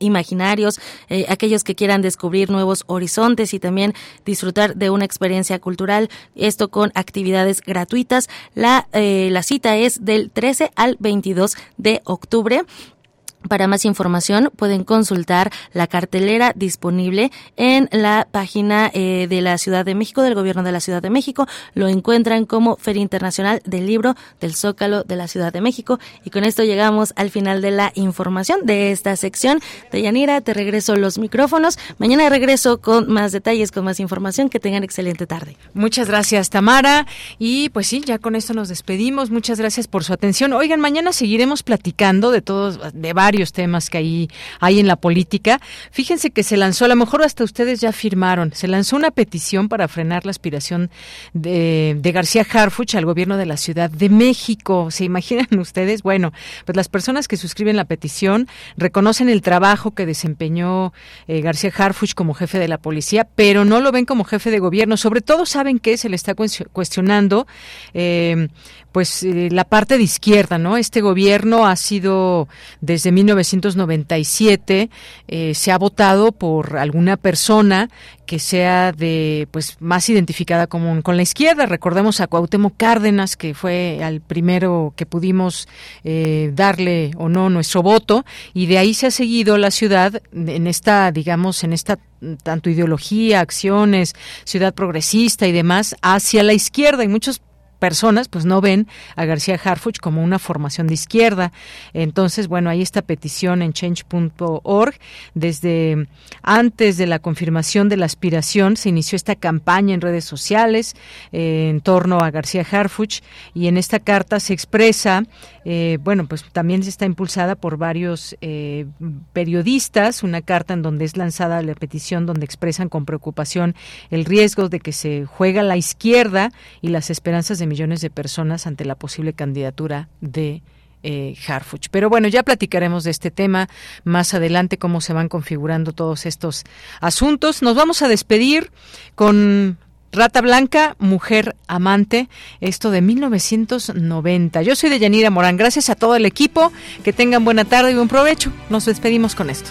imaginarios, eh, aquellos que quieran descubrir nuevos horizontes y también disfrutar de una experiencia cultural. Esto con actividades gratuitas. La eh, la cita es del 13 al 22 de octubre. Para más información pueden consultar la cartelera disponible en la página eh, de la Ciudad de México, del Gobierno de la Ciudad de México. Lo encuentran como Feria Internacional del Libro del Zócalo de la Ciudad de México. Y con esto llegamos al final de la información de esta sección. De Yanira, te regreso los micrófonos. Mañana regreso con más detalles, con más información. Que tengan excelente tarde.
Muchas gracias, Tamara. Y pues sí, ya con esto nos despedimos. Muchas gracias por su atención. Oigan, mañana seguiremos platicando de todos, de varios temas que ahí hay en la política. Fíjense que se lanzó, a lo mejor hasta ustedes ya firmaron, se lanzó una petición para frenar la aspiración de, de García Harfuch al gobierno de la Ciudad de México. ¿Se imaginan ustedes? Bueno, pues las personas que suscriben la petición reconocen el trabajo que desempeñó eh, García Harfuch como jefe de la policía, pero no lo ven como jefe de gobierno. Sobre todo saben que se le está cuestionando eh, pues eh, la parte de izquierda, ¿no? Este gobierno ha sido desde 1997 eh, se ha votado por alguna persona que sea de pues más identificada con, la izquierda. Recordemos a Cuauhtémoc Cárdenas, que fue el primero que pudimos eh, darle o no nuestro voto, y de ahí se ha seguido la ciudad en esta, digamos, en esta tanto ideología, acciones, ciudad progresista y demás, hacia la izquierda. Y muchos personas pues no ven a García Harfuch como una formación de izquierda. Entonces, bueno, hay esta petición en change.org. Desde antes de la confirmación de la aspiración se inició esta campaña en redes sociales eh, en torno a García Harfuch y en esta carta se expresa, eh, bueno, pues también se está impulsada por varios eh, periodistas, una carta en donde es lanzada la petición donde expresan con preocupación el riesgo de que se juega la izquierda y las esperanzas de millones de personas ante la posible candidatura de eh, Harfuch. Pero bueno, ya platicaremos de este tema más adelante, cómo se van configurando todos estos asuntos. Nos vamos a despedir con Rata Blanca, Mujer Amante, esto de 1990. Yo soy de Yanira Morán. Gracias a todo el equipo. Que tengan buena tarde y buen provecho. Nos despedimos con esto.